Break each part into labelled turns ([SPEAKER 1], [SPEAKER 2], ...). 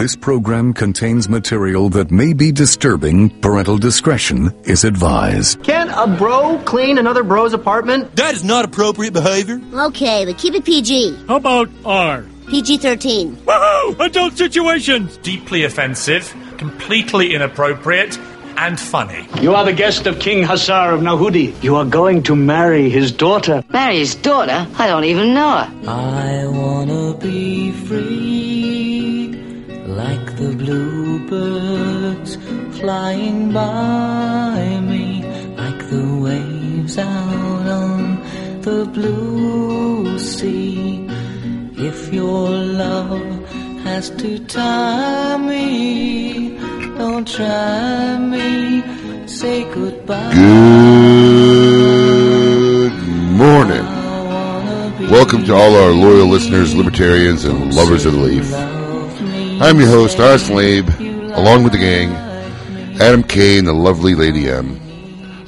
[SPEAKER 1] This program contains material that may be disturbing. Parental discretion is advised.
[SPEAKER 2] Can a bro clean another bro's apartment?
[SPEAKER 3] That is not appropriate behavior.
[SPEAKER 4] Okay, but keep it PG.
[SPEAKER 5] How about R?
[SPEAKER 4] PG 13.
[SPEAKER 5] Woohoo! Adult situations!
[SPEAKER 6] Deeply offensive, completely inappropriate, and funny.
[SPEAKER 7] You are the guest of King Hassar of Nahudi. You are going to marry his daughter.
[SPEAKER 8] Marry his daughter? I don't even know her.
[SPEAKER 9] I wanna be free, like the bluebirds flying by me, like the waves out on the blue sea. If your love has to tie me, don't try me. Say goodbye.
[SPEAKER 10] Good morning. Welcome to all our loyal listeners, libertarians, and lovers of the leaf. I'm your host, Honest Abe, along with the gang, Adam K. and the lovely Lady M.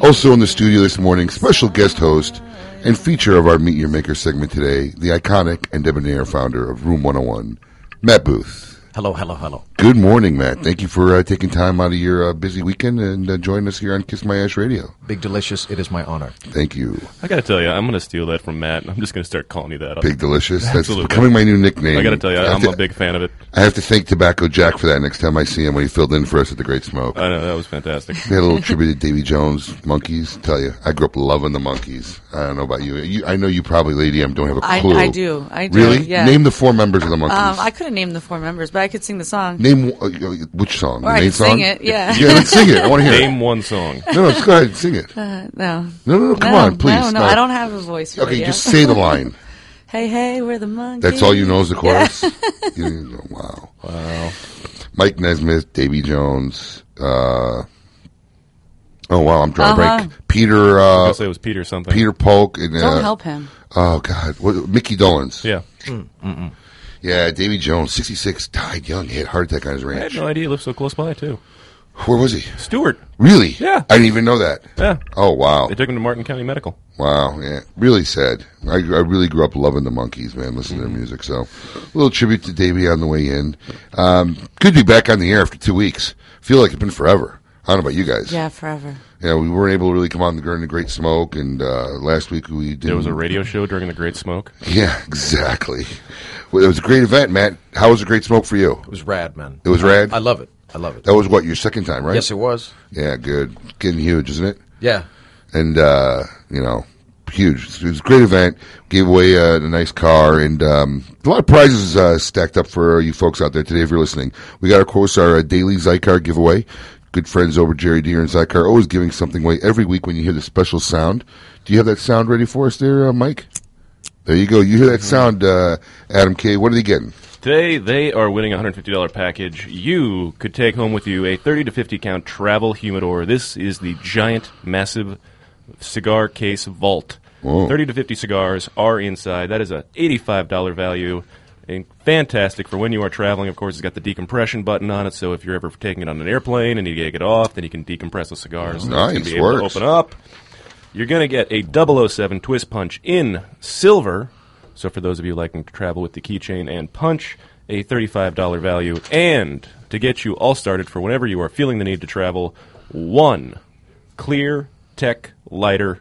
[SPEAKER 10] Also in the studio this morning, special guest host and feature of our Meet Your Maker segment today, the iconic and debonair founder of Room 101, Matt Booth.
[SPEAKER 11] Hello, hello, hello.
[SPEAKER 10] Good morning, Matt. Thank you for uh, taking time out of your uh, busy weekend and uh, joining us here on Kiss My Ash Radio.
[SPEAKER 11] Big Delicious, it is my honor.
[SPEAKER 10] Thank you.
[SPEAKER 12] I got to tell you, I'm going to steal that from Matt. I'm just going to start calling you that.
[SPEAKER 10] Big Delicious. That's
[SPEAKER 12] Absolutely.
[SPEAKER 10] becoming my new nickname.
[SPEAKER 12] I got to tell you,
[SPEAKER 10] I
[SPEAKER 12] I'm
[SPEAKER 10] to-
[SPEAKER 12] a big fan of it.
[SPEAKER 10] I have to thank Tobacco Jack for that next time I see him when he filled in for us at the Great Smoke.
[SPEAKER 12] I know that was fantastic.
[SPEAKER 10] They had a little tribute to Davy Jones, Monkees. Tell you, I grew up loving the Monkees. I don't know about you. you I know you probably, Lady M, don't have a
[SPEAKER 13] I-
[SPEAKER 10] clue.
[SPEAKER 13] I do. I do,
[SPEAKER 10] Really?
[SPEAKER 13] yeah.
[SPEAKER 10] Name the four members of the Monkees.
[SPEAKER 13] Um, I couldn't name the four members, but I could sing the song.
[SPEAKER 10] Name uh, which song?
[SPEAKER 13] Or
[SPEAKER 10] the
[SPEAKER 13] I
[SPEAKER 10] main
[SPEAKER 13] could sing it, yeah.
[SPEAKER 10] Yeah, let's sing it. I want to hear
[SPEAKER 12] Name
[SPEAKER 10] it.
[SPEAKER 12] one song.
[SPEAKER 10] No, no, just go ahead and sing it.
[SPEAKER 13] Uh, no.
[SPEAKER 10] No, no, no, come
[SPEAKER 13] No,
[SPEAKER 10] on, please.
[SPEAKER 13] No, no,
[SPEAKER 10] No.
[SPEAKER 13] I don't have a voice for
[SPEAKER 10] Okay,
[SPEAKER 13] it
[SPEAKER 10] just say the line.
[SPEAKER 13] hey, hey, we're the monkeys.
[SPEAKER 10] That's all you know is the
[SPEAKER 13] Yeah.
[SPEAKER 10] chorus? You- wow. Wow. Mike Nesmith, Davy Jones, uh, oh wow, I'm drawing a
[SPEAKER 13] Uh-huh.
[SPEAKER 10] break. Peter, uh,
[SPEAKER 12] gonna say it was Peter something.
[SPEAKER 10] Peter Tork and, uh,
[SPEAKER 13] Don't help him.
[SPEAKER 10] Oh God, what, Mickey Dolenz.
[SPEAKER 12] Yeah.
[SPEAKER 10] Yeah, Davy Jones, 66, died young. He had a heart attack on his ranch.
[SPEAKER 12] I had no idea he lived so close by too.
[SPEAKER 10] Where was he?
[SPEAKER 12] Stewart.
[SPEAKER 10] Really?
[SPEAKER 12] Yeah.
[SPEAKER 10] I didn't even know that.
[SPEAKER 12] Yeah.
[SPEAKER 10] Oh wow.
[SPEAKER 12] They took him to Martin County Medical.
[SPEAKER 10] Wow, yeah, really sad. I, I really grew up loving the Monkees, man, listening to their music. So, a little tribute to Davey on the way in. Um, good to be back on the air after two weeks. Feel like it's been forever. I don't know about you guys.
[SPEAKER 13] Yeah, forever.
[SPEAKER 10] Yeah, we weren't able to really come on during the Great Smoke, and uh, last week we did.
[SPEAKER 12] There was a radio show during the Great Smoke.
[SPEAKER 10] Yeah, exactly. Well, it was a great event, Matt. How was the Great Smoke for you?
[SPEAKER 11] It was rad, man.
[SPEAKER 10] It was rad?
[SPEAKER 11] I love it. I love it.
[SPEAKER 10] That was what your second time, right?
[SPEAKER 11] Yes, it was.
[SPEAKER 10] Yeah, good. Getting huge, isn't it?
[SPEAKER 11] Yeah.
[SPEAKER 10] and uh, you know, huge. It was a great event. Gave away uh, a nice car and um, a lot of prizes uh, stacked up for you folks out there today. If you're listening, we got of course our uh, daily Xikar giveaway. Good friends over Jerry Deere and Xikar always giving something away every week when you hear the special sound. Do you have that sound ready for us there, uh, Mike? There you go. You hear that sound, uh, Adam K. What are they getting?
[SPEAKER 12] Today, they are winning a $150 package. You could take home with you a 30 to 50 count travel humidor. This is the giant, massive cigar case vault.
[SPEAKER 10] Whoa.
[SPEAKER 12] 30 to 50 cigars are inside. That is a $85 value. And fantastic for when you are traveling. Of course, it's got the decompression button on it, so if you're ever taking it on an airplane and you get to get off, then you can decompress the cigars. and
[SPEAKER 10] Nice,
[SPEAKER 12] be able to open up. You're going to get a 007 twist punch in silver. So for those of you liking to travel with the keychain and punch, a $35 value. And to get you all started for whenever you are feeling the need to travel, one clear tech lighter.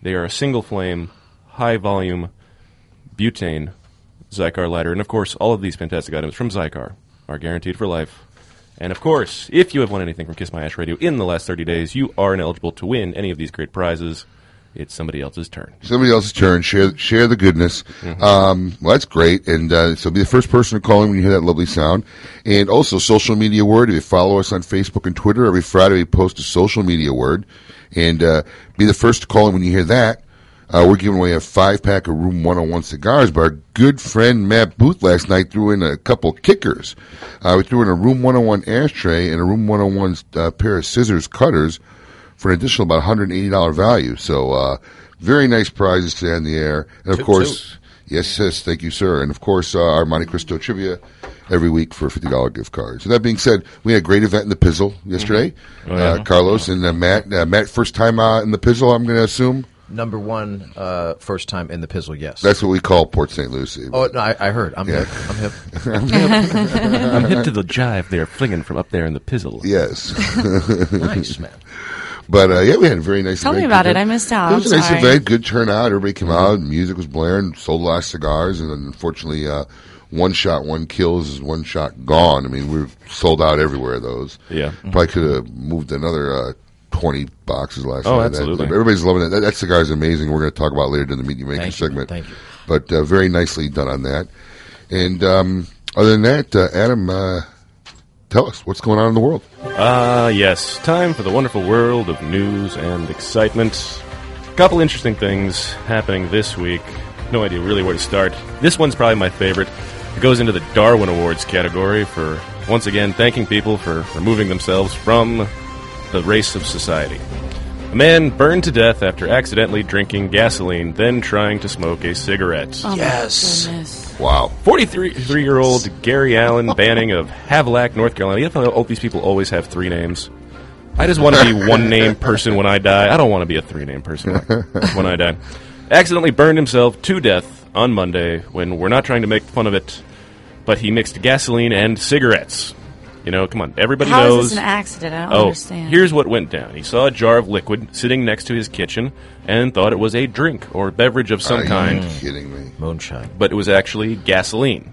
[SPEAKER 12] They are a single flame, high volume butane Xikar lighter. And of course, all of these fantastic items from Xikar are guaranteed for life. And of course, if you have won anything from Kiss My Ash Radio in the last 30 days, you are ineligible to win any of these great prizes. It's somebody else's turn.
[SPEAKER 10] Somebody else's turn. Share share the goodness. Um, well, that's great. And uh, so be the first person to call in when you hear that lovely sound. And also social media word. If you follow us on Facebook and Twitter, every Friday we post a social media word. And uh, be the first to call in when you hear that. Uh, we're giving away a five pack of Room 101 cigars, but our good friend Matt Booth last night threw in a couple kickers. Uh, we threw in a Room 101 ashtray and a Room 101 uh, pair of scissors cutters for an additional about $180 value. So, uh, very nice prizes today on the air. And of
[SPEAKER 11] Toot
[SPEAKER 10] course, yes, yes, thank you, sir. And of course, uh, our Montecristo trivia every week for a $50 gift card. So that being said, we had a great event in the Pizzle yesterday.
[SPEAKER 12] Oh, yeah.
[SPEAKER 10] uh, Carlos and uh, Matt, uh, Matt, first time uh, in the Pizzle, I'm going to assume.
[SPEAKER 11] Number one, uh, first time in the pizzle, yes.
[SPEAKER 10] That's what we call Port St. Lucie.
[SPEAKER 11] oh, no, I, I heard. I'm
[SPEAKER 10] Yeah.
[SPEAKER 11] hip. I'm hip.
[SPEAKER 10] I'm hip.
[SPEAKER 12] I'm hip to the jive they're flinging from up there in the pizzle.
[SPEAKER 10] Yes.
[SPEAKER 11] nice, man.
[SPEAKER 10] But uh, yeah, we had a very nice.
[SPEAKER 13] Tell me about
[SPEAKER 10] Good
[SPEAKER 13] it. I missed out.
[SPEAKER 10] It was
[SPEAKER 13] I'm
[SPEAKER 10] a nice
[SPEAKER 13] sorry.
[SPEAKER 10] event. Good turnout. Everybody came out. Music was blaring. Sold a lot of cigars, and unfortunately, uh, one shot, one kills is one shot gone. I mean, we are sold out everywhere. Those.
[SPEAKER 12] Yeah.
[SPEAKER 10] Probably could have moved another. Uh, 20 boxes last
[SPEAKER 12] Oh,
[SPEAKER 10] night.
[SPEAKER 12] absolutely.
[SPEAKER 10] That- everybody's loving it. That, that cigar is amazing. We're going to talk about it later in the Meet You Maker
[SPEAKER 11] Thank you.
[SPEAKER 10] segment.
[SPEAKER 11] Thank you.
[SPEAKER 10] But uh, very nicely done on that. And um, other than that, uh, Adam, uh, tell us what's going on in the world.
[SPEAKER 12] Ah, yes. Time for the wonderful world of news and excitement. A couple interesting things happening this week. No idea really where to start. This one's probably my favorite. It goes into the Darwin Awards category for, once again, thanking people for removing themselves from the race of society. A man burned to death after accidentally drinking gasoline, then trying to smoke a cigarette.
[SPEAKER 13] Oh,
[SPEAKER 11] Yes.
[SPEAKER 10] Wow.
[SPEAKER 12] 43 year old Gary Allen Banning of Havelock, North Carolina. You know all these people always have three names? I just want to be one name person when I die. I don't want to be a three name person when I die. Accidentally burned himself to death on Monday when we're not trying to make fun of it, but he mixed gasoline and cigarettes. You know, come on, everybody
[SPEAKER 13] How is
[SPEAKER 12] knows.
[SPEAKER 13] this an accident? I don't
[SPEAKER 12] oh,
[SPEAKER 13] understand.
[SPEAKER 12] here's what went down. He saw a jar of liquid sitting next to his kitchen and thought it was a drink or beverage of some
[SPEAKER 10] Are you
[SPEAKER 12] kind
[SPEAKER 10] kidding me?
[SPEAKER 11] Moonshine.
[SPEAKER 12] but it was actually gasoline.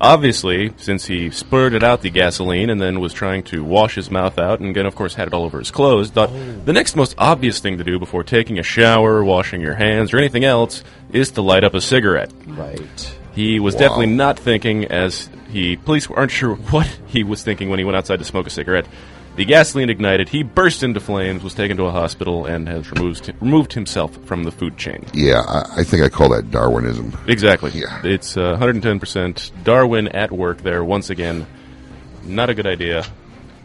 [SPEAKER 12] Obviously, since he spurted out the gasoline and then was trying to wash his mouth out and then, of course, had it all over his clothes, thought oh. the next most obvious thing to do before taking a shower, washing your hands, or anything else is to light up a cigarette.
[SPEAKER 11] Right.
[SPEAKER 12] He was
[SPEAKER 10] Wow.
[SPEAKER 12] definitely not thinking, as he police aren't sure what he was thinking when he went outside to smoke a cigarette. The gasoline ignited. He burst into flames, was taken to a hospital, and has removed removed himself from the food chain.
[SPEAKER 10] Yeah, I, I think I call that Darwinism.
[SPEAKER 12] Exactly.
[SPEAKER 10] Yeah.
[SPEAKER 12] It's uh, 110%. Darwin at work there once again. Not a good idea.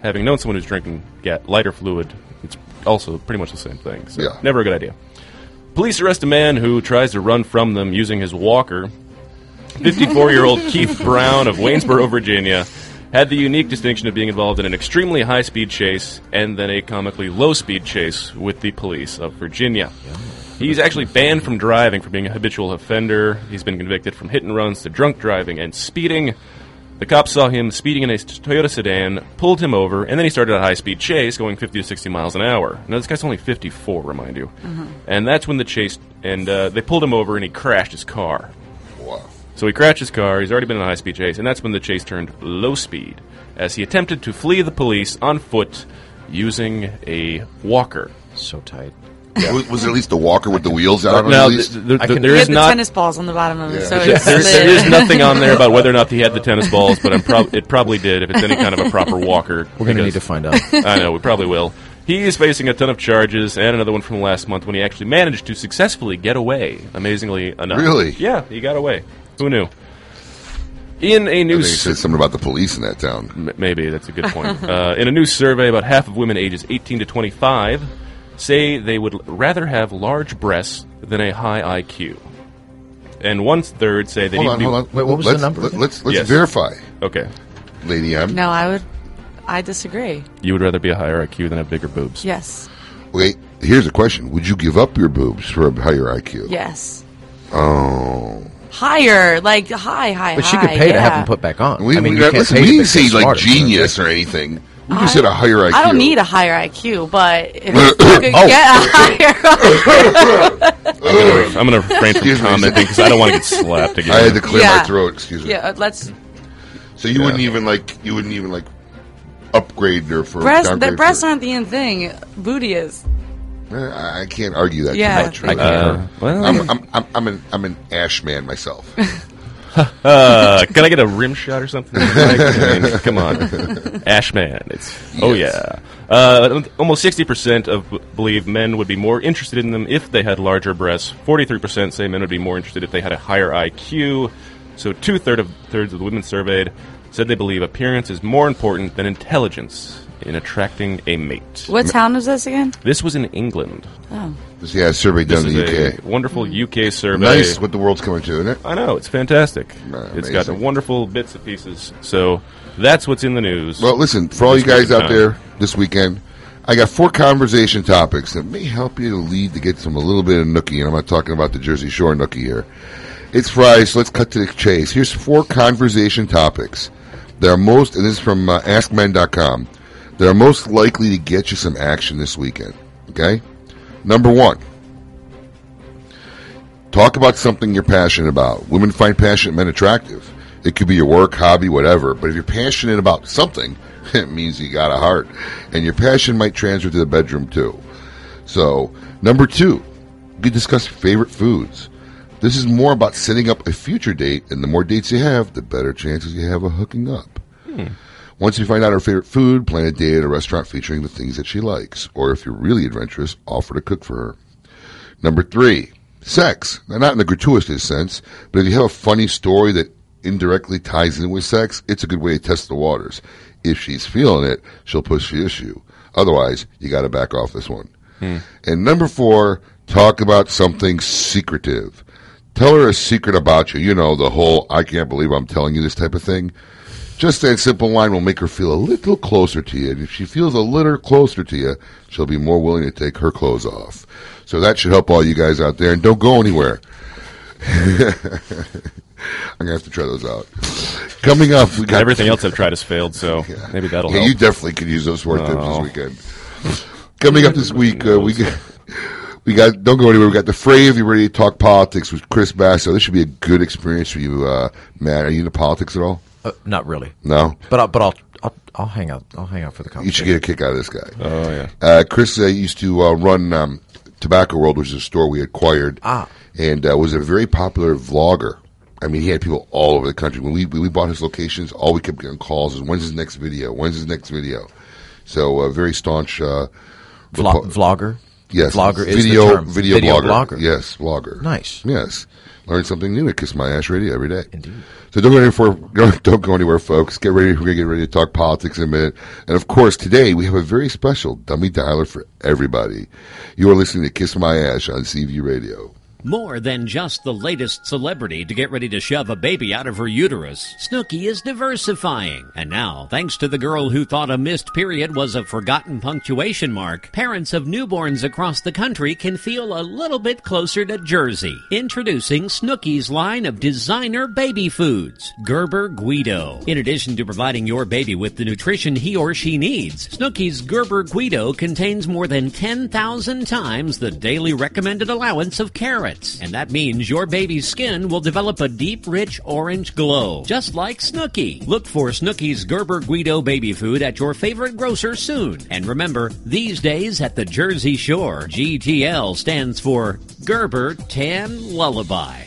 [SPEAKER 12] Having known someone who's drinking ga- lighter fluid, it's also pretty much the same thing. So
[SPEAKER 10] Yeah.
[SPEAKER 12] never a good idea. Police arrest a man who tries to run from them using his walker. 54 year old Keith Brown of Waynesboro, Virginia, had the unique distinction of being involved in an extremely high speed chase and then a comically low speed chase with the police of Virginia. He's actually banned from driving for being a habitual offender. He's been convicted from hit and runs to drunk driving and speeding. The cops saw him speeding in a Toyota sedan, pulled him over, and then he started a high speed chase going 50 to 60 miles an hour. Now, this guy's only 54, remind you. And that's when the chase, and uh, they pulled him over and he crashed his car.
[SPEAKER 10] Wow.
[SPEAKER 12] So he crashed his car. He's already been in a high speed chase, and that's when the chase turned low speed as he attempted to flee the police on foot using a walker.
[SPEAKER 11] So tight.
[SPEAKER 10] Was, was it at least a walker with the wheels out? on
[SPEAKER 12] Now,
[SPEAKER 10] at least?
[SPEAKER 12] th- th- th-
[SPEAKER 11] can-
[SPEAKER 12] there
[SPEAKER 13] He
[SPEAKER 12] is
[SPEAKER 13] had the
[SPEAKER 12] not
[SPEAKER 13] tennis balls on the bottom of it,
[SPEAKER 10] Yeah.
[SPEAKER 13] so
[SPEAKER 12] there, there-
[SPEAKER 13] there.
[SPEAKER 12] there's nothing on there about whether or not he had the tennis balls, but I'm prob- it probably did if it's any kind of a proper walker.
[SPEAKER 11] We're going to need to find out.
[SPEAKER 12] I know, we probably will. He is facing a ton of charges and another one from last month when he actually managed to successfully get away, amazingly enough.
[SPEAKER 10] Really?
[SPEAKER 12] Yeah, he got away. Who knew? In a
[SPEAKER 10] I think
[SPEAKER 12] new
[SPEAKER 10] it said something about the police in that town.
[SPEAKER 12] M- Maybe that's a good point. uh, in a new survey, about half of women ages 18 to 25 say they would rather have large breasts than a high IQ, and one third say they
[SPEAKER 10] Hold
[SPEAKER 12] need
[SPEAKER 10] on,
[SPEAKER 12] to be.
[SPEAKER 10] hold on.
[SPEAKER 11] Wait, what was
[SPEAKER 10] let's,
[SPEAKER 11] the number
[SPEAKER 10] Let,
[SPEAKER 11] again?
[SPEAKER 10] let's let's
[SPEAKER 12] Yes.
[SPEAKER 10] verify,
[SPEAKER 12] Okay,
[SPEAKER 10] Lady M.
[SPEAKER 13] No, I would. I disagree.
[SPEAKER 12] you would rather be a higher IQ than have bigger boobs.
[SPEAKER 13] Yes.
[SPEAKER 10] Wait, here's a question: Would you give up your boobs for a higher IQ?
[SPEAKER 13] Yes.
[SPEAKER 10] Oh,
[SPEAKER 13] Higher, like high, high, high.
[SPEAKER 11] But she
[SPEAKER 13] high,
[SPEAKER 11] could pay to
[SPEAKER 13] yeah.
[SPEAKER 11] have them put back on.
[SPEAKER 10] we,
[SPEAKER 11] I mean,
[SPEAKER 10] we,
[SPEAKER 11] you can't
[SPEAKER 10] listen,
[SPEAKER 11] pay
[SPEAKER 10] we
[SPEAKER 11] to
[SPEAKER 10] didn't
[SPEAKER 11] make
[SPEAKER 10] say
[SPEAKER 11] them
[SPEAKER 10] like
[SPEAKER 11] smarter.
[SPEAKER 10] genius or anything. We just
[SPEAKER 13] I-
[SPEAKER 10] said a higher IQ.
[SPEAKER 13] I don't need a higher IQ, but if you could get a higher,
[SPEAKER 12] I'm going to refrain from
[SPEAKER 10] Excuse me.
[SPEAKER 12] commenting because I don't want to get slapped again.
[SPEAKER 10] I had to clear
[SPEAKER 13] Yeah.
[SPEAKER 10] my throat. Excuse me.
[SPEAKER 13] yeah, uh, let's
[SPEAKER 10] So you wouldn't even like you wouldn't even like upgrade her for
[SPEAKER 13] breast.
[SPEAKER 10] downgrade
[SPEAKER 13] The breasts
[SPEAKER 10] for-
[SPEAKER 13] aren't the end thing. Booty is.
[SPEAKER 10] I I can't argue that
[SPEAKER 13] Yeah.
[SPEAKER 10] too much.
[SPEAKER 11] I can't.
[SPEAKER 12] Uh, well,
[SPEAKER 10] I'm, I'm, I'm, I'm an I'm an ash man myself.
[SPEAKER 12] uh, can I get a rim shot or something? I mean, come on, Ashman. It's oh yeah. Uh, almost sixty percent of b- believe men would be more interested in them if they had larger breasts. Forty-three percent say men would be more interested if they had a higher IQ. So two third of thirds of the women surveyed said they believe appearance is more important than intelligence in attracting a mate.
[SPEAKER 13] What town is this again?
[SPEAKER 12] This was in England.
[SPEAKER 13] Oh,
[SPEAKER 10] yeah, a survey
[SPEAKER 12] This
[SPEAKER 10] done in the UK.
[SPEAKER 12] a wonderful UK survey.
[SPEAKER 10] Nice what the world's coming to, isn't it?
[SPEAKER 12] I know it's fantastic.
[SPEAKER 10] Uh,
[SPEAKER 12] It's got
[SPEAKER 10] amazing.
[SPEAKER 12] wonderful bits and pieces. So that's what's in the news.
[SPEAKER 10] Well, listen, for all you guys out
[SPEAKER 12] time.
[SPEAKER 10] there this weekend, I got four conversation topics that may help you to lead to get some a little bit of nookie, and I'm not talking about the Jersey Shore nookie here. It's Friday, so let's cut to the chase. Here's four conversation topics that are most, and this is from uh, AskMen.com, that are most likely to get you some action this weekend. Okay? Number one, talk about something you're passionate about. Women find passionate men attractive. It could be your work, hobby, whatever. But if you're passionate about something, it means you got a heart. And your passion might transfer to the bedroom too. So, number two, you discuss favorite foods. This is more about setting up a future date, and the more dates you have, the better chances you have of hooking up.
[SPEAKER 12] Hmm.
[SPEAKER 10] Once you find out her favorite food, plan a day at a restaurant featuring the things that she likes. Or if you're really adventurous, offer to cook for her. Number three, sex. Now, not in a gratuitous sense, but if you have a funny story that indirectly ties in with sex, it's a good way to test the waters. If she's feeling it, she'll push the issue. Otherwise, you got to back off this one.
[SPEAKER 12] Hmm.
[SPEAKER 10] And number four, talk about something secretive. Tell her a secret about you. You know, the whole, I can't believe I'm telling you this type of thing. Just that simple line will make her feel a little closer to you. And if she feels a little closer to you, she'll be more willing to take her clothes off. So that should help all you guys out there. And don't go anywhere. I'm gonna have to try those out. Coming up, we got
[SPEAKER 12] Everything else I've tried has failed, so maybe that'll
[SPEAKER 10] yeah,
[SPEAKER 12] help.
[SPEAKER 10] you definitely could use those sport tips this weekend. Coming up this week, uh, we got, we got. Don't go anywhere. We got the fray If you're ready to talk politics with Chris Basso. This should be a good experience for you, uh, Matt. Are you into politics at all?
[SPEAKER 11] Uh, not really.
[SPEAKER 10] No,
[SPEAKER 11] But I'll, but I'll, I'll I'll hang out. I'll hang out for the
[SPEAKER 10] you
[SPEAKER 11] conversation.
[SPEAKER 10] should get a kick out of this guy.
[SPEAKER 12] Oh yeah.
[SPEAKER 10] Uh, Chris uh, used to uh, run um, Tobacco World, which is a store we acquired,
[SPEAKER 11] Ah.
[SPEAKER 10] and uh, was a very popular vlogger. I mean, he had people all over the country. When we when we bought his locations, all we kept getting calls is, "When's his next video? When's his next video?" So, uh, very staunch uh,
[SPEAKER 11] Vlo-
[SPEAKER 10] repo-
[SPEAKER 11] vlogger.
[SPEAKER 10] Yes,
[SPEAKER 11] Vlogger is the
[SPEAKER 10] video
[SPEAKER 11] term.
[SPEAKER 10] video,
[SPEAKER 11] Video
[SPEAKER 10] blogger.
[SPEAKER 11] blogger.
[SPEAKER 10] Yes, blogger.
[SPEAKER 11] Nice.
[SPEAKER 10] Yes, learn something new at Kiss My Ash Radio every day.
[SPEAKER 11] Indeed.
[SPEAKER 10] So don't go anywhere. Don't, don't go anywhere, folks. Get ready. We're gonna get ready to talk politics in a minute. And of course, today we have a very special dummy dialer for everybody. You are listening to Kiss My Ash on Seaview Radio.
[SPEAKER 14] More than just the latest celebrity to get ready to shove a baby out of her uterus, Snooki is diversifying. And now, thanks to the girl who thought a missed period was a forgotten punctuation mark, parents of newborns across the country can feel a little bit closer to Jersey. Introducing Snooki's line of designer baby foods, Gerber Guido. In addition to providing your baby with the nutrition he or she needs, Snooki's Gerber Guido contains more than 10,000 times the daily recommended allowance of carrots. And that means your baby's skin will develop a deep, rich orange glow, just like Snooki. Look for Snooki's Gerber Guido baby food at your favorite grocer soon. And remember, these days at the Jersey Shore, GTL stands for Gerber Tan Lullaby.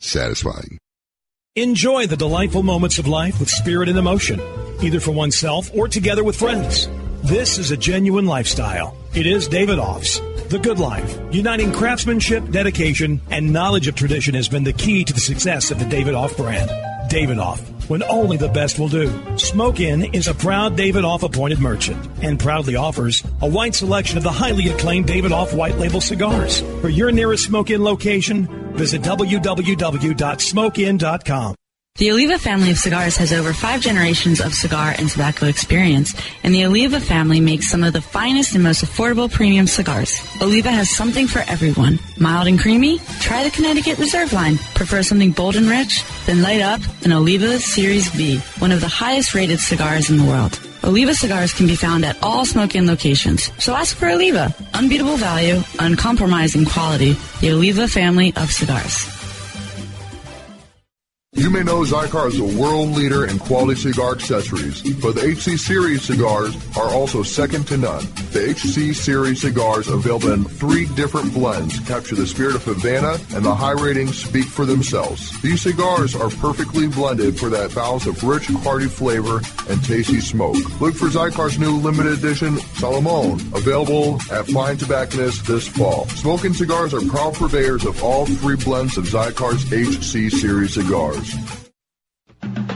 [SPEAKER 10] satisfying.
[SPEAKER 5] Enjoy the delightful moments of life with spirit and emotion, either for oneself or together with friends. This is a genuine lifestyle. It is Davidoff's The Good Life. Uniting craftsmanship, dedication, and knowledge of tradition has been the key to the success of the Davidoff brand. Davidoff,
[SPEAKER 15] when only the best will do. Smoke Inn is a proud Davidoff appointed merchant and proudly offers a wide selection of the highly acclaimed Davidoff white label cigars. For your nearest Smoke Inn location, visit www.smokeinn.com.
[SPEAKER 16] The Oliva family of cigars has over five generations of cigar and tobacco experience, and the Oliva family makes some of the finest and most affordable premium cigars. Oliva has something for everyone. Mild and creamy? Try the Connecticut Reserve line. Prefer something bold and rich? Then light up an Oliva Series V, one of the highest rated cigars in the world. Oliva cigars can be found at all Smoke Inn locations, so ask for Oliva. Unbeatable value, uncompromising quality. The Oliva family of cigars.
[SPEAKER 17] You may know Xikar is a world leader in quality cigar accessories, but the HC Series cigars are also second to none. The HC Series cigars, available in three different blends, capture the spirit of Havana, and the high ratings speak for themselves. These cigars are perfectly blended for that balance of rich, hearty flavor and tasty smoke. Look for Xikar's new limited edition Salomon, available at fine tobacconists this fall. Smoke Inn cigars are proud purveyors of all three blends of Xikar's HC Series cigars. あ!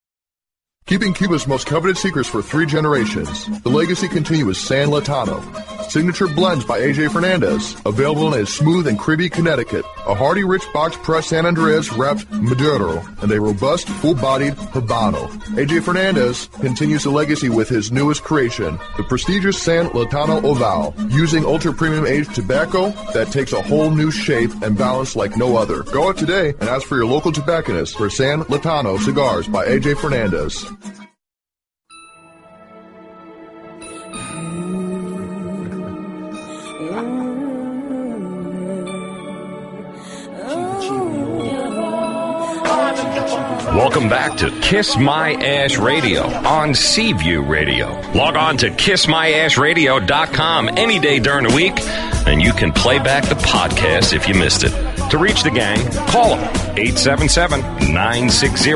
[SPEAKER 17] Keeping Cuba's most coveted secrets for three generations, the legacy continues San Lotano. Signature blends by AJ Fernandez, available in a smooth and creamy Connecticut, a hearty rich box pressed San Andres wrapped Maduro, and a robust full-bodied Habano. AJ Fernandez continues the legacy with his newest creation, the prestigious San Lotano Oval, using ultra-premium aged tobacco that takes a whole new shape and balance like no other. Go out today and ask for your local tobacconist for San Lotano cigars by AJ Fernandez.
[SPEAKER 18] Welcome back to Kiss My Ash Radio on Seaview Radio. Log on to kissmyashradio.com any day during the week, and you can play back the podcast if you missed it. To reach the gang, call them 877 960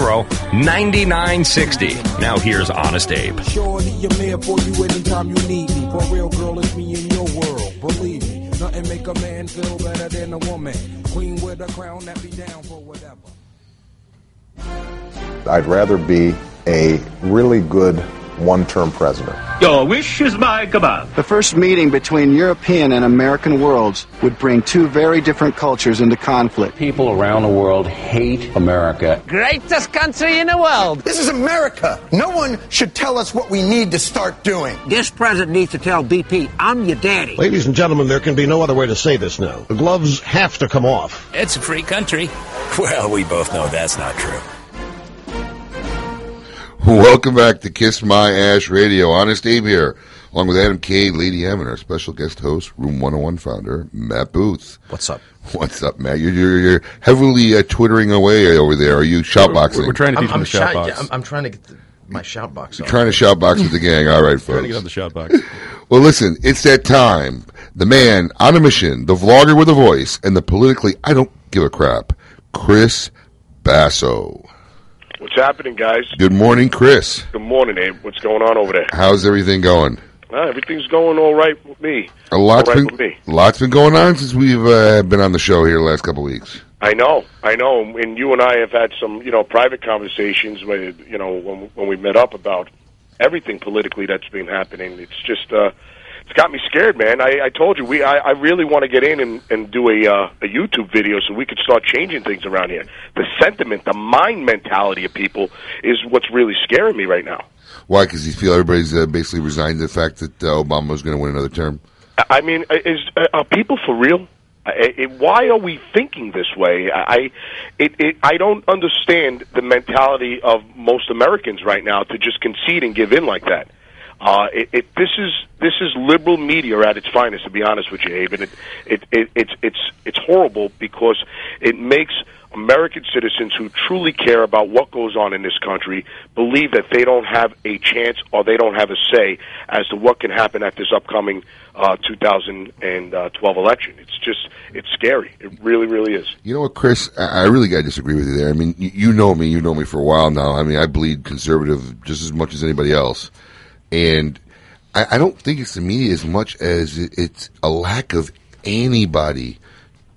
[SPEAKER 18] 9960. Now here's Honest Abe.
[SPEAKER 19] Surely I'm here for you anytime you need me. For real, girl, it's me in your world. Believe me, nothing make a man feel better than a woman. Queen with a crown that be down for whatever.
[SPEAKER 20] I'd rather be a really good one-term president.
[SPEAKER 21] Your wish is my command.
[SPEAKER 22] The first meeting between European and American worlds would bring two very different cultures into conflict.
[SPEAKER 23] People around the world hate America.
[SPEAKER 24] Greatest country in the world.
[SPEAKER 25] This is America. No one should tell us what we need to start doing.
[SPEAKER 24] This president needs to tell BP, I'm your daddy.
[SPEAKER 26] Ladies and gentlemen, there can be no other way to say this now. The gloves have to come off.
[SPEAKER 24] It's a free country.
[SPEAKER 27] Well, we both know that's not true.
[SPEAKER 10] Welcome back to Kiss My Ash Radio. Honest Abe here, along with Adam K, Lady M, and our special guest host, Room 101 founder, Matt Booth.
[SPEAKER 11] What's up?
[SPEAKER 10] What's up, Matt? You're, you're, you're heavily uh, twittering away over there. Are you shoutboxing?
[SPEAKER 12] We're, we're trying to teach
[SPEAKER 11] I'm,
[SPEAKER 12] him
[SPEAKER 11] I'm
[SPEAKER 12] the shout
[SPEAKER 11] shy- yeah, I'm, I'm trying to get the, my shoutbox.
[SPEAKER 10] You're
[SPEAKER 11] on.
[SPEAKER 10] trying to shoutbox with the gang. All right, folks.
[SPEAKER 12] Trying to get on the shout box.
[SPEAKER 10] Well, listen, it's that time. The man on a mission, the vlogger with a voice, and the politically I don't give a crap, Chris Basso.
[SPEAKER 28] What's happening, guys?
[SPEAKER 10] Good morning, Chris.
[SPEAKER 28] Good morning, Abe. What's going on over there?
[SPEAKER 10] How's everything going?
[SPEAKER 28] Uh, everything's going all right with me.
[SPEAKER 10] A lot's
[SPEAKER 28] right
[SPEAKER 10] been
[SPEAKER 28] with me.
[SPEAKER 10] lots been going on since we've uh, been on the show here the last couple of weeks.
[SPEAKER 28] I know, I know, and you and I have had some, you know, private conversations where, you know, when when we met up about everything politically that's been happening. It's just uh, it's got me scared, man. I, I told you we I, I really want to get in and, and do a uh, a YouTube video so we could start changing things around here. The sentiment, the mind mentality of people is what's really scaring me right now.
[SPEAKER 10] Why? Because you feel everybody's uh, basically resigned to the fact that uh, Obama was going to win another term.
[SPEAKER 28] I mean, is uh, are people for real? I, it, why are we thinking this way? I, it, it, I don't understand the mentality of most Americans right now to just concede and give in like that. Uh, it, it, this is this is liberal media at its finest, to be honest with you, Abe. And it, it, it, it's it's it's horrible because it makes American citizens who truly care about what goes on in this country believe that they don't have a chance or they don't have a say as to what can happen at this upcoming uh, 2012 election. It's just it's scary. It really, really is.
[SPEAKER 10] You know what, Chris? I really got to disagree with you there. I mean, you know me. You know me for a while now. I mean, I bleed conservative just as much as anybody else, and I, I don't think it's the media as much as it, it's a lack of anybody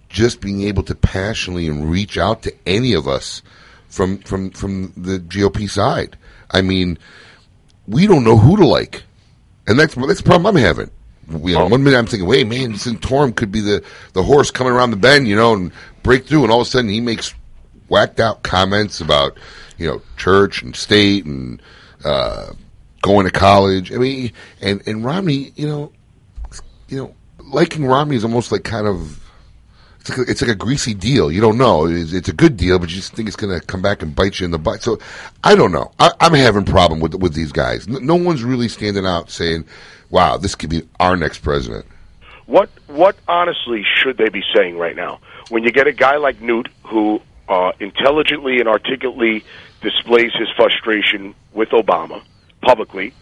[SPEAKER 10] just being able to passionately and reach out to any of us from from from the GOP side. I mean, we don't know who to like, and that's that's the problem I'm having. You know, one minute I'm thinking, wait, man, Santorum could be the the horse coming around the bend, you know, and break through, and all of a sudden he makes whacked out comments about you know church and state and uh, going to college. I mean, and and Romney, you know, you know, liking Romney is almost like kind of it's like a, it's like a greasy deal. You don't know. It's, it's a good deal, but you just think it's going to come back and bite you in the butt. So I don't know. I, I'm having problem with with these guys. No, no one's really standing out saying, "Wow, this could be our next president."
[SPEAKER 28] What what honestly should they be saying right now? When you get a guy like Newt who uh, intelligently and articulately displays his frustration with Obama publicly,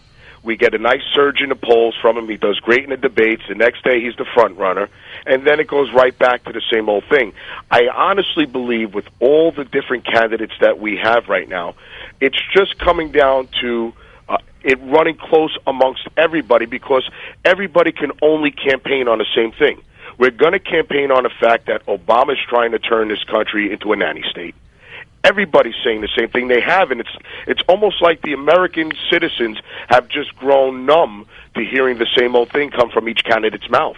[SPEAKER 28] we get a nice surge in the polls from him. He does great in the debates. The next day, he's the front runner, and then it goes right back to the same old thing. I honestly believe, with all the different candidates that we have right now, it's just coming down to uh, it running close amongst everybody because everybody can only campaign on the same thing. We're going to campaign on the fact that Obama's trying to turn this country into a nanny state. Everybody's saying the same thing they have, and it's it's almost like the American citizens have just grown numb to hearing the same old thing come from each candidate's mouth.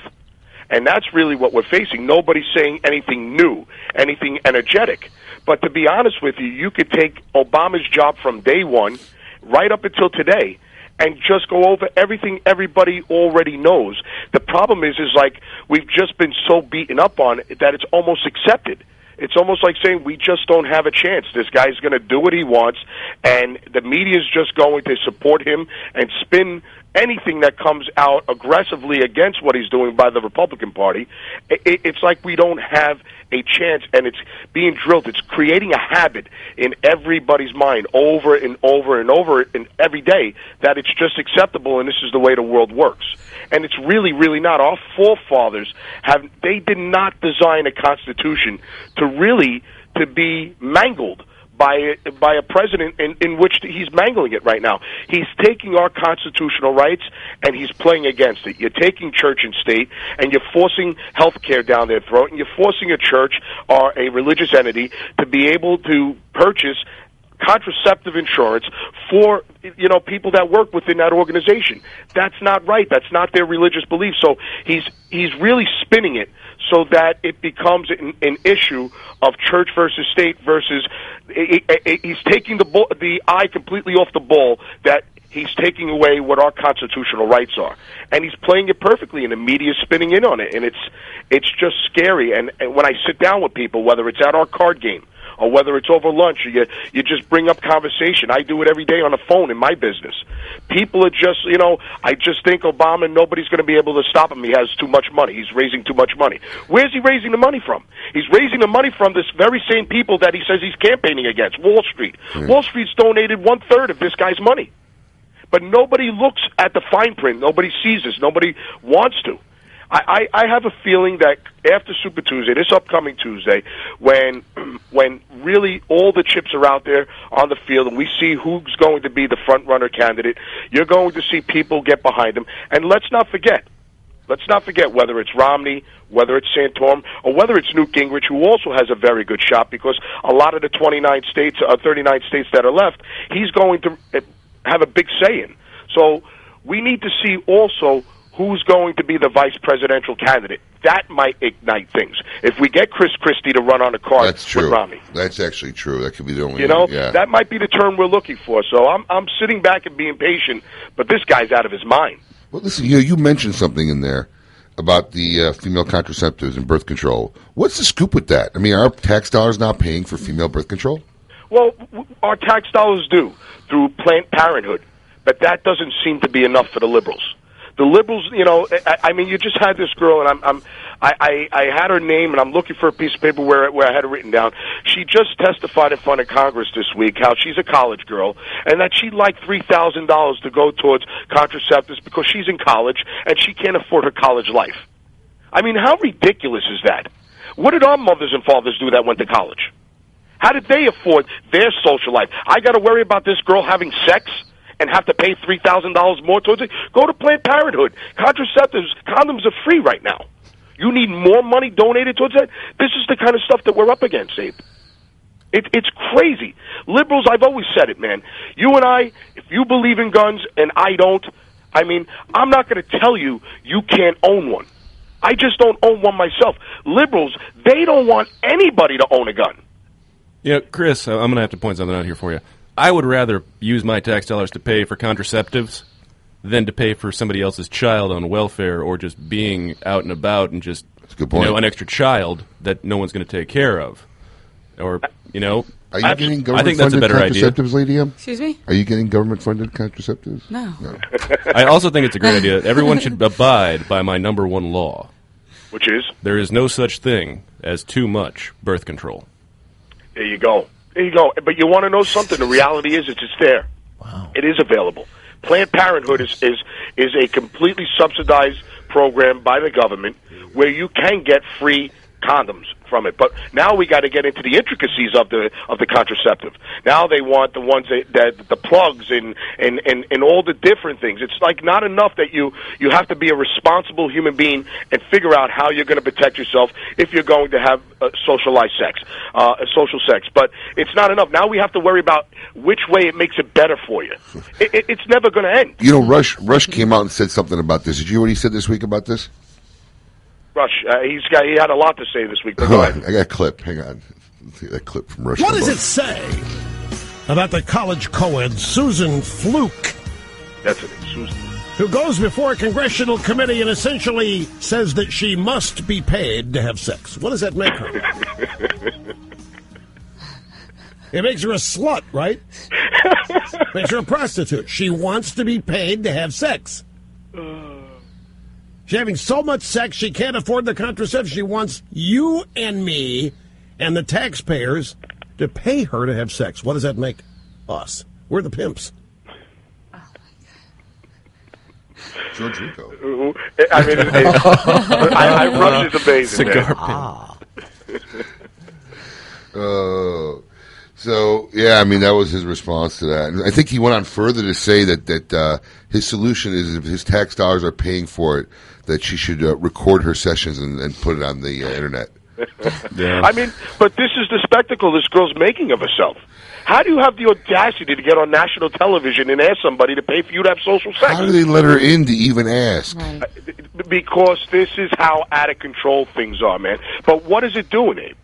[SPEAKER 28] And that's really what we're facing. Nobody's saying anything new, anything energetic. But to be honest with you, you could take Obama's job from day one right up until today and just go over everything everybody already knows. The problem is is like we've just been so beaten up on it that it's almost accepted. It's almost like saying we just don't have a chance. This guy's going to do what he wants, and the media is just going to support him and spin anything that comes out aggressively against what he's doing by the Republican Party. It, it's like we don't have a chance, and it's being drilled. It's creating a habit in everybody's mind over and over and over and every day that it's just acceptable, and this is the way the world works. And it's really, really not. Our forefathers have they did not design a constitution to really to be mangled by by a president in, in which he's mangling it right now. He's taking our constitutional rights and he's playing against it. You're taking church and state and you're forcing health care down their throat and you're forcing a church or a religious entity to be able to purchase contraceptive insurance for you know people that work within that organization. That's not right. That's not their religious belief. So he's he's really spinning it so that it becomes an, an issue of church versus state versus he- he- he's taking the bull, the eye completely off the ball that he's taking away what our constitutional rights are and he's playing it perfectly and the media's spinning in on it and it's it's just scary and, and when i sit down with people whether it's at our card game or whether it's over lunch or you you just bring up conversation. I do it every day on the phone in my business. People are just you know i just think obama nobody's going to be able to stop him. He has too much money. He's raising too much money. Where's he raising the money from? He's raising the money from this very same people that he says he's campaigning against wall street. Hmm. Wall street's donated one third of this guy's money. But nobody looks at the fine print. Nobody sees this. Nobody wants to. I, I, I have a feeling that after Super Tuesday, this upcoming Tuesday, when when really all the chips are out there on the field and we see who's going to be the front runner candidate, you're going to see people get behind him. And let's not forget, let's not forget whether it's Romney, whether it's Santorum, or whether it's Newt Gingrich, who also has a very good shot because a lot of the 29 states, uh, 39 states that are left, he's going to uh, have a big say in. So we need to see also who's going to be the vice presidential candidate. That might ignite things. If we get Chris Christie to run on a card
[SPEAKER 10] That's true.
[SPEAKER 28] with Romney.
[SPEAKER 10] That's actually true. That could be the only.
[SPEAKER 28] You know,
[SPEAKER 10] yeah.
[SPEAKER 28] that might be the turn we're looking for. So I'm I'm sitting back and being patient, but this guy's out of his mind.
[SPEAKER 10] Well, listen, you you mentioned something in there about the uh, female contraceptives and birth control. What's the scoop with that? I mean, are tax dollars not paying for female birth control?
[SPEAKER 28] Well, w- our tax dollars do through Planned Parenthood, but that doesn't seem to be enough for the liberals. The liberals, you know, I, I mean, you just had this girl, and I'm, I'm, I, I, I had her name, and I'm looking for a piece of paper where where I had it written down. She just testified in front of Congress this week how she's a college girl, and that she'd like three thousand dollars to go towards contraceptives because she's in college and she can't afford her college life. I mean, how ridiculous is that? What did our mothers and fathers do that went to college? How did they afford their social life? I got to worry about this girl having sex and have to pay three thousand dollars more towards it. Go to Planned Parenthood. Contraceptives, condoms are free right now. You need more money donated towards that. This is the kind of stuff that we're up against, Abe. It, it's crazy. Liberals, I've always said it, man. You and I, if you believe in guns and I don't, I mean, I'm not going to tell you you can't own one. I just don't own one myself. Liberals, they don't want anybody to own a gun.
[SPEAKER 12] Know, Chris, I'm going to have to point something out here for you. I would rather use my tax dollars to pay for contraceptives than to pay for somebody else's child on welfare or just being out and about and just
[SPEAKER 10] good
[SPEAKER 12] you know an extra child that no one's going to take care of, or you know.
[SPEAKER 10] Are you
[SPEAKER 12] I,
[SPEAKER 10] getting
[SPEAKER 12] I
[SPEAKER 10] government
[SPEAKER 12] think that's a
[SPEAKER 10] funded
[SPEAKER 12] better idea.
[SPEAKER 10] contraceptives, Lady M?
[SPEAKER 29] Excuse me?
[SPEAKER 10] Are you getting government funded contraceptives?
[SPEAKER 29] No.
[SPEAKER 12] I also think it's a great idea. Everyone should abide by my number one law,
[SPEAKER 28] Which is?
[SPEAKER 12] there is no such thing as too much birth control.
[SPEAKER 28] There you go. There you go. But you want to know something? The reality is, it's, it's there. Wow. It is available. Planned Parenthood is, is is a completely subsidized program by the government where you can get free condoms from it. But now we got to get into the intricacies of the of the contraceptive. Now they want the ones that, that the plugs and, and and and all the different things. It's like not enough that you you have to be a responsible human being and figure out how you're going to protect yourself if you're going to have uh, socialized sex, uh, social sex. But it's not enough. Now we have to worry about which way it makes it better for you. It, it, it's never going to end.
[SPEAKER 10] You know, Rush Rush came out and said something about this. Did you hear what he said this week about this?
[SPEAKER 28] Rush, uh, he's got he had a lot to say this week. But go
[SPEAKER 10] Hold
[SPEAKER 28] ahead.
[SPEAKER 10] I got a clip. Hang on. That clip from Rush.
[SPEAKER 26] What does it say about the college co-ed Susan Fluke,
[SPEAKER 28] That's it, Susan.
[SPEAKER 26] who goes before a congressional committee and essentially says that she must be paid to have sex? What does that make her? It makes her a slut, right? makes her a prostitute. She wants to be paid to have sex. She's having so much sex she can't afford the contraception. She wants you and me and the taxpayers to pay her to have sex. What does that make us? We're the pimps.
[SPEAKER 10] George Rico.
[SPEAKER 28] I mean, it, it, I, I, Rush is amazing.
[SPEAKER 12] Cigar
[SPEAKER 28] man.
[SPEAKER 10] Uh, so yeah, I mean that was his response to that. And I think he went on further to say that that uh, his solution is if his tax dollars are paying for it, that she should uh, record her sessions and, and put it on the uh, internet.
[SPEAKER 28] I mean, but this is the spectacle this girl's making of herself. How do you have the audacity to get on national television and ask somebody to pay for you to have social sex?
[SPEAKER 10] How do they let her in to even ask?
[SPEAKER 28] Because this is how out of control things are, man. But what is it doing, Abe?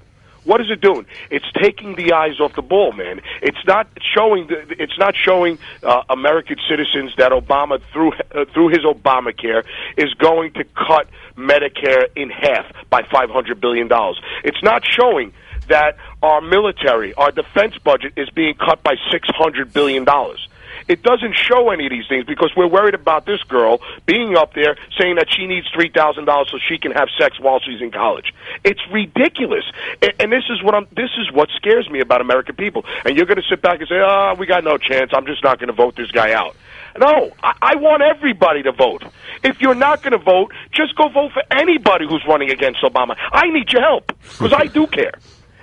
[SPEAKER 28] What is it doing? It's taking the eyes off the ball, man. It's not showing. The, it's not showing uh, American citizens that Obama, through uh, through his Obamacare, is going to cut Medicare in half by five hundred billion dollars. It's not showing that our military, our defense budget, is being cut by six hundred billion dollars. It doesn't show any of these things because we're worried about this girl being up there saying that she needs three thousand dollars so she can have sex while she's in college. It's ridiculous, and, and this is what I'm. This is what scares me about American people. And you're going to sit back and say, "Oh, we got no chance. I'm just not going to vote this guy out." No, I, I want everybody to vote. If you're not going to vote, just go vote for anybody who's running against Obama. I need your help because I do care,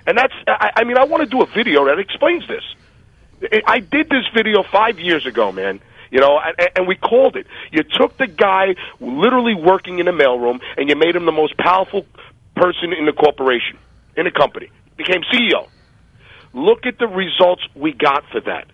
[SPEAKER 28] and that's. I, I mean, I want to do a video that explains this. I did this video five years ago, man. You know, and, and we called it. You took the guy literally working in a mailroom, and you made him the most powerful person in the corporation, in the company. Became CEO. Look at the results we got for that.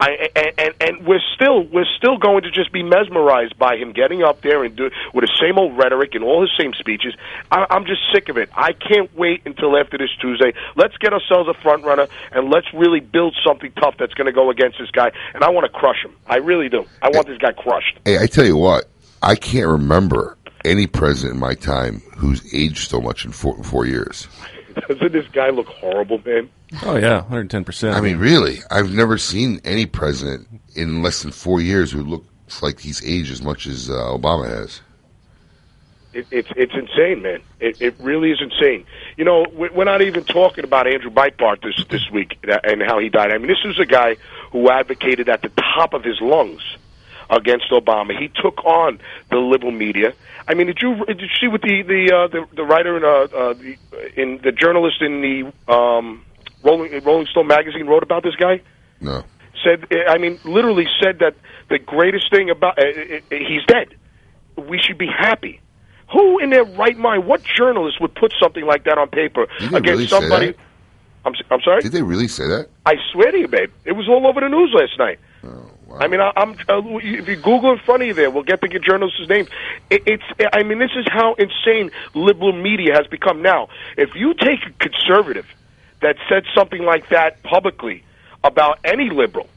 [SPEAKER 28] I, and, and and we're still we're still going to just be mesmerized by him getting up there and do with the same old rhetoric and all his same speeches. I, I'm just sick of it. I can't wait until after this Tuesday. Let's get ourselves a front runner and let's really build something tough that's going to go against this guy. And I want to crush him. I really do. I want this guy crushed.
[SPEAKER 10] Hey, I tell you what, I can't remember any president in my time who's aged so much in four, four years.
[SPEAKER 28] Doesn't this guy look horrible, man?
[SPEAKER 12] Oh yeah, 110. percent
[SPEAKER 10] I mean, really, I've never seen any president in less than four years who looks like he's aged as much as uh, Obama has.
[SPEAKER 28] It, it's it's insane, man. It, it really is insane. You know, we- we're not even talking about Andrew Breitbart this this week and how he died. I mean, this is a guy who advocated at the top of his lungs against Obama. He took on the liberal media. I mean, did you did you see what the the uh, the, the writer in uh, uh, the in the journalist in the um, Rolling Rolling Stone magazine wrote about this guy?
[SPEAKER 10] No.
[SPEAKER 28] Said I mean, literally said that the greatest thing about uh, he's dead. We should be happy. Who in their right mind? What journalist would put something like that on paper against
[SPEAKER 10] really
[SPEAKER 28] somebody? I'm I'm sorry.
[SPEAKER 10] Did they really say that?
[SPEAKER 28] I swear to you, babe, it was all over the news last night.
[SPEAKER 10] Oh,
[SPEAKER 28] I mean, I, I'm uh, if you Google in front of you, there we'll get the journalist's name. It, it's I mean, this is how insane liberal media has become now. If you take a conservative that said something like that publicly about any liberal,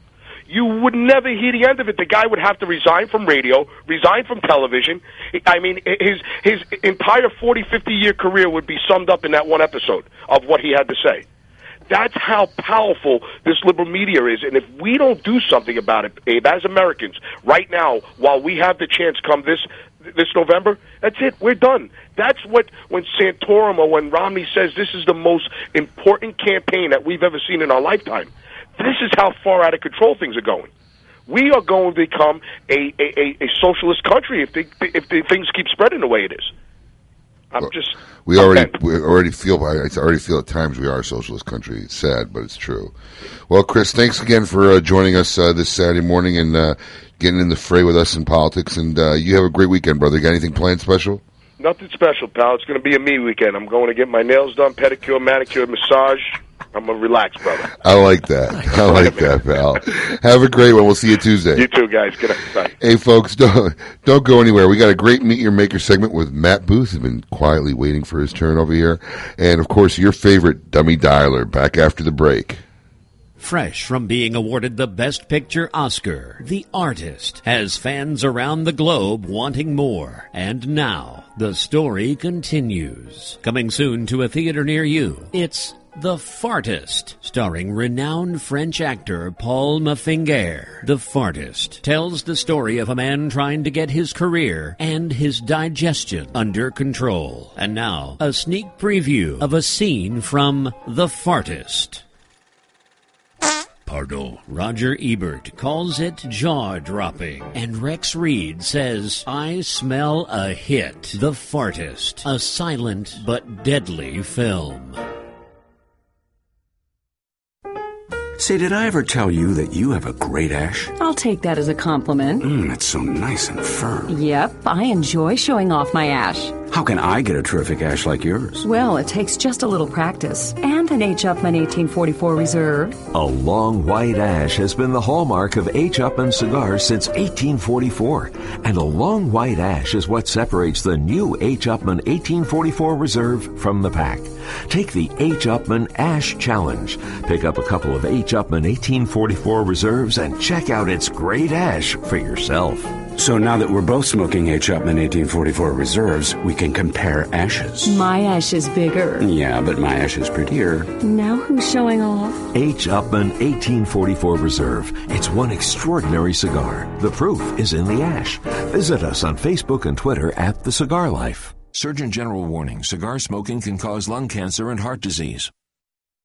[SPEAKER 28] you would never hear the end of it. The guy would have to resign from radio, resign from television. I mean, his his entire 40, 50 year career would be summed up in that one episode of what he had to say. That's how powerful this liberal media is. And if we don't do something about it, Abe, as Americans, right now, while we have the chance come this this November, that's it. We're done. That's what when Santorum or when Romney says this is the most important campaign that we've ever seen in our lifetime. This is how far out of control things are going. We are going to become a, a, a, socialist country if they, if the things keep spreading the way it is. I'm just
[SPEAKER 10] We already we already feel I already feel at times we are a socialist country. It's sad, but it's true. Well, Chris, thanks again for uh, joining us uh, this Saturday morning and uh, getting in the fray with us in politics. And uh, you have a great weekend, brother. Got anything planned special?
[SPEAKER 28] Nothing special, pal. It's going to be a me weekend. I'm going to get my nails done, pedicure, manicure, massage. I'm going to relax, brother.
[SPEAKER 10] I like that. I like that, pal. Have a great one. We'll see you Tuesday.
[SPEAKER 28] You too, guys. Good night. Bye.
[SPEAKER 10] Hey, folks, don't don't go anywhere. We got a great Meet Your Maker segment with Matt Booth. Has been quietly waiting for his turn over here, and of course, your favorite dummy dialer. Back after the break.
[SPEAKER 14] Fresh from being awarded the Best Picture Oscar, The Artist has fans around the globe wanting more. And now, the story continues. Coming soon to a theater near you, it's The Fartist, starring renowned French actor Paul Maffinger. The Fartist tells the story of a man trying to get his career and his digestion under control. And now, a sneak preview of a scene from The Fartist. Pardon. Roger Ebert calls it jaw dropping. And Rex Reed says, I smell a hit. The Fartist. A silent but deadly film.
[SPEAKER 30] Say, did I ever tell you that you have a great ash?
[SPEAKER 16] I'll take that as a compliment.
[SPEAKER 30] Mmm, it's so nice and firm.
[SPEAKER 16] Yep, I enjoy showing off my ash.
[SPEAKER 30] How can I get a terrific ash like yours?
[SPEAKER 16] Well, it takes just a little practice and an H. Upman 1844 Reserve.
[SPEAKER 31] A long white ash has been the hallmark of H. Upman cigars since 1844, and a long white ash is what separates the new H. Upman 1844 Reserve from the pack. Take the H. Upman Ash Challenge. Pick up a couple of H. Upman 1844 Reserves and check out its great ash for yourself.
[SPEAKER 30] So now that we're both smoking H. Upman 1844 Reserves, we can compare ashes.
[SPEAKER 16] My ash is bigger.
[SPEAKER 30] Yeah, but my ash is prettier.
[SPEAKER 16] Now who's showing off?
[SPEAKER 31] H. Upman 1844 Reserve. It's one extraordinary cigar. The proof is in the ash. Visit us on Facebook and Twitter at The Cigar Life.
[SPEAKER 32] Surgeon General warning cigar smoking can cause lung cancer and heart disease.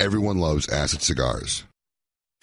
[SPEAKER 10] Everyone loves acid cigars.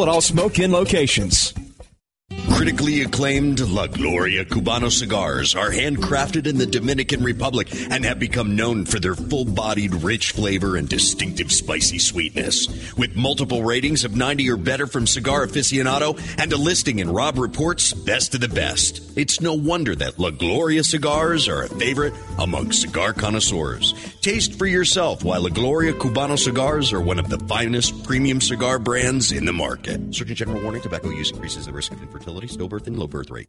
[SPEAKER 15] at all Smoke Inn locations.
[SPEAKER 27] Critically acclaimed La Gloria Cubano cigars are handcrafted in the Dominican Republic and have become known for their full bodied, rich flavor and distinctive spicy sweetness. With multiple ratings of 90 or better from Cigar Aficionado and a listing in Robb Report's Best of the Best, it's no wonder that La Gloria cigars are a favorite among cigar connoisseurs. Taste for yourself why La Gloria Cubano cigars are one of the finest premium cigar brands in the market. Surgeon General warning tobacco use increases the risk of infertility, stillbirth, and low birth rate.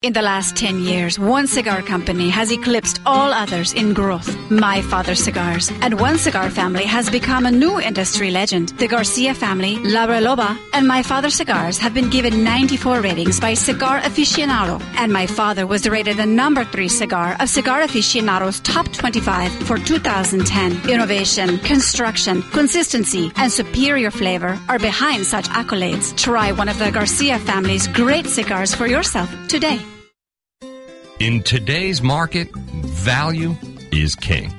[SPEAKER 33] In the last 10 years, one cigar company has eclipsed all others in growth. My Father's Cigars. And one cigar family has become a new industry legend. The Garcia family, La Reloba, and My Father Cigars have been given 94 ratings by Cigar Aficionado. And My Father was rated the number 3 cigar of Cigar Aficionado's top 25 for 2010. Innovation, construction, consistency, and superior flavor are behind such accolades. Try one of the Garcia family's great cigars for yourself today.
[SPEAKER 18] In today's market, value is king.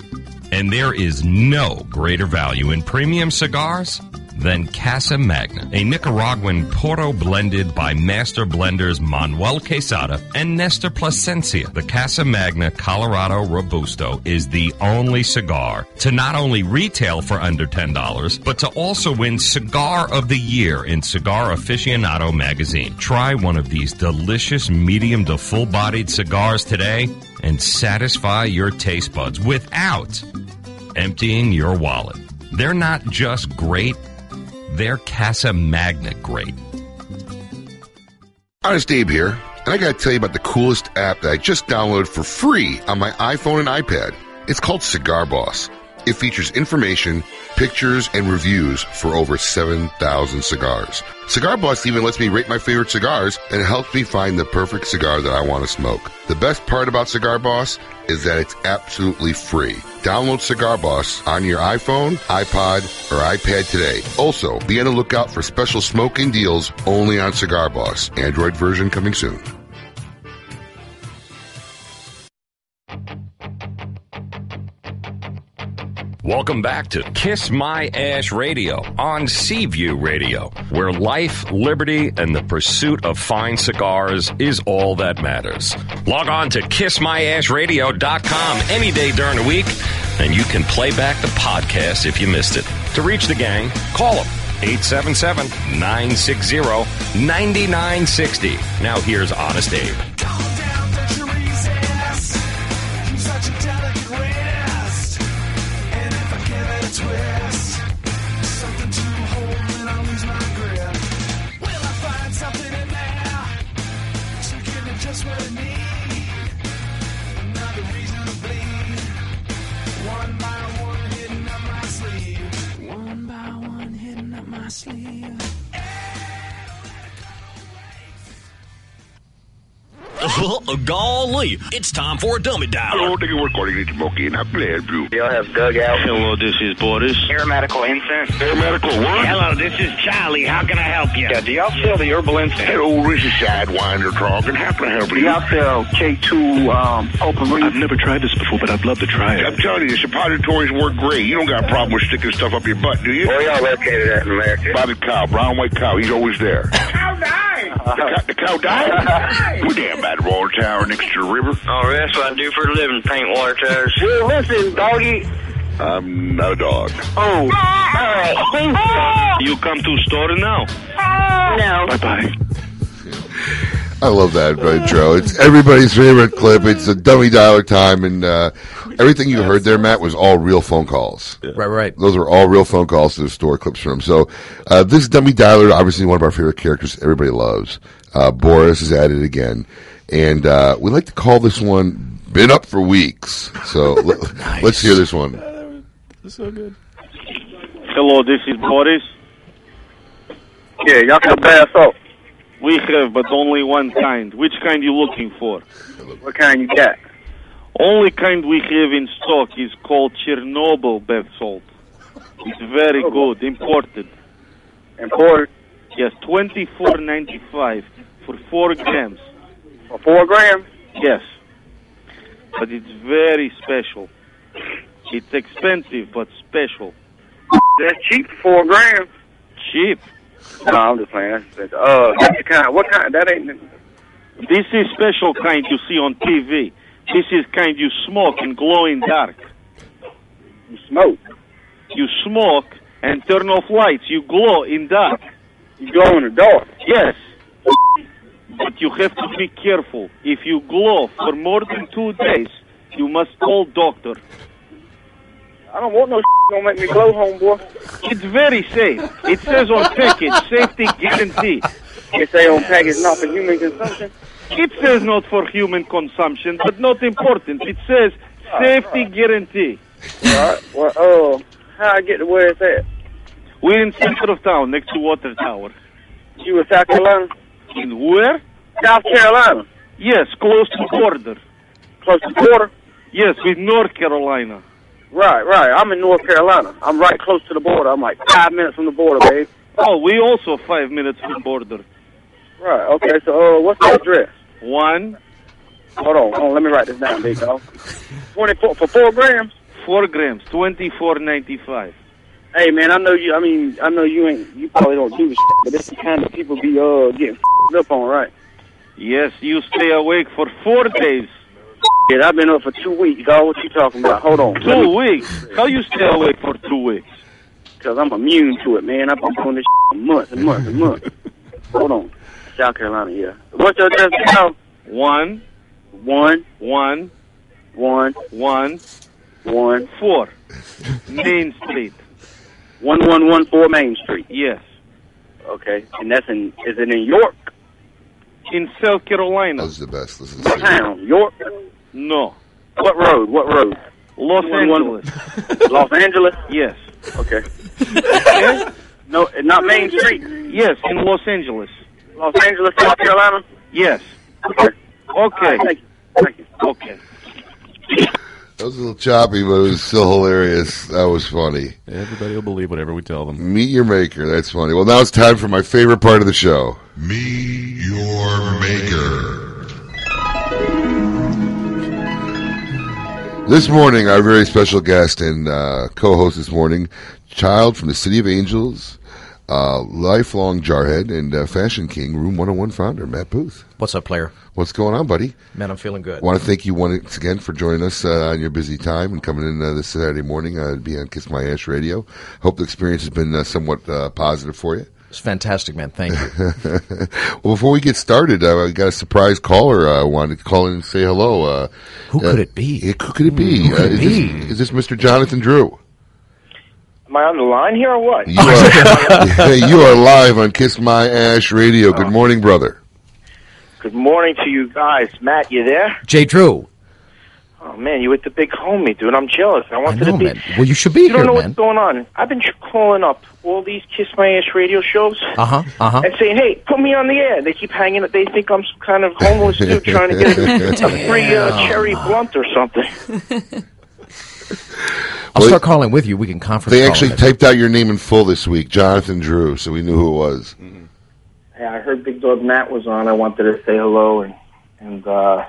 [SPEAKER 18] And there is no greater value in premium cigars than Casa Magna, a Nicaraguan puro blended by master blenders Manuel Quesada and Nestor Plasencia. The Casa Magna Colorado Robusto is the only cigar to not only retail for under $10, but to also win Cigar of the Year in Cigar Aficionado magazine. Try one of these delicious medium to full bodied cigars today and satisfy your taste buds without emptying your wallet. They're not just great, they're Casa Magna great.
[SPEAKER 10] Honest Dave here, and I gotta tell you about the coolest app that I just downloaded for free on my iPhone and iPad. It's called Cigar Boss. It features information, pictures, and reviews for over 7,000 cigars. Cigar Boss even lets me rate my favorite cigars and helps me find the perfect cigar that I want to smoke. The best part about Cigar Boss is that it's absolutely free. Download Cigar Boss on your iPhone, iPod, or iPad today. Also, be on the lookout for special smoking deals only on Cigar Boss. Android version coming soon.
[SPEAKER 18] Welcome back to Kiss My Ash Radio on Seaview Radio, where life, liberty, and the pursuit of fine cigars is all that matters. Log on to kissmyashradio.com any day during the week, and you can play back the podcast if you missed it. To reach the gang, call them 877 960 9960. Now here's Honest Abe. sleeve.
[SPEAKER 34] Golly, it's time for a dummy dial.
[SPEAKER 35] Hello, thank you for calling it Smoky. How can I help you?
[SPEAKER 36] Y'all have dugout.
[SPEAKER 35] Hello, this is Boris.
[SPEAKER 36] Aeromedical incense.
[SPEAKER 35] Aeromedical what?
[SPEAKER 36] Hello, this is Charlie. How can I help you? Yeah, do y'all sell the herbal incense?
[SPEAKER 35] Hello, this is Sidewinder talking. How can I help you?
[SPEAKER 36] Do
[SPEAKER 35] you?
[SPEAKER 36] y'all sell K2 um, open reef?
[SPEAKER 35] I've never tried this before, but I'd love to try it. I'm telling you, the suppositories work great. You don't got a problem with sticking stuff up your butt, do you?
[SPEAKER 36] Where y'all located at in America?
[SPEAKER 35] By the cow, brown white cow. He's always there.
[SPEAKER 36] Cow died!
[SPEAKER 35] The cow, the cow died? We're damn bad water tower next to the river.
[SPEAKER 36] Oh, that's what I do for a living, paint water towers. Well, listen, doggy.
[SPEAKER 35] I'm not a dog.
[SPEAKER 37] Oh. All right.
[SPEAKER 38] You come to store now?
[SPEAKER 37] No.
[SPEAKER 35] Bye bye.
[SPEAKER 10] I love that intro. It's everybody's favorite clip. It's a dummy dialer time, and uh, everything you heard there, Matt, was all real phone calls.
[SPEAKER 11] Right, right.
[SPEAKER 10] Those are all real phone calls to the store clips from. So uh, this dummy dialer, obviously one of our favorite characters, everybody loves. Uh, Boris is at it again, and uh, we like to call this one "Been Up for Weeks." So let, us hear this one.
[SPEAKER 12] That's so good.
[SPEAKER 39] Hello, this is Boris.
[SPEAKER 36] Yeah, y'all can pass up.
[SPEAKER 39] We have, but only one kind. Which kind you looking for?
[SPEAKER 36] What kind you got?
[SPEAKER 39] Only kind we have in stock is called Chernobyl bath salt. It's very good, imported.
[SPEAKER 36] Imported?
[SPEAKER 39] Yes, twenty four ninety five for four grams.
[SPEAKER 36] For four grams?
[SPEAKER 39] Yes, but it's very special. It's expensive, but special.
[SPEAKER 36] That's cheap four grams.
[SPEAKER 39] Cheap.
[SPEAKER 36] No, I'm just playing. That's, uh, that's the kind. What kind? That ain't.
[SPEAKER 39] This is special kind you see on TV. This is kind you smoke and glow in dark.
[SPEAKER 36] You smoke?
[SPEAKER 39] You smoke and turn off lights. You glow in dark.
[SPEAKER 36] You glow in the dark?
[SPEAKER 39] Yes. But you have to be careful. If you glow for more than two days, you must call doctor.
[SPEAKER 36] I don't want no gonna make me glow, homeboy.
[SPEAKER 39] It's very safe. It says on package, safety guarantee.
[SPEAKER 36] It say on package not for human consumption.
[SPEAKER 39] It says not for human consumption, but not important. It says safety guarantee.
[SPEAKER 36] All right. Well, uh, how I get to where it's at?
[SPEAKER 39] We're in center of town, next to Water Tower.
[SPEAKER 36] You in South Carolina?
[SPEAKER 39] In where?
[SPEAKER 36] South Carolina.
[SPEAKER 39] Yes, close to the border.
[SPEAKER 36] Close to the border?
[SPEAKER 39] Yes, with North Carolina.
[SPEAKER 36] Right, right. I'm in North Carolina. I'm right close to the border. I'm like five minutes from the border, babe.
[SPEAKER 39] Oh, we also five minutes from the border.
[SPEAKER 36] Right. Okay. So, uh, what's the address?
[SPEAKER 39] One.
[SPEAKER 36] Hold on. Hold on. Let me write this down, big dog. Twenty-four for four grams.
[SPEAKER 39] Four grams, twenty-four ninety-five.
[SPEAKER 36] Hey, man. I know you. I mean, I know you ain't. You probably don't do this, shit, but this is the kind of people be uh getting up on, right?
[SPEAKER 39] Yes, you stay awake for four days.
[SPEAKER 36] Yeah, I've been up for two weeks, dog. What you talking about? Hold on.
[SPEAKER 39] Two weeks? How you stay awake for two weeks?
[SPEAKER 36] Because I'm immune to it, man. I've been doing this for months and months and months. Hold on. South Carolina, yeah. What's your address now?
[SPEAKER 39] One.
[SPEAKER 36] One.
[SPEAKER 39] One.
[SPEAKER 36] One.
[SPEAKER 39] One.
[SPEAKER 36] One.
[SPEAKER 39] Four. Main Street.
[SPEAKER 36] One one one four Main Street.
[SPEAKER 39] Yes.
[SPEAKER 36] Okay. And that's in is it in York?
[SPEAKER 39] In South Carolina.
[SPEAKER 10] This is the best. This is
[SPEAKER 36] What town? York?
[SPEAKER 39] No.
[SPEAKER 36] What road? What road?
[SPEAKER 39] Los
[SPEAKER 36] One- one-
[SPEAKER 39] Angeles.
[SPEAKER 36] Los Angeles?
[SPEAKER 39] Yes.
[SPEAKER 36] Okay. no, not Main Street.
[SPEAKER 39] Yes, in Los Angeles.
[SPEAKER 36] Los Angeles, South Carolina?
[SPEAKER 39] Yes.
[SPEAKER 36] Okay.
[SPEAKER 39] Okay.
[SPEAKER 36] thank you. Thank you.
[SPEAKER 39] Okay.
[SPEAKER 10] That was a little choppy, but it was still hilarious. That was funny.
[SPEAKER 12] Everybody will believe whatever we tell them.
[SPEAKER 10] Meet your maker. That's funny. Well, now it's time for my favorite part of the show.
[SPEAKER 40] Meet your maker.
[SPEAKER 10] This morning, our very special guest and uh, co-host this morning, child from the City of Angels, uh, lifelong jarhead and uh, fashion king, Room 101 founder, Matt Booth.
[SPEAKER 11] What's up, player?
[SPEAKER 10] What's going on, buddy?
[SPEAKER 11] Man, I'm feeling good.
[SPEAKER 10] I want to thank you once again for joining us uh, on your busy time and coming in uh, this Saturday morning uh, to be on Kiss My Ash Radio. Hope the experience has been uh, somewhat uh, positive for you.
[SPEAKER 11] It's fantastic, man. Thank you.
[SPEAKER 10] well, before we get started, uh, we got a surprise caller. I uh, wanted to call in and say hello. Uh,
[SPEAKER 11] Who could it be?
[SPEAKER 10] Who could it be?
[SPEAKER 11] Who could it
[SPEAKER 10] is,
[SPEAKER 11] be?
[SPEAKER 10] This, is this Mr. Jonathan Drew?
[SPEAKER 41] Am I on the line here or what?
[SPEAKER 10] You are, you are live on Kiss My Ash Radio. Good morning, brother.
[SPEAKER 41] Good morning to you guys. Matt, you there?
[SPEAKER 11] Jay Drew.
[SPEAKER 41] Oh man, you with the big homie, dude. I'm jealous. I wanted
[SPEAKER 11] know,
[SPEAKER 41] to be.
[SPEAKER 11] man. Well, you should be
[SPEAKER 41] You don't know
[SPEAKER 11] man.
[SPEAKER 41] what's going on. I've been calling up all these Kiss My Ass radio shows
[SPEAKER 11] Uh huh. Uh huh.
[SPEAKER 41] and saying, "Hey, put me on the air." They keep hanging. Up. They think I'm some kind of homeless dude trying to get a, a free uh, cherry blunt or something.
[SPEAKER 11] I'll start calling with you. We can conference.
[SPEAKER 10] They
[SPEAKER 11] call
[SPEAKER 10] actually
[SPEAKER 11] it.
[SPEAKER 10] typed out your name in full this week, Jonathan Drew, so we knew who it was.
[SPEAKER 41] Hey, I heard Big Dog Matt was on. I wanted to say hello and and. uh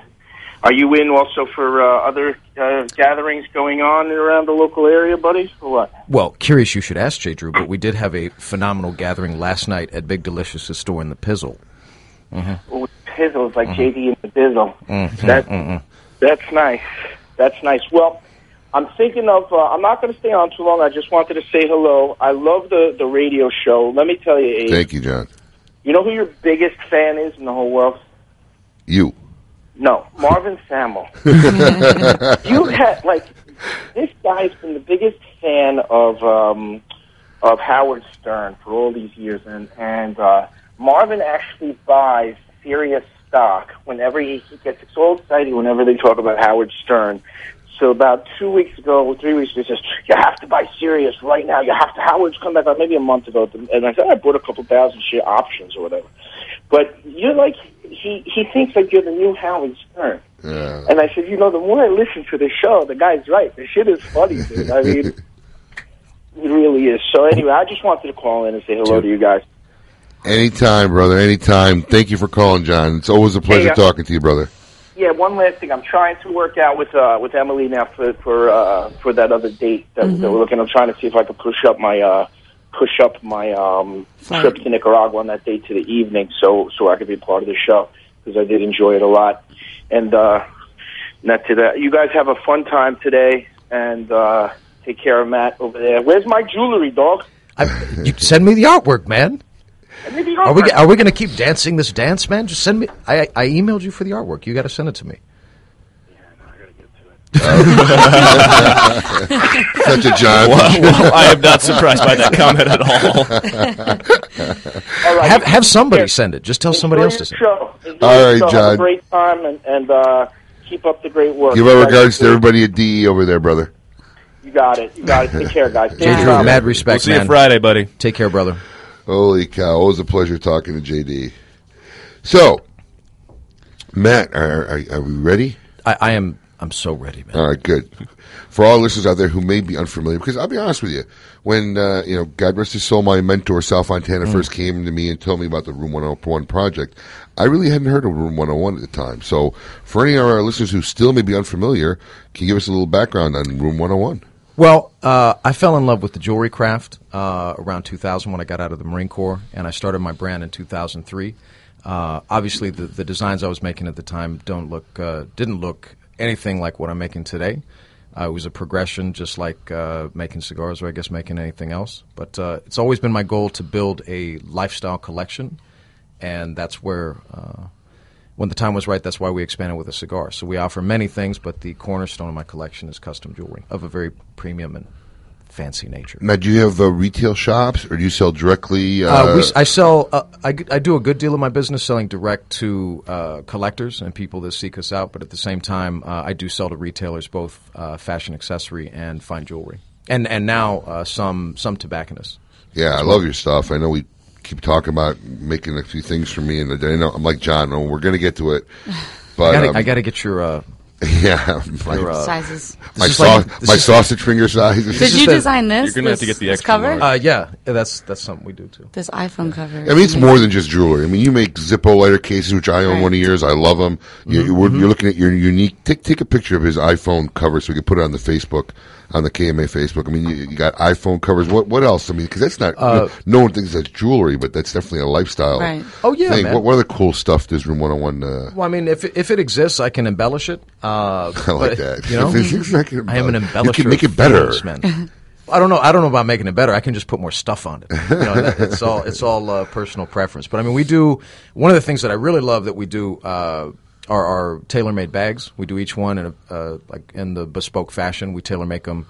[SPEAKER 41] are you in also for uh, other uh, gatherings going on around the local area, buddies, or what?
[SPEAKER 11] Well, curious you should ask, Jay Drew, but we did have a phenomenal gathering last night at Big Delicious' store in the Pizzle. Mm-hmm.
[SPEAKER 41] Oh, Pizzle is like JD and the Bizzle.
[SPEAKER 11] Mhm,
[SPEAKER 41] That
[SPEAKER 11] mhm.
[SPEAKER 41] that's nice. That's nice. Well, I'm thinking of. Uh, I'm not going to stay on too long. I just wanted to say hello. I love the the radio show. Let me tell you, Abe.
[SPEAKER 10] Thank you, John.
[SPEAKER 41] You know who your biggest fan is in the whole world?
[SPEAKER 10] You.
[SPEAKER 41] No, Marvin Samuel. you had like this guy's been the biggest fan of um, of Howard Stern for all these years, and and uh, Marvin actually buys Sirius stock whenever he, he gets so excited whenever they talk about Howard Stern. So about two weeks ago, or three weeks ago, he says, you have to buy Sirius right now. You have to. Howard's come back, maybe a month ago, and I said, I bought a couple thousand share options or whatever. But you're like, he, he thinks like you're the new Howard Stern.
[SPEAKER 10] Yeah.
[SPEAKER 41] And I said, you know, the more I listen to the show, the guy's right. The shit is funny, dude. I mean, it really is. So anyway, I just wanted to call in and say hello to you guys.
[SPEAKER 10] Anytime, brother. Anytime. Thank you for calling, John. It's always a pleasure
[SPEAKER 41] Hey, uh,
[SPEAKER 10] talking to you, brother.
[SPEAKER 41] Yeah, one last thing. I'm trying to work out with uh, with Emily now for for uh, for that other date that, that we're looking. I'm trying to see if I can push up my uh, push up my um,
[SPEAKER 42] Flight.
[SPEAKER 41] trip to Nicaragua on that date to the evening, so so I could be part of the show because I did enjoy it a lot. And uh, not to that, you guys have a fun time today, and uh, take care of Matt over there. Where's my jewelry, dog?
[SPEAKER 11] You send me the artwork, man.
[SPEAKER 41] Send me the
[SPEAKER 11] Are we are we going to keep dancing this dance, man? Just send me. I I emailed you for the artwork. You got to send it to me.
[SPEAKER 10] Such a John.
[SPEAKER 12] Well, well, I am not surprised by that comment at all.
[SPEAKER 11] have have somebody send it. Just tell somebody else to send.
[SPEAKER 41] show. Enjoy
[SPEAKER 10] All
[SPEAKER 41] your. Have
[SPEAKER 10] John.
[SPEAKER 41] a great time, and, and uh, keep up the great work.
[SPEAKER 10] Give our regards to everybody at DE over there, brother.
[SPEAKER 41] You got it. You got it. Take care, guys. Stay
[SPEAKER 11] J.
[SPEAKER 41] strong.
[SPEAKER 11] Drew, mad respect,
[SPEAKER 12] We'll see you. Friday, buddy.
[SPEAKER 11] Take care, brother.
[SPEAKER 10] Holy cow! Always a pleasure talking to JD. So, Matt, are, are, are we ready?
[SPEAKER 11] I, I am. I'm so ready, man.
[SPEAKER 10] All right, good. For all listeners out there who may be unfamiliar, because I'll be honest with you, when uh, you know, God rest his soul, my mentor Sal Fontana
[SPEAKER 11] Mm.
[SPEAKER 10] first came to me and told me about the Room 101 project, I really hadn't heard of Room 101 at the time. So, for any of our listeners who still may be unfamiliar, can you give us a little background on Room 101?
[SPEAKER 11] Well, uh, I fell in love with the jewelry craft uh, around 2000 when I got out of the Marine Corps, and I started my brand in 2003. Uh, obviously, the, the designs I was making at the time don't look uh, didn't look anything like what I'm making today. Uh, it was a progression, just like uh, making cigars, or I guess making anything else. But uh, it's always been my goal to build a lifestyle collection, and that's where. When the time was right, that's why we expanded with a cigar. So we offer many things, but the cornerstone of my collection is custom jewelry of a very premium and fancy nature.
[SPEAKER 10] Now, do you have uh, retail shops, or do you sell directly? Uh,
[SPEAKER 11] Uh, we, I sell. Uh, I, I do a good deal of my business selling direct to uh, collectors and people that seek us out. But at the same time, uh, I do sell to retailers, both uh, fashion accessory and fine jewelry, and and now uh, some some tobacconists.
[SPEAKER 10] Yeah, I love your stuff. I know we keep talking about making a few things for me, and I know I'm like John. No, we're going to get to it, but
[SPEAKER 11] I gotta,
[SPEAKER 10] um,
[SPEAKER 11] gotta get your. Uh,
[SPEAKER 10] yeah, my,
[SPEAKER 11] your, uh,
[SPEAKER 42] Sizes.
[SPEAKER 10] my,
[SPEAKER 11] This is
[SPEAKER 10] sau-
[SPEAKER 11] like-
[SPEAKER 10] my
[SPEAKER 11] is-
[SPEAKER 10] sausage finger size.
[SPEAKER 42] Did you design this?
[SPEAKER 12] You're gonna have to get the
[SPEAKER 42] this
[SPEAKER 12] extra
[SPEAKER 42] cover.
[SPEAKER 11] Uh, yeah, that's that's something we do too.
[SPEAKER 42] This iPhone cover.
[SPEAKER 10] I mean, it's more than just jewelry. I mean, you make Zippo lighter cases, which I own
[SPEAKER 42] Right.
[SPEAKER 10] one of yours. I love them. You,
[SPEAKER 11] Mm-hmm,
[SPEAKER 10] we're, you're looking at your unique. Take take a picture of his iPhone cover so we can put it on the Facebook, on the KMA Facebook. I mean, you, you got iPhone covers. What what else? I mean, because that's not.
[SPEAKER 11] Uh,
[SPEAKER 10] no one thinks that's jewelry, but that's definitely a lifestyle.
[SPEAKER 42] Right.
[SPEAKER 11] Oh, yeah,
[SPEAKER 10] thing.
[SPEAKER 11] man.
[SPEAKER 10] What, what other cool stuff does Room 101? Uh,
[SPEAKER 11] Well, I mean, if it- if it exists, I can embellish it. Uh,
[SPEAKER 10] I like
[SPEAKER 11] but,
[SPEAKER 10] that.
[SPEAKER 11] You know,
[SPEAKER 10] If it exists, I can
[SPEAKER 11] I am an embellisher.
[SPEAKER 10] you can make it better.
[SPEAKER 11] man. I don't know. I don't know about making it better. I can just put more stuff on it. You know, that- it's all it's all uh, personal preference. But I mean, we do one of the things that I really love that we do uh, are our tailor-made bags. We do each one in a uh, like in the bespoke fashion. We tailor make them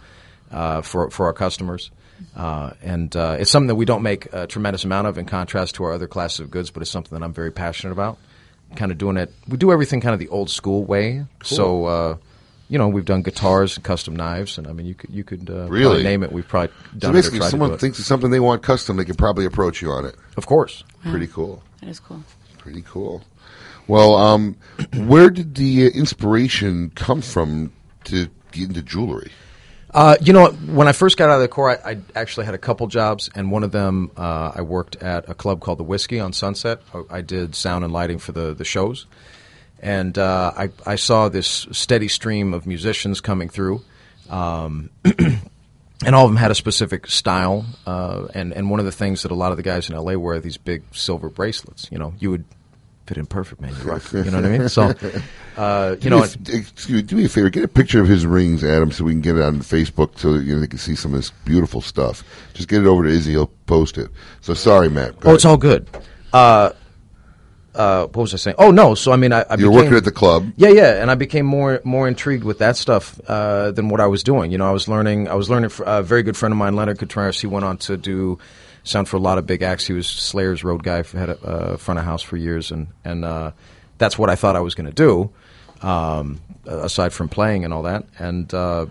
[SPEAKER 11] uh, for for our customers. Uh, and uh, it's something that we don't make a tremendous amount of in contrast to our other classes of goods, but it's something that I'm very passionate about. Kind of doing it, we do everything kind of the old school way. So, uh, you know, we've done guitars and custom knives, and I mean, you could you could uh,
[SPEAKER 10] Really?
[SPEAKER 11] name it. We've probably
[SPEAKER 10] so
[SPEAKER 11] done it or
[SPEAKER 10] basically, if
[SPEAKER 11] tried to
[SPEAKER 10] someone
[SPEAKER 11] do it.
[SPEAKER 10] thinks it's something they want custom, they can probably approach you on it.
[SPEAKER 11] Of course.
[SPEAKER 10] Pretty cool.
[SPEAKER 42] That is cool.
[SPEAKER 10] Pretty cool. Well, um, where did the uh, inspiration come from to get into jewelry?
[SPEAKER 11] Uh, you know, when I first got out of the Corps, I, I actually had a couple jobs, and one of them uh, I worked at a club called the Whiskey on Sunset. I, I did sound and lighting for the the shows, and uh, I I saw this steady stream of musicians coming through. Um, and all of them had a specific style, uh, and and one of the things that a lot of the guys in LA wear these big silver bracelets. You know, you would fit in perfect, man. You rock. You know what I mean? So, uh, you know,
[SPEAKER 10] excuse me, do me a favor. Get a picture of his rings, Adam, so we can get it on Facebook, so you know they can see some of this beautiful stuff. Just get it over to Izzy. He'll post it. So sorry, Matt.
[SPEAKER 11] Oh, it's all good. Uh, uh, what was I saying? Oh no! So I mean, I, I
[SPEAKER 10] You're
[SPEAKER 11] became-
[SPEAKER 10] working at the club.
[SPEAKER 11] Yeah, yeah, and I became more more intrigued with that stuff uh, than what I was doing. You know, I was learning. I was learning. fr- A very good friend of mine, Leonard Contreras. He went on to do sound for a lot of big acts. He was Slayer's road guy. Had a uh, front of house for years, and and uh, that's what I thought I was going to do. Um, aside from playing and all that, and uh,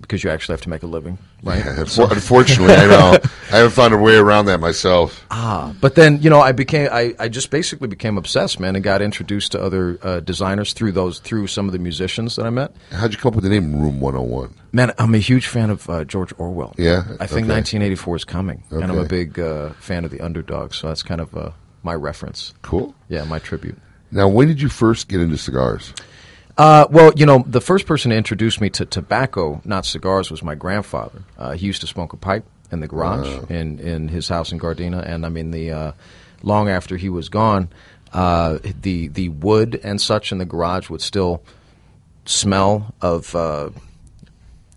[SPEAKER 11] because you actually have to make a living, right?
[SPEAKER 10] Yeah, unfor- unfortunately, I know. I haven't found a way around that myself.
[SPEAKER 11] Ah, but then you know, I became I, I just basically became obsessed, man, and got introduced to other uh, designers through those through some of the musicians that I met.
[SPEAKER 10] How'd you come up with the name Room 101?
[SPEAKER 11] Man, I'm a huge fan of uh, George Orwell.
[SPEAKER 10] Yeah?
[SPEAKER 11] I think
[SPEAKER 10] Okay.
[SPEAKER 11] 1984 is coming, and I'm a big uh, fan of the underdog. So that's kind of uh, my reference.
[SPEAKER 10] Cool.
[SPEAKER 11] Yeah, my tribute.
[SPEAKER 10] Now, when did you first get into cigars?
[SPEAKER 11] Uh, well, you know, the first person to introduce me to tobacco, not cigars, was my grandfather. Uh, he used to smoke a pipe in the garage
[SPEAKER 10] Wow.
[SPEAKER 11] in, in his house in Gardena, and I mean the uh, long after he was gone, uh, the the wood and such in the garage would still smell of.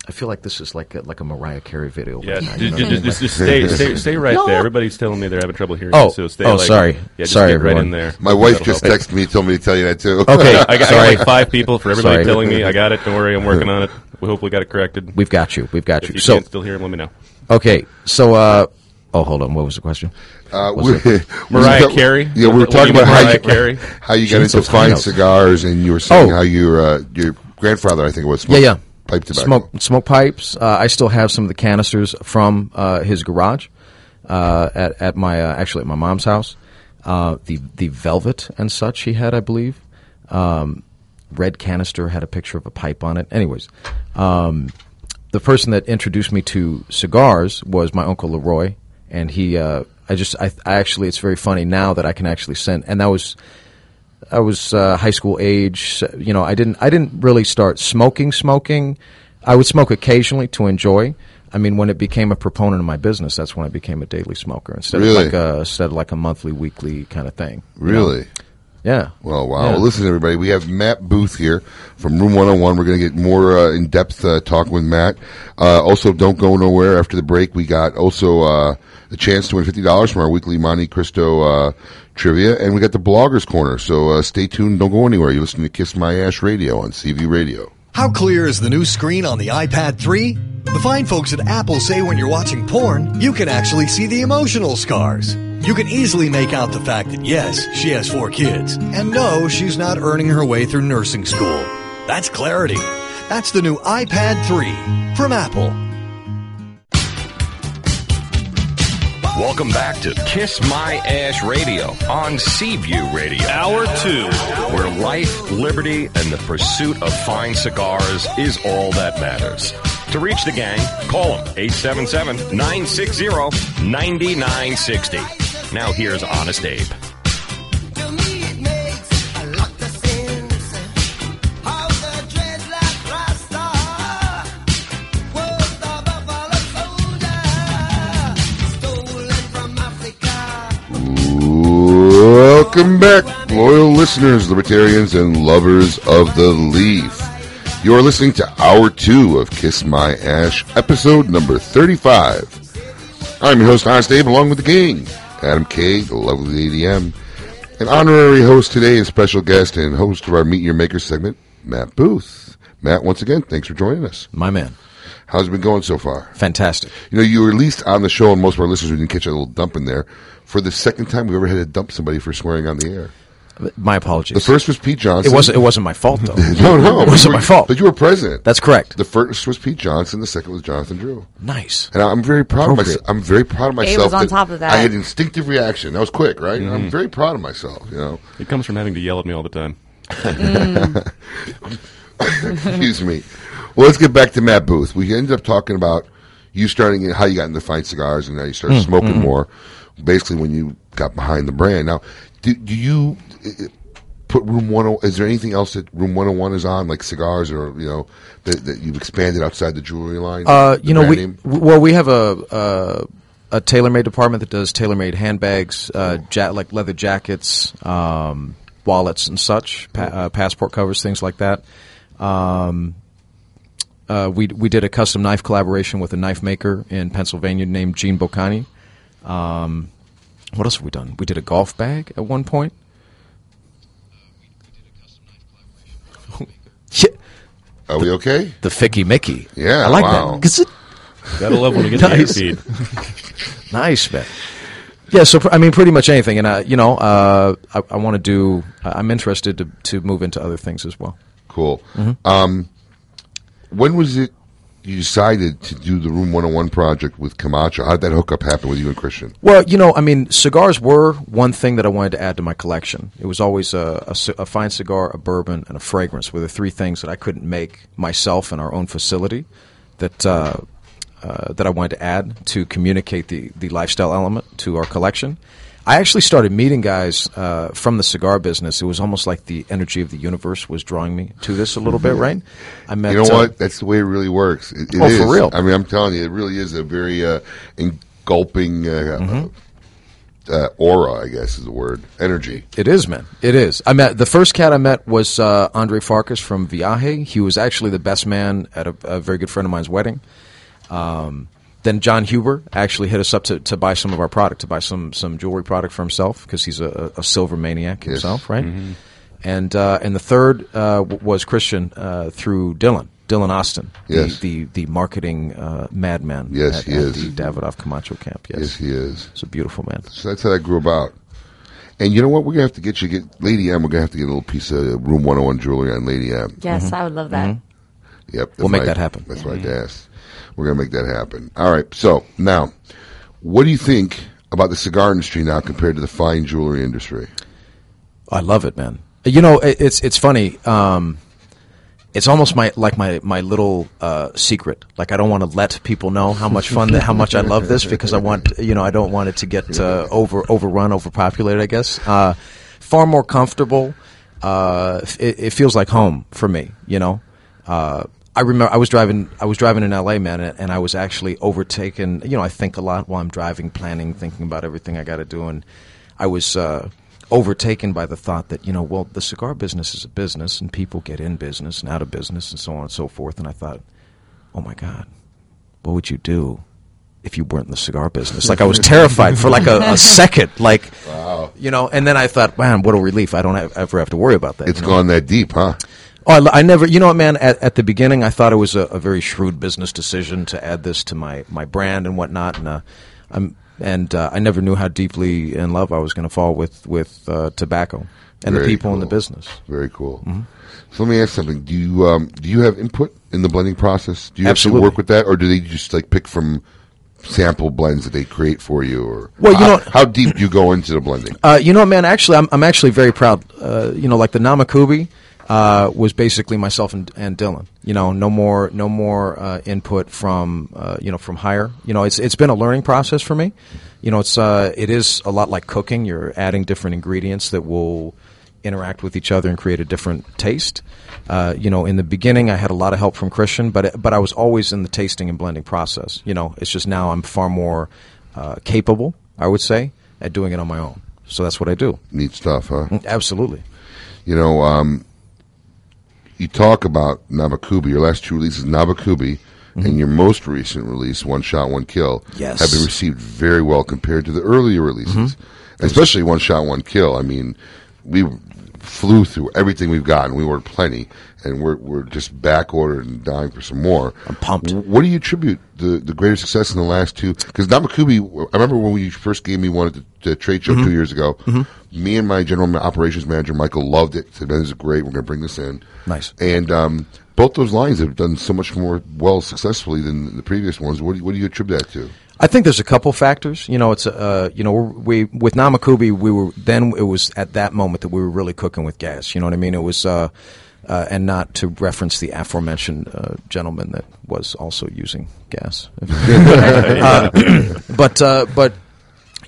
[SPEAKER 11] I feel like this is like a, like a Mariah Carey video.
[SPEAKER 12] Yeah,
[SPEAKER 11] right now, you
[SPEAKER 12] just,
[SPEAKER 11] know what I mean?
[SPEAKER 12] just, just stay, stay, stay right
[SPEAKER 11] No.
[SPEAKER 12] there. Everybody's telling me they're having trouble hearing
[SPEAKER 11] Oh,
[SPEAKER 12] you, so stay
[SPEAKER 11] oh,
[SPEAKER 12] like,
[SPEAKER 11] sorry.
[SPEAKER 12] Yeah, just
[SPEAKER 11] Sorry,
[SPEAKER 12] get right
[SPEAKER 11] everyone.
[SPEAKER 12] in there.
[SPEAKER 10] My wife
[SPEAKER 12] That'll
[SPEAKER 10] just
[SPEAKER 12] help.
[SPEAKER 10] texted me, told me to tell you that too.
[SPEAKER 11] Okay,
[SPEAKER 12] I got, I got like five people for everybody
[SPEAKER 11] Sorry.
[SPEAKER 12] telling me I got it. Don't worry, I'm working on it. We hopefully got it corrected.
[SPEAKER 11] We've got you. We've got
[SPEAKER 12] If
[SPEAKER 11] you.
[SPEAKER 12] you
[SPEAKER 11] So-
[SPEAKER 12] can't still hear him, let me know.
[SPEAKER 11] Okay, so uh, oh, hold on. What was the question?
[SPEAKER 10] Uh,
[SPEAKER 11] Was
[SPEAKER 10] we-
[SPEAKER 11] it-
[SPEAKER 12] Mariah Carey?
[SPEAKER 10] Yeah, we were talking
[SPEAKER 12] you mean,
[SPEAKER 10] about how
[SPEAKER 12] Mariah
[SPEAKER 10] you,
[SPEAKER 12] Carey?
[SPEAKER 10] how you
[SPEAKER 11] She
[SPEAKER 10] got
[SPEAKER 11] needs
[SPEAKER 10] into fine cigars, and you were saying
[SPEAKER 11] Oh.
[SPEAKER 10] how your uh, your grandfather, I think it was,
[SPEAKER 11] yeah, yeah.
[SPEAKER 10] Pipe tobacco.
[SPEAKER 11] Smoke smoke pipes. Uh, I still have some of the canisters from uh, his garage uh, at at my uh, actually at my mom's house. Uh, the the velvet and such he had, I believe. Um, red canister had a picture of a pipe on it. Anyways, um, the person that introduced me to cigars was my uncle Leroy, and he. I just I, I actually it's very funny now that I can actually send and that was I was uh, high school age. You know, I didn't. I didn't really start smoking. Smoking, I would smoke occasionally to enjoy. I mean, when it became a proponent of my business, that's when I became a daily smoker instead
[SPEAKER 10] Really?
[SPEAKER 11] of like a instead of like a monthly, weekly kind of thing. you know?
[SPEAKER 10] Really?
[SPEAKER 11] Yeah.
[SPEAKER 10] Well, wow.
[SPEAKER 11] Yeah.
[SPEAKER 10] Well, listen, everybody. We have Matt Booth here from Room 101. We're going to get more uh, in depth uh, talk with Matt. Uh, also, don't go nowhere after the break. We got also uh, a chance to win $50 from our weekly Montecristo uh, trivia, and we got the Bloggers Corner. So uh, stay tuned. Don't go anywhere. You're listening to Kiss My Ash Radio on Seaview Radio.
[SPEAKER 42] How clear is the new screen on the iPad 3? The fine folks at Apple say when you're watching porn, you can actually see the emotional scars. You can easily make out the fact that yes, she has four kids, and no, she's not earning her way through nursing school. That's clarity. That's the new iPad 3 from Apple.
[SPEAKER 18] Welcome back to Kiss My Ash Radio on Seaview Radio.
[SPEAKER 38] Hour two.
[SPEAKER 18] Where life, liberty, and the pursuit of fine cigars is all that matters. To reach the gang, call them 877 960 9960. Now here's Honest Abe.
[SPEAKER 10] Welcome back, loyal listeners, libertarians, and lovers of the leaf. You're listening to Hour 2 of Kiss My Ash, episode number 35. I'm your host, Honest Abe, along with the gang, Adam K., the lovely ADM. An honorary host today and special guest and host of our Meet Your Maker segment, Matt Booth. Matt, once again, thanks for joining us.
[SPEAKER 11] My man.
[SPEAKER 10] How's it been going so far?
[SPEAKER 11] Fantastic.
[SPEAKER 10] You know, you were least on the show, and most of our listeners we didn't catch a little dump in there. For the second time we've ever had to dump somebody for swearing on the air.
[SPEAKER 11] My apologies.
[SPEAKER 10] The first was Pete Johnson.
[SPEAKER 11] It wasn't. It wasn't my fault though.
[SPEAKER 10] no, no,
[SPEAKER 11] it wasn't
[SPEAKER 10] You
[SPEAKER 11] my fault.
[SPEAKER 10] But you were president.
[SPEAKER 11] That's correct.
[SPEAKER 10] The first was Pete Johnson. The second was Jonathan Drew.
[SPEAKER 11] Nice.
[SPEAKER 10] And I'm very proud of myself. I'm very proud of
[SPEAKER 43] Abe
[SPEAKER 10] myself.
[SPEAKER 43] was on top of that.
[SPEAKER 10] I had an instinctive reaction. That was quick, right?
[SPEAKER 12] Mhm.
[SPEAKER 10] I'm very proud of myself. You know.
[SPEAKER 12] It comes from having to yell at me all the time.
[SPEAKER 10] Excuse me. Well, let's get back to Matt Booth. We ended up talking about you starting and how you got into fine cigars and now you started
[SPEAKER 11] Mm,
[SPEAKER 10] smoking
[SPEAKER 11] mm.
[SPEAKER 10] more. Basically, when you got behind the brand. Now, do, do you put Room One? oh, Is there anything else that Room One Hundred One is on, like cigars, or you know that, that you've expanded outside the jewelry line?
[SPEAKER 11] Uh, you know, we
[SPEAKER 10] name?
[SPEAKER 11] well, we have a, a a tailor-made department that does tailor-made handbags, uh, ja- like leather jackets, um, wallets, and such, pa- uh, passport covers, things like that. Um, uh, we we did a custom knife collaboration with a knife maker in Pennsylvania named Gene Bocani. Um, what else have we done? We did a golf bag at one point. yeah.
[SPEAKER 10] Are we okay?
[SPEAKER 11] The Ficky Mickey.
[SPEAKER 10] Yeah,
[SPEAKER 11] I like
[SPEAKER 10] wow.
[SPEAKER 11] that. 'Cause it-
[SPEAKER 12] Gotta love when you get the
[SPEAKER 11] nice.
[SPEAKER 12] feed.
[SPEAKER 11] nice, man. Yeah, so I mean, pretty much anything, and uh, you know, uh, I, I want to do. I- I'm interested to to move into other things as well.
[SPEAKER 10] Cool.
[SPEAKER 11] Mm-hmm.
[SPEAKER 10] Um, when was it you decided to do the Room 101 project with Camacho? How did that hookup happen with you and Christian?
[SPEAKER 11] Well, you know, I mean, cigars were one thing that I wanted to add to my collection. It was always a, a a fine cigar, a bourbon, and a fragrance were the three things that I couldn't make myself in our own facility that uh, uh, that I wanted to add to communicate the, the lifestyle element to our collection. I actually started meeting guys uh, from the cigar business. It was almost like the energy of the universe was drawing me to this a little bit, right? I met.
[SPEAKER 10] you know
[SPEAKER 11] uh,
[SPEAKER 10] what? That's the way it really works. It, it
[SPEAKER 11] Oh, for real.
[SPEAKER 10] I mean, I'm telling you, it really is a very uh, engulfing uh,
[SPEAKER 11] Mm-hmm.
[SPEAKER 10] uh, aura. I guess is the word. Energy.
[SPEAKER 11] It is, man. It is. I met the first cat I met was uh, Andre Farkas from Viaje. He was actually the best man at a, a very good friend of mine's wedding. Um, then John Huber actually hit us up to, to buy some of our product, to buy some some jewelry product for himself because he's a, a silver maniac himself, right?
[SPEAKER 10] Mhm.
[SPEAKER 11] And uh, and the third uh, w- was Christian uh, through Dylan. Dylan Austin,
[SPEAKER 10] Yes.
[SPEAKER 11] the, the the marketing uh, madman.
[SPEAKER 10] Yes,
[SPEAKER 11] at,
[SPEAKER 10] he
[SPEAKER 11] at
[SPEAKER 10] is.
[SPEAKER 11] the Davidoff Camacho camp. Yes,
[SPEAKER 10] Yes, he is.
[SPEAKER 11] It's a beautiful man.
[SPEAKER 10] So that's how that grew about. And you know what? We're gonna have to get you get Lady M. We're gonna have to get a little piece of Room 101 jewelry on Lady M.
[SPEAKER 43] Yes, I would love that.
[SPEAKER 10] Yep,
[SPEAKER 11] We'll make
[SPEAKER 10] what I-
[SPEAKER 11] that happen.
[SPEAKER 10] That's what I asked. We're gonna make that happen. All right. So now, what do you think about the cigar industry now compared to the fine jewelry industry?
[SPEAKER 11] I love it, man. You know, it's it's funny. Um, it's almost my like my my little uh, secret. Like I don't want to let people know how much fun, how much I love this because I want you know I don't want it to get uh, over overrun, overpopulated. I guess uh, far more comfortable. Uh, it, it feels like home for me. You know. I remember I was driving. I was driving in L.A., man, and, and I was actually overtaken. You know, I think a lot while I'm driving, planning, thinking about everything I got to do, and I was uh, overtaken by the thought that you know, well, the cigar business is a business, and people get in business and out of business, and so on and so forth. And I thought, oh my God, what would you do if you weren't in the cigar business? Like I was terrified for like a, a second, like you know. And then I thought, man, what a relief! I don't have, ever have to worry about that.
[SPEAKER 10] It's
[SPEAKER 11] you know?
[SPEAKER 10] gone that deep, huh?
[SPEAKER 11] Oh, I, I never. You know what, man? At, at the beginning, I thought it was a, a very shrewd business decision to add this to my, my brand and whatnot, and uh, I'm and uh, I never knew how deeply in love I was going to fall with with uh, tobacco and the
[SPEAKER 10] Very
[SPEAKER 11] people in the business.
[SPEAKER 10] Very cool.
[SPEAKER 11] Mm-hmm.
[SPEAKER 10] So let me ask something. Do you um, do you have input in the blending process? Do you
[SPEAKER 11] Absolutely.
[SPEAKER 10] actually work with that, or do they just like pick from sample blends that they create for you? Or
[SPEAKER 11] Well, you
[SPEAKER 10] how,
[SPEAKER 11] know-
[SPEAKER 10] how deep do you go into the blending?
[SPEAKER 11] Uh, you know, man. Actually, I'm I'm actually very proud. Uh, you know, like the Namakubi uh, was basically myself and, and Dylan. You know, no more no more uh, input from uh, you know from higher. You know, it's it's been a learning process for me. You know, it's uh, it is a lot like cooking. You're adding different ingredients that will interact with each other and create a different taste. Uh, you know, in the beginning, I had a lot of help from Christian, but but I was always in the tasting and blending process. You know, it's just now I'm far more uh, capable, I would say, at doing it on my own. So that's what I do.
[SPEAKER 10] Neat stuff, huh?
[SPEAKER 11] Absolutely.
[SPEAKER 10] You know, um, you talk about Namakubi. Your last two releases, Namakubi, and your most recent release, One Shot, One Kill,
[SPEAKER 11] Mm-hmm. Yes.
[SPEAKER 10] have been received very well compared to the earlier releases,
[SPEAKER 11] Mm-hmm.
[SPEAKER 10] especially One Shot, One Kill. I mean, we flew through everything we've gotten. We ordered plenty, and we're we're just back ordered and dying for some more.
[SPEAKER 11] I'm pumped.
[SPEAKER 10] What do you attribute the the greater success in the last two? Because Namakubi, I remember when you first gave me one at the, the trade show
[SPEAKER 11] Mhm.
[SPEAKER 10] two years ago.
[SPEAKER 11] Mhm.
[SPEAKER 10] Me and my general operations manager Michael loved it. Said, "Man, "This is great. We're going to bring this in."
[SPEAKER 11] Nice.
[SPEAKER 10] And um, both those lines have done so much more well successfully than the previous ones. What do you, what do you attribute that to?
[SPEAKER 11] I think there's a couple factors. You know, it's uh, you know, we with Namakubi, we were then it was at that moment that we were really cooking with gas. You know what I mean? It was, uh, uh, and not to reference the aforementioned uh, gentleman that was also using gas. Uh, but uh, but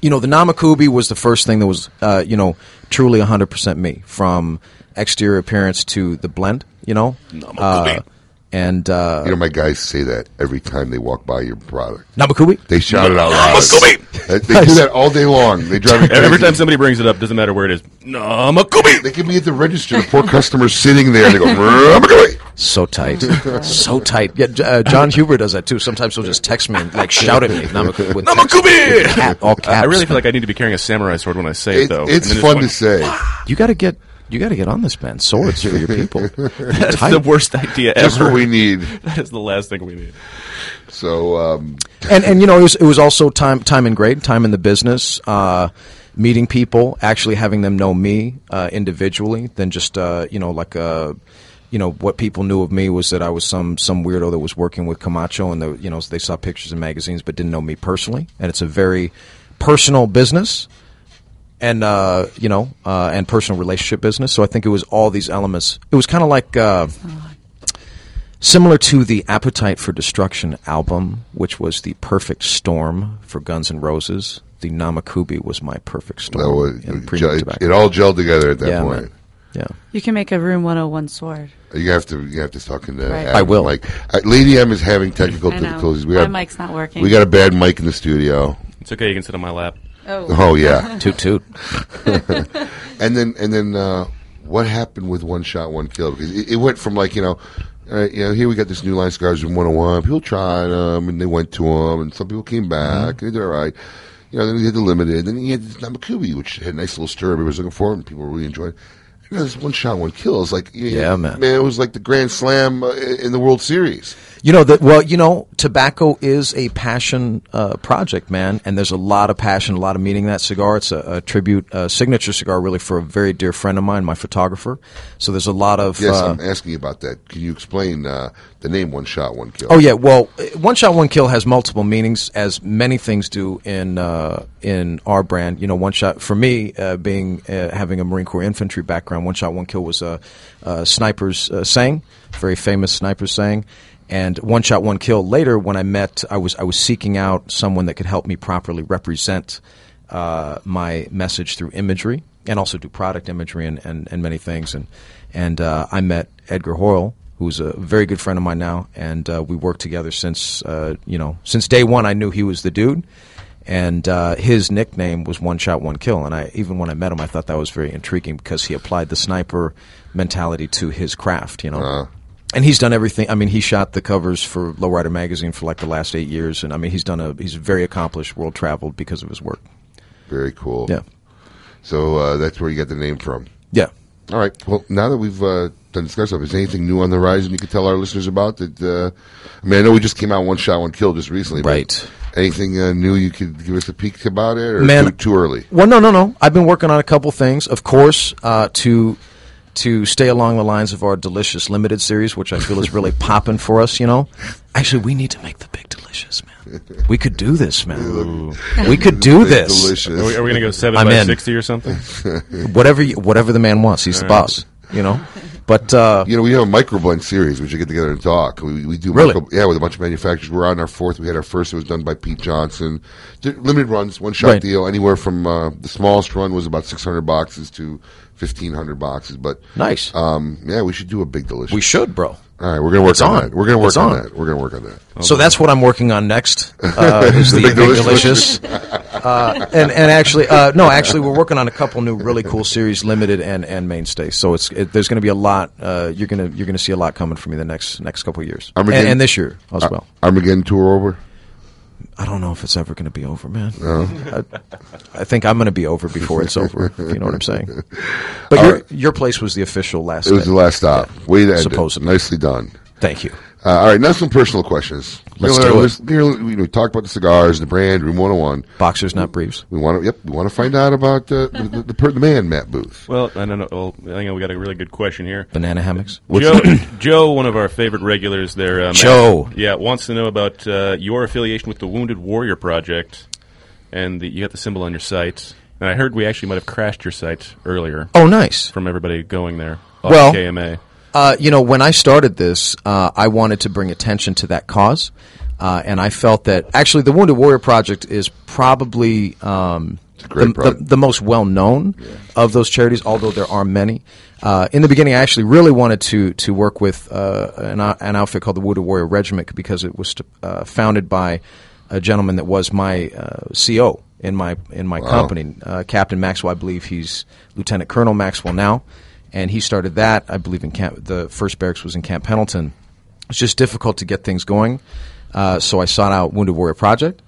[SPEAKER 11] you know, the Namakubi was the first thing that was uh, you know truly 100% me from exterior appearance to the blend. You know, uh, And uh,
[SPEAKER 10] You know, my guys say that every time they walk by your product.
[SPEAKER 11] Namakubi?
[SPEAKER 10] They shout it out loud.
[SPEAKER 12] Namakubi!
[SPEAKER 10] They they do that all day long. They drive me crazy.
[SPEAKER 12] Every time somebody brings it up, doesn't matter where it is. Namakubi!
[SPEAKER 10] They can be at the register. The poor customer's sitting there. They go, Namakubi!
[SPEAKER 11] So tight, so tight. Yeah, uh, John Huber does that too. Sometimes he'll just text me and like shout at me. Namakubi! with text-
[SPEAKER 12] Namakubi!
[SPEAKER 11] Cap, all caps.
[SPEAKER 12] I really feel like I need to be carrying a samurai sword when I say it,
[SPEAKER 10] It-
[SPEAKER 12] though.
[SPEAKER 10] it's
[SPEAKER 12] And then
[SPEAKER 10] fun
[SPEAKER 12] going,
[SPEAKER 10] to say.
[SPEAKER 11] You got to get you got to get on this, man. Swords for your people.
[SPEAKER 12] That's the worst idea ever.
[SPEAKER 10] Just what we need.
[SPEAKER 12] That is the last thing we need.
[SPEAKER 10] So, um,
[SPEAKER 11] and and you know it was it was also time time and grade time in the business uh, meeting people actually having them know me uh, individually than just uh, you know like uh, you know what people knew of me was that I was some some weirdo that was working with Camacho and the, you know they saw pictures in magazines but didn't know me personally and it's a very personal business and uh, you know uh, and personal relationship business so I think it was all these elements it was kind of like uh, Similar to the Appetite for Destruction album, which was the perfect storm for Guns N' Roses, the Namakubi was my perfect storm.
[SPEAKER 10] was,
[SPEAKER 11] in
[SPEAKER 10] it,
[SPEAKER 11] premium
[SPEAKER 10] it, it all gelled together at that
[SPEAKER 11] Yeah,
[SPEAKER 10] point.
[SPEAKER 11] man. Yeah.
[SPEAKER 43] You can make a Room 101 sword.
[SPEAKER 10] You have to. You have to talk into.
[SPEAKER 43] Right.
[SPEAKER 10] Adam
[SPEAKER 11] I will.
[SPEAKER 10] Like Uh, Lady M is having technical difficulties. We
[SPEAKER 43] My
[SPEAKER 10] got,
[SPEAKER 43] mic's not working.
[SPEAKER 10] We got a bad mic in the studio.
[SPEAKER 12] It's okay. You can sit on my lap.
[SPEAKER 43] Oh.
[SPEAKER 10] Oh yeah.
[SPEAKER 11] toot toot.
[SPEAKER 10] and then and then uh, what happened with one shot, one kill? Because it, it went from like you know. Uh, you know, here we got this new line of cigars in 101. People tried them and they went to them, and some people came back and they did all right. You know, then we had the limited. Then you had this Namakubi, which had a nice little stir. Everybody was looking for it, and people really enjoyed it. You know, this one shot, one kill is like,
[SPEAKER 11] Yeah,
[SPEAKER 10] know,
[SPEAKER 11] man.
[SPEAKER 10] Man, it was like the Grand Slam uh, in the World Series.
[SPEAKER 11] You know that well, you know, tobacco is a passion uh, project, man, and there's a lot of passion, a lot of meaning in that cigar. It's a, a tribute, a signature cigar, really, for a very dear friend of mine, my photographer. So there's a lot of
[SPEAKER 10] Yes,
[SPEAKER 11] uh,
[SPEAKER 10] I'm asking about that. Can you explain uh, the name One Shot, One Kill?
[SPEAKER 11] Oh yeah, well, one shot, one kill has multiple meanings, as many things do in uh, in our brand. You know, one shot for me, uh, being uh, having a Marine Corps infantry background, one shot, one kill was a, a sniper's uh, saying, very famous sniper's saying. And one shot, one kill. Later, when I met, I was I was seeking out someone that could help me properly represent uh, my message through imagery and also do product imagery and, and, and many things. And and uh, I met Edgar Hoyos, who's a very good friend of mine now, and uh, we worked together since uh, you know since day one. I knew he was the dude, and uh, his nickname was One Shot One Kill. And I even when I met him, I thought that was very intriguing because he applied the sniper mentality to his craft. You know. And he's done everything. I mean, he shot the covers for Lowrider magazine for like the last eight years, and I mean, he's done a he's very accomplished, world traveled because of his work.
[SPEAKER 10] Very cool.
[SPEAKER 11] Yeah.
[SPEAKER 10] So uh, that's where you got the name from.
[SPEAKER 11] Yeah.
[SPEAKER 10] All right. Well, now that we've done discuss stuff, is anything new on the horizon you could tell our listeners about? That uh, I mean, I know we just came out one shot, one kill just recently.
[SPEAKER 11] Right.
[SPEAKER 10] Anything uh, new you could give us a peek about it, or
[SPEAKER 11] Man-
[SPEAKER 10] too, too early?
[SPEAKER 11] Well, no, no, no. I've been working on a couple things, of course, uh, to to stay along the lines of our delicious limited series, which I feel is really popping for us. You know, actually, we need to make the big delicious, man. We could do this, man. We could do this.
[SPEAKER 10] Delicious.
[SPEAKER 12] Are we, are we going to go 7
[SPEAKER 11] I'm
[SPEAKER 12] by
[SPEAKER 11] in.
[SPEAKER 12] 60 or something?
[SPEAKER 11] whatever, you, whatever the man wants. He's the
[SPEAKER 12] All right.
[SPEAKER 11] boss. You know, but uh,
[SPEAKER 10] You know, we have a microblend series. We should get together and talk. We, we do
[SPEAKER 11] Really?
[SPEAKER 10] micro, yeah, with a bunch of manufacturers. We're on our fourth. We had our first. It was done by Pete Johnson. Limited runs, one shot
[SPEAKER 11] Right.
[SPEAKER 10] deal. Anywhere from uh, the smallest run was about six hundred boxes to fifteen hundred boxes. But
[SPEAKER 11] Nice.
[SPEAKER 10] Um, yeah, we should do a big delicious.
[SPEAKER 11] we should, bro.
[SPEAKER 10] All right, we're gonna work
[SPEAKER 11] It's
[SPEAKER 10] on,
[SPEAKER 11] on.
[SPEAKER 10] that. We're gonna work
[SPEAKER 11] It's
[SPEAKER 10] on,
[SPEAKER 11] on.
[SPEAKER 10] that. We're gonna work on that.
[SPEAKER 11] So that's what I'm working on next. Uh, is the,
[SPEAKER 10] The Big
[SPEAKER 11] Big
[SPEAKER 10] Delicious.
[SPEAKER 11] Delicious, uh, and and actually, uh, no, actually, we're working on a couple new really cool series, limited and and mainstay. So it's it, there's going to be a lot. Uh, you're gonna you're gonna see a lot coming from me the next next couple of years, and,
[SPEAKER 10] Armageddon-
[SPEAKER 11] and this year as
[SPEAKER 10] Ar-
[SPEAKER 11] well.
[SPEAKER 10] Armageddon tour over.
[SPEAKER 11] I don't know if it's ever going to be over, man. I, I think I'm going to be over before it's over. If you know what I'm saying. But your
[SPEAKER 10] right.
[SPEAKER 11] your place was the official last.
[SPEAKER 10] It was
[SPEAKER 11] day.
[SPEAKER 10] the last stop.
[SPEAKER 11] Yeah.
[SPEAKER 10] Way to
[SPEAKER 11] Supposedly.
[SPEAKER 10] nicely done.
[SPEAKER 11] Thank you.
[SPEAKER 10] Uh, all right, now some personal questions.
[SPEAKER 11] Let's
[SPEAKER 10] you know,
[SPEAKER 11] do it.
[SPEAKER 10] let's- you know, we, we talked about the cigars, the brand, Room 101.
[SPEAKER 11] Boxers, not briefs.
[SPEAKER 10] We want to. Yep, we want to find out about uh, the, the, the, per- the man, Matt Booth.
[SPEAKER 12] Well, I don't know. Well, I think we got a really good question here.
[SPEAKER 11] Banana hammocks.
[SPEAKER 12] Joe, Joe, one of our favorite regulars there. Uh, Matt,
[SPEAKER 11] Joe.
[SPEAKER 12] yeah, wants to know about uh, your affiliation with the Wounded Warrior Project, and the, you got the symbol on your site. And I heard we actually might have crashed your site earlier.
[SPEAKER 11] Oh, nice.
[SPEAKER 12] From everybody going there.
[SPEAKER 11] Well,
[SPEAKER 12] KMA.
[SPEAKER 11] Uh, you know, when I started this, uh, I wanted to bring attention to that cause, uh, and I felt that actually the Wounded Warrior Project is probably um, the, the, the most well known of those charities, although there are many. Uh, in the beginning, I actually really wanted to to work with uh, an, an outfit called the Wounded Warrior Regiment because it was uh, founded by a gentleman that was my uh, CO in my in my
[SPEAKER 10] Wow.
[SPEAKER 11] company, uh, Captain Maxwell. I believe he's Lieutenant Colonel Maxwell now, and he started that. I believe in camp. The first barracks was in Camp Pendleton. It's just difficult to get things going, uh, so I sought out Wounded Warrior Project.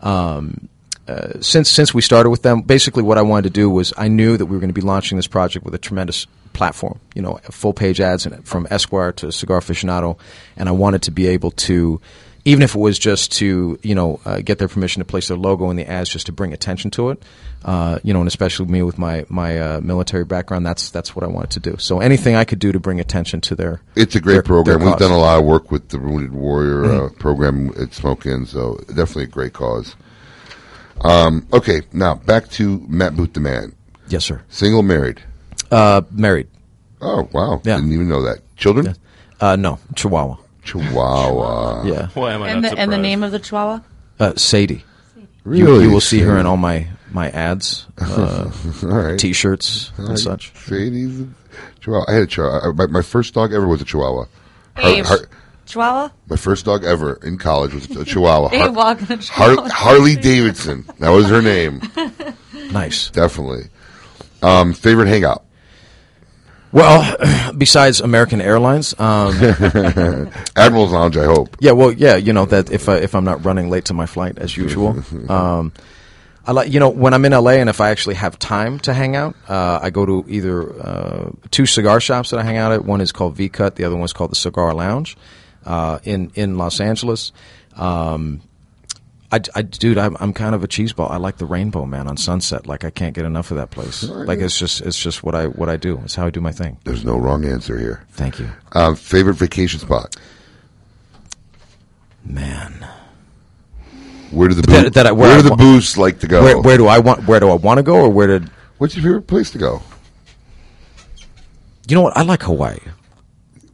[SPEAKER 11] Um, uh, since since we started with them, basically what I wanted to do was I knew that we were going to be launching this project with a tremendous platform, you know, full page ads in it from Esquire to Cigar Aficionado, and I wanted to be able to, even if it was just to you know uh, get their permission to place their logo in the ads, just to bring attention to it, uh, you know, and especially me with my my uh, military background, that's that's what I wanted to do. So anything I could do to bring attention to their
[SPEAKER 10] It's a great
[SPEAKER 11] their-
[SPEAKER 10] program.
[SPEAKER 11] their
[SPEAKER 10] We've done a lot of work with the Wounded Warrior uh,
[SPEAKER 11] Mhm.
[SPEAKER 10] program at Smoke Inn, so definitely a great cause. Um, okay, now back to Matt Booth the Man.
[SPEAKER 11] Yes, sir.
[SPEAKER 10] Single, married.
[SPEAKER 11] Uh, married.
[SPEAKER 10] Oh wow!
[SPEAKER 11] Yeah.
[SPEAKER 10] Didn't even know that. Children?
[SPEAKER 11] Uh, no, Chihuahua.
[SPEAKER 10] Chihuahua.
[SPEAKER 11] Yeah.
[SPEAKER 12] Why am I
[SPEAKER 43] and
[SPEAKER 12] not
[SPEAKER 43] the, and the name of the Chihuahua?
[SPEAKER 11] Uh, Sadie. You,
[SPEAKER 10] Really?
[SPEAKER 11] you will see her in all my my ads, uh,
[SPEAKER 10] All right.
[SPEAKER 11] t-shirts and such.
[SPEAKER 10] Sadie's a Chihuahua. I had a Chihuahua. My, my first dog ever was a Chihuahua. Har-
[SPEAKER 43] Abe.
[SPEAKER 10] Har-
[SPEAKER 43] Chihuahua?
[SPEAKER 10] my first dog ever in college was a Chihuahua.
[SPEAKER 43] Abe
[SPEAKER 10] Har-
[SPEAKER 43] walking a
[SPEAKER 10] Har-
[SPEAKER 43] Chihuahua.
[SPEAKER 10] Harley Davidson. That was her name.
[SPEAKER 11] Nice.
[SPEAKER 10] Definitely. Um, favorite hangout?
[SPEAKER 11] Well, besides American Airlines, um,
[SPEAKER 10] Admiral's Lounge, I hope.
[SPEAKER 11] Yeah, well, yeah, you know that if I, if I'm not running late to my flight as usual, um, I like you know when I'm in LA and if I actually have time to hang out, uh, I go to either uh, two cigar shops that I hang out at. One is called V Cut, the other one is called the Cigar Lounge uh, in in Los Angeles. Um, I, I, dude, I'm, I'm kind of a cheeseball. I like the Rainbow Man on Sunset. Like I can't get enough of that place. Like it's just it's just what I what I do. It's how I do my thing.
[SPEAKER 10] There's no wrong answer here.
[SPEAKER 11] Thank you.
[SPEAKER 10] Um, favorite vacation spot?
[SPEAKER 11] Man.
[SPEAKER 10] Where do the
[SPEAKER 11] That-
[SPEAKER 10] boo-
[SPEAKER 11] that I-
[SPEAKER 10] where,
[SPEAKER 11] where I
[SPEAKER 10] do the booze like to go?
[SPEAKER 11] Where, where do I want? Where do I want to go, or where did?
[SPEAKER 10] What's your favorite place to go?
[SPEAKER 11] You know what? I like Hawaii.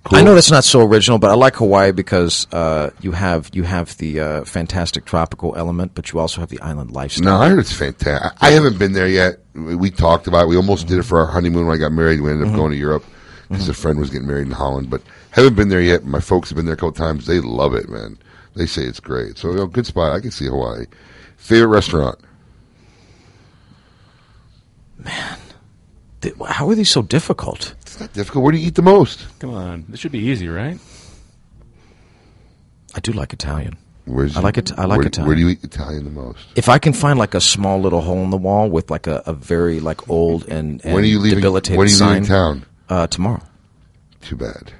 [SPEAKER 11] I know that's not so original, but I like Hawaii because uh, you have you have the uh, fantastic tropical element, but you also have the island lifestyle.
[SPEAKER 10] No, I heard it's fantastic. I haven't been there yet. We talked about it. We almost did it for our honeymoon when I got married. We ended up
[SPEAKER 11] Mhm.
[SPEAKER 10] going to Europe because a friend was getting married in Holland, but haven't been there yet. My folks have been there a couple times. They love it, man. They say it's great. So, you know, good spot. I can see Hawaii. Favorite restaurant?
[SPEAKER 11] Th- How are these so difficult?
[SPEAKER 10] It's not difficult. Where do you eat the most?
[SPEAKER 12] Come on, this should be easy, right?
[SPEAKER 11] I do like Italian.
[SPEAKER 10] Where's
[SPEAKER 11] I like it. I like
[SPEAKER 10] where,
[SPEAKER 11] Italian.
[SPEAKER 10] Where do you eat Italian the most?
[SPEAKER 11] If I can find like a small little hole in the wall with like a, a very like old and, and
[SPEAKER 10] When are you leaving-
[SPEAKER 11] debilitated
[SPEAKER 10] when are you
[SPEAKER 11] sign,
[SPEAKER 10] leaving town?
[SPEAKER 11] Uh, tomorrow.
[SPEAKER 10] Too bad.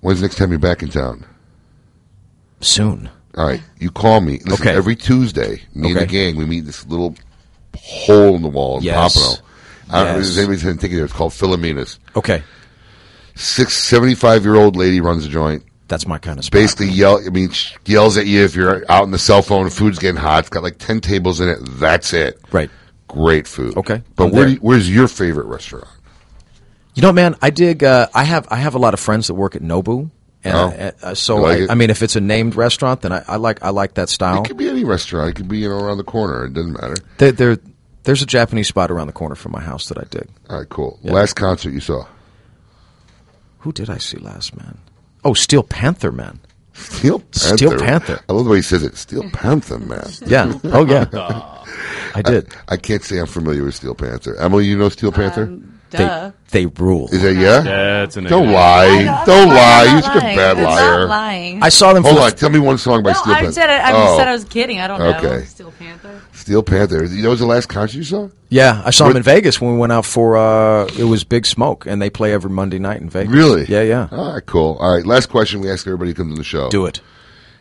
[SPEAKER 10] When's the next time you're back in town?
[SPEAKER 11] Soon.
[SPEAKER 10] All right, you call me. Listen,
[SPEAKER 11] Okay.
[SPEAKER 10] Every Tuesday, me and the gang, we meet in this little hole in the wall in
[SPEAKER 11] Yes.
[SPEAKER 10] Pompano. I don't know if anybody's take it there. It's called Philomena's.
[SPEAKER 11] Okay.
[SPEAKER 10] Six, 75 year old lady runs a joint.
[SPEAKER 11] That's my kind of spot.
[SPEAKER 10] Basically, yell. I mean, she yells at you if you're out on the cell phone. Food's getting hot. It's got like ten tables in it. That's it.
[SPEAKER 11] Right.
[SPEAKER 10] Great food.
[SPEAKER 11] Okay.
[SPEAKER 10] But where
[SPEAKER 11] there.
[SPEAKER 10] do you, where's your favorite restaurant?
[SPEAKER 11] You know, man, I dig. Uh, I have I have a lot of friends that work at Nobu, and
[SPEAKER 10] Oh.
[SPEAKER 11] uh, uh, so
[SPEAKER 10] You like
[SPEAKER 11] I,
[SPEAKER 10] it?
[SPEAKER 11] I mean, if it's a named restaurant, then I, I like I like that style.
[SPEAKER 10] It could be any restaurant. It could be you know around the corner. It doesn't matter.
[SPEAKER 11] There, there, there's a Japanese spot around the corner from my house that I dig.
[SPEAKER 10] All right, cool.
[SPEAKER 11] Yeah.
[SPEAKER 10] Last concert you saw?
[SPEAKER 11] Who did I see last, man? Oh, Steel Panther, man.
[SPEAKER 10] Steel Panther.
[SPEAKER 11] Steel Panther.
[SPEAKER 10] I love the way he says it. Steel Panther, man.
[SPEAKER 11] Yeah. Oh, yeah. I did.
[SPEAKER 10] I, can't say I'm familiar with Steel Panther. Emily, you know Steel Panther?
[SPEAKER 43] Um, Duh.
[SPEAKER 11] They, they rule.
[SPEAKER 10] Is that yeah?
[SPEAKER 12] That's an
[SPEAKER 10] Don't lie.
[SPEAKER 43] I know, I'm
[SPEAKER 10] Don't
[SPEAKER 43] not-
[SPEAKER 10] lie. You're such a
[SPEAKER 43] lying.
[SPEAKER 10] bad
[SPEAKER 43] It's not
[SPEAKER 10] liar.
[SPEAKER 43] lying.
[SPEAKER 11] I saw them.
[SPEAKER 10] Hold
[SPEAKER 11] for
[SPEAKER 10] on. Tell me one song by
[SPEAKER 43] No,
[SPEAKER 10] Steel
[SPEAKER 43] I
[SPEAKER 10] Panther.
[SPEAKER 43] said it. I
[SPEAKER 10] oh,
[SPEAKER 43] said I was kidding. I don't know.
[SPEAKER 10] Okay.
[SPEAKER 43] Steel Panther.
[SPEAKER 10] Steel Panther. You know, was the last concert you saw?
[SPEAKER 11] Yeah, I saw
[SPEAKER 10] What-
[SPEAKER 11] them in Vegas when we went out for. Uh, it was Big Smoke, and they play every Monday night in Vegas.
[SPEAKER 10] Really?
[SPEAKER 11] Yeah, yeah.
[SPEAKER 10] All right, cool. All right, last question we ask everybody who comes on the show.
[SPEAKER 11] Do it.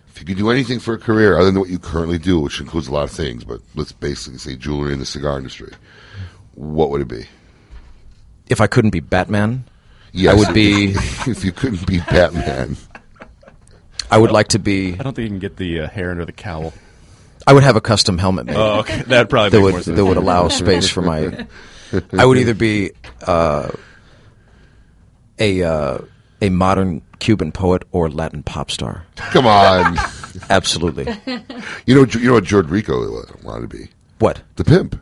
[SPEAKER 10] If you could do anything for a career other than what you currently do, which includes a lot of things, but let's basically say jewelry in the cigar industry, what would it be?
[SPEAKER 11] If I couldn't be Batman,
[SPEAKER 10] Yes,
[SPEAKER 11] I would be.
[SPEAKER 10] if you couldn't be Batman.
[SPEAKER 11] I would like to be.
[SPEAKER 12] I don't think you can get the uh, hair under the cowl.
[SPEAKER 11] I would have a custom helmet made.
[SPEAKER 12] Oh, okay. That'd probably
[SPEAKER 11] that
[SPEAKER 12] make
[SPEAKER 11] would
[SPEAKER 12] more sense.
[SPEAKER 11] that would allow space for my. I would either be uh, a uh, a modern Cuban poet or Latin pop star.
[SPEAKER 10] Come on.
[SPEAKER 11] Absolutely.
[SPEAKER 10] You know, you know what George Rico wanted to be?
[SPEAKER 11] What?
[SPEAKER 10] The pimp.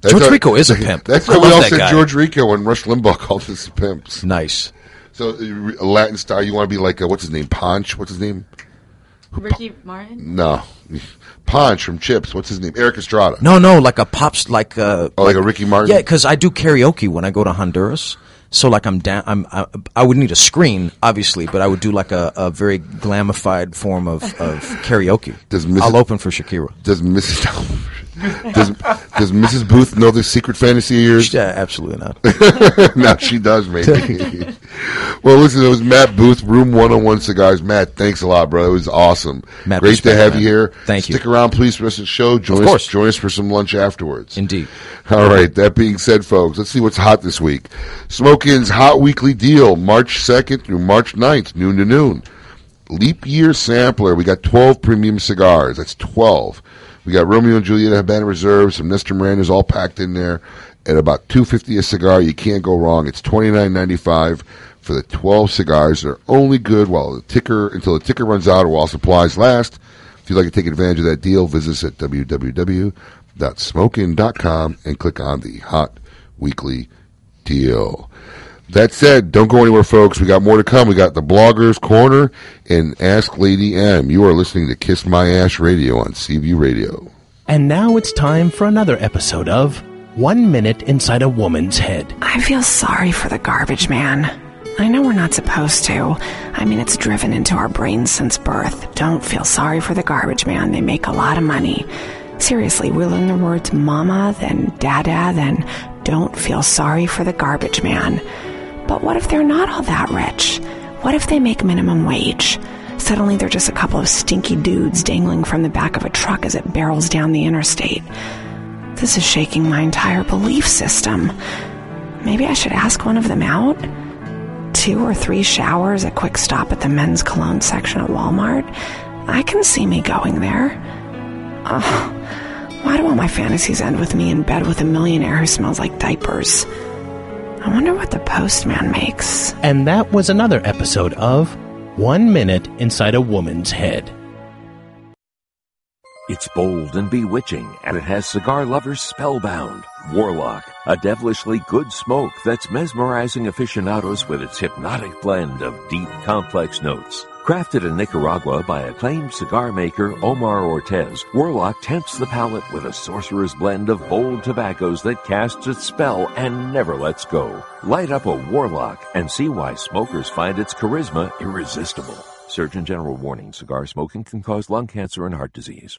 [SPEAKER 10] That's
[SPEAKER 11] George
[SPEAKER 10] why-
[SPEAKER 11] Rico is a pimp.
[SPEAKER 10] That's
[SPEAKER 11] I
[SPEAKER 10] why we
[SPEAKER 11] love
[SPEAKER 10] all said
[SPEAKER 11] guy.
[SPEAKER 10] George Rico when Rush Limbaugh called us pimps.
[SPEAKER 11] Nice.
[SPEAKER 10] So uh, a Latin style, you want to be like uh, what's his name? Ponch. What's his name?
[SPEAKER 43] Ricky Martin.
[SPEAKER 10] No, Ponch from Chips. What's his name? Erik Estrada.
[SPEAKER 11] No, no, like a pops, like a
[SPEAKER 10] Oh, like a Ricky Martin?
[SPEAKER 11] Yeah, because I do karaoke when I go to Honduras. So like I'm down. I'm I, I would need a screen, obviously, but I would do like a, a very glamified form of, of karaoke.
[SPEAKER 10] Does Mrs.
[SPEAKER 11] I'll open for Shakira.
[SPEAKER 10] Does Mrs. does, does Mrs. Booth know this secret fantasy of yours?
[SPEAKER 11] Yeah, absolutely not.
[SPEAKER 10] no, she does, maybe. well, listen, it was Matt Booth, Room 101 Cigars. Matt, thanks a lot, bro. It was awesome.
[SPEAKER 11] Matt,
[SPEAKER 10] Great to have
[SPEAKER 11] man.
[SPEAKER 10] you here.
[SPEAKER 11] Thank you.
[SPEAKER 10] Stick around, please, for the rest of the show. Join
[SPEAKER 11] Of
[SPEAKER 10] us,
[SPEAKER 11] course.
[SPEAKER 10] join us for some lunch afterwards.
[SPEAKER 11] Indeed.
[SPEAKER 10] All right. That being said, folks, let's see what's hot this week. Smoke Inn's Hot Weekly Deal, March 2nd through March 9th, noon to noon. Leap Year Sampler. We got 12 premium cigars. That's 12. We got Romeo and Juliet Havana Reserve, some Nestor Miranda's all packed in there at about 250 a cigar. You can't go wrong. It's 29.95 for the 12 cigars. They're only good while the ticker until the ticker runs out or while supplies last. If you'd like to take advantage of that deal, visit us at www.smokeinn.com and click on the Hot Weekly Deal. That said, don't go anywhere, folks. We got more to come. We got the Bloggers Corner and Ask Lady M. You are listening to Kiss My Ash Radio on Seaview Radio.
[SPEAKER 44] And now it's time for another episode of One Minute Inside a Woman's Head.
[SPEAKER 45] I feel sorry for the garbage man. I know we're not supposed to. I mean, it's driven into our brains since birth. Don't feel sorry for the garbage man. They make a lot of money. Seriously, we learn the words mama, then dada, then don't feel sorry for the garbage man. But what if they're not all that rich? What if they make minimum wage? Suddenly they're just a couple of stinky dudes dangling from the back of a truck as it barrels down the interstate. This is shaking my entire belief system. Maybe I should ask one of them out? Two or three showers, a quick stop at the men's cologne section at Walmart. I can see me going there. Ugh, why do all my fantasies end with me in bed with a millionaire who smells like diapers? I wonder what the postman makes.
[SPEAKER 44] And that was another episode of One Minute Inside a Woman's Head.
[SPEAKER 31] It's bold and bewitching, and it has cigar lovers spellbound. Warlock, a devilishly good smoke that's mesmerizing aficionados with its hypnotic blend of deep, complex notes. Crafted in Nicaragua by acclaimed cigar maker Omar Ortez, Warlock tempts the palate with a sorcerer's blend of bold tobaccos that casts its spell and never lets go. Light up a Warlock and see why smokers find its charisma irresistible. Surgeon General warning cigar smoking can cause lung cancer and heart disease.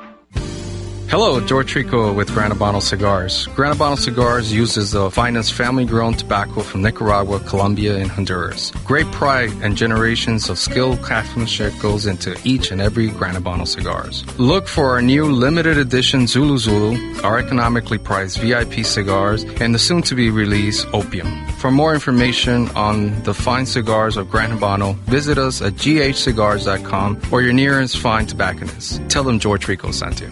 [SPEAKER 46] Hello, George Rico with Gran Habano Cigars. Gran Habano Cigars uses the finest family grown tobacco from Nicaragua, Colombia, and Honduras. Great pride and generations of skilled craftsmanship goes into each and every Gran Habano cigars. Look for our new limited edition Zulu Zulu, our economically priced VIP cigars, and the soon to be released Opium. For more information on the fine cigars of Gran Habano, visit us at ghcigars.com or your nearest fine tobacconist. Tell them George Rico sent you.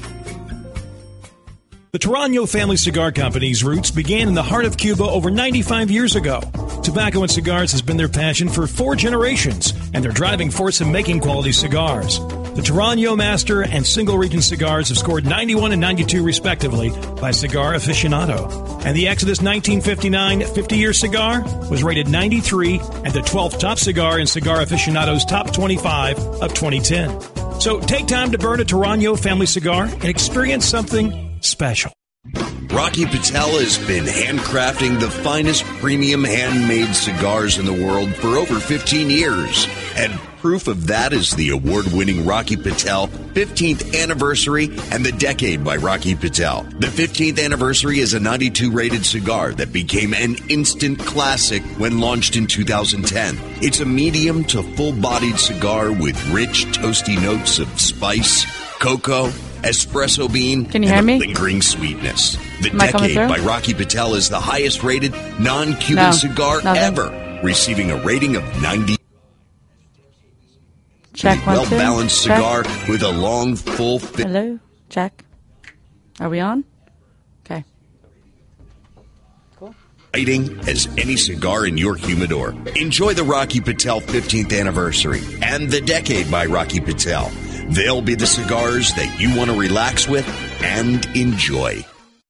[SPEAKER 15] The Torano Family Cigar Company's roots began in the heart of Cuba over 95 years ago. Tobacco and cigars has been their passion for four generations and their driving force in making quality cigars. The Torano Master and Single Region cigars have scored 91 and 92 respectively by Cigar Aficionado. And the Exodus 1959 50 year cigar was rated 93 and the 12th top cigar in Cigar Aficionado's top 25 of 2010. So take time to burn a Torano family cigar and experience something special.
[SPEAKER 27] Rocky Patel has been handcrafting the finest premium handmade cigars in the world for over 15 years. And proof of that is the award winning Rocky Patel 15th anniversary and the decade by Rocky Patel. The 15th anniversary is a 92 rated cigar that became an instant classic when launched in 2010. It's a medium to full bodied cigar with rich, toasty notes of spice, cocoa, espresso bean,
[SPEAKER 43] Can you
[SPEAKER 27] and
[SPEAKER 43] hear
[SPEAKER 27] the
[SPEAKER 43] me?
[SPEAKER 27] lingering sweetness. The
[SPEAKER 43] Am
[SPEAKER 27] Decade by Rocky Patel is the highest rated non-Cuban
[SPEAKER 43] No,
[SPEAKER 27] cigar
[SPEAKER 43] nothing.
[SPEAKER 27] ever, receiving a rating of 90.
[SPEAKER 43] Check one,
[SPEAKER 27] well-balanced
[SPEAKER 43] Check.
[SPEAKER 27] cigar with a long, full fit.
[SPEAKER 43] Hello, check. Are we on? Okay. Cool.
[SPEAKER 27] Lighting as any cigar in your humidor. Enjoy the Rocky Patel 15th anniversary and the Decade by Rocky Patel. They'll be the cigars that you want to relax with and enjoy.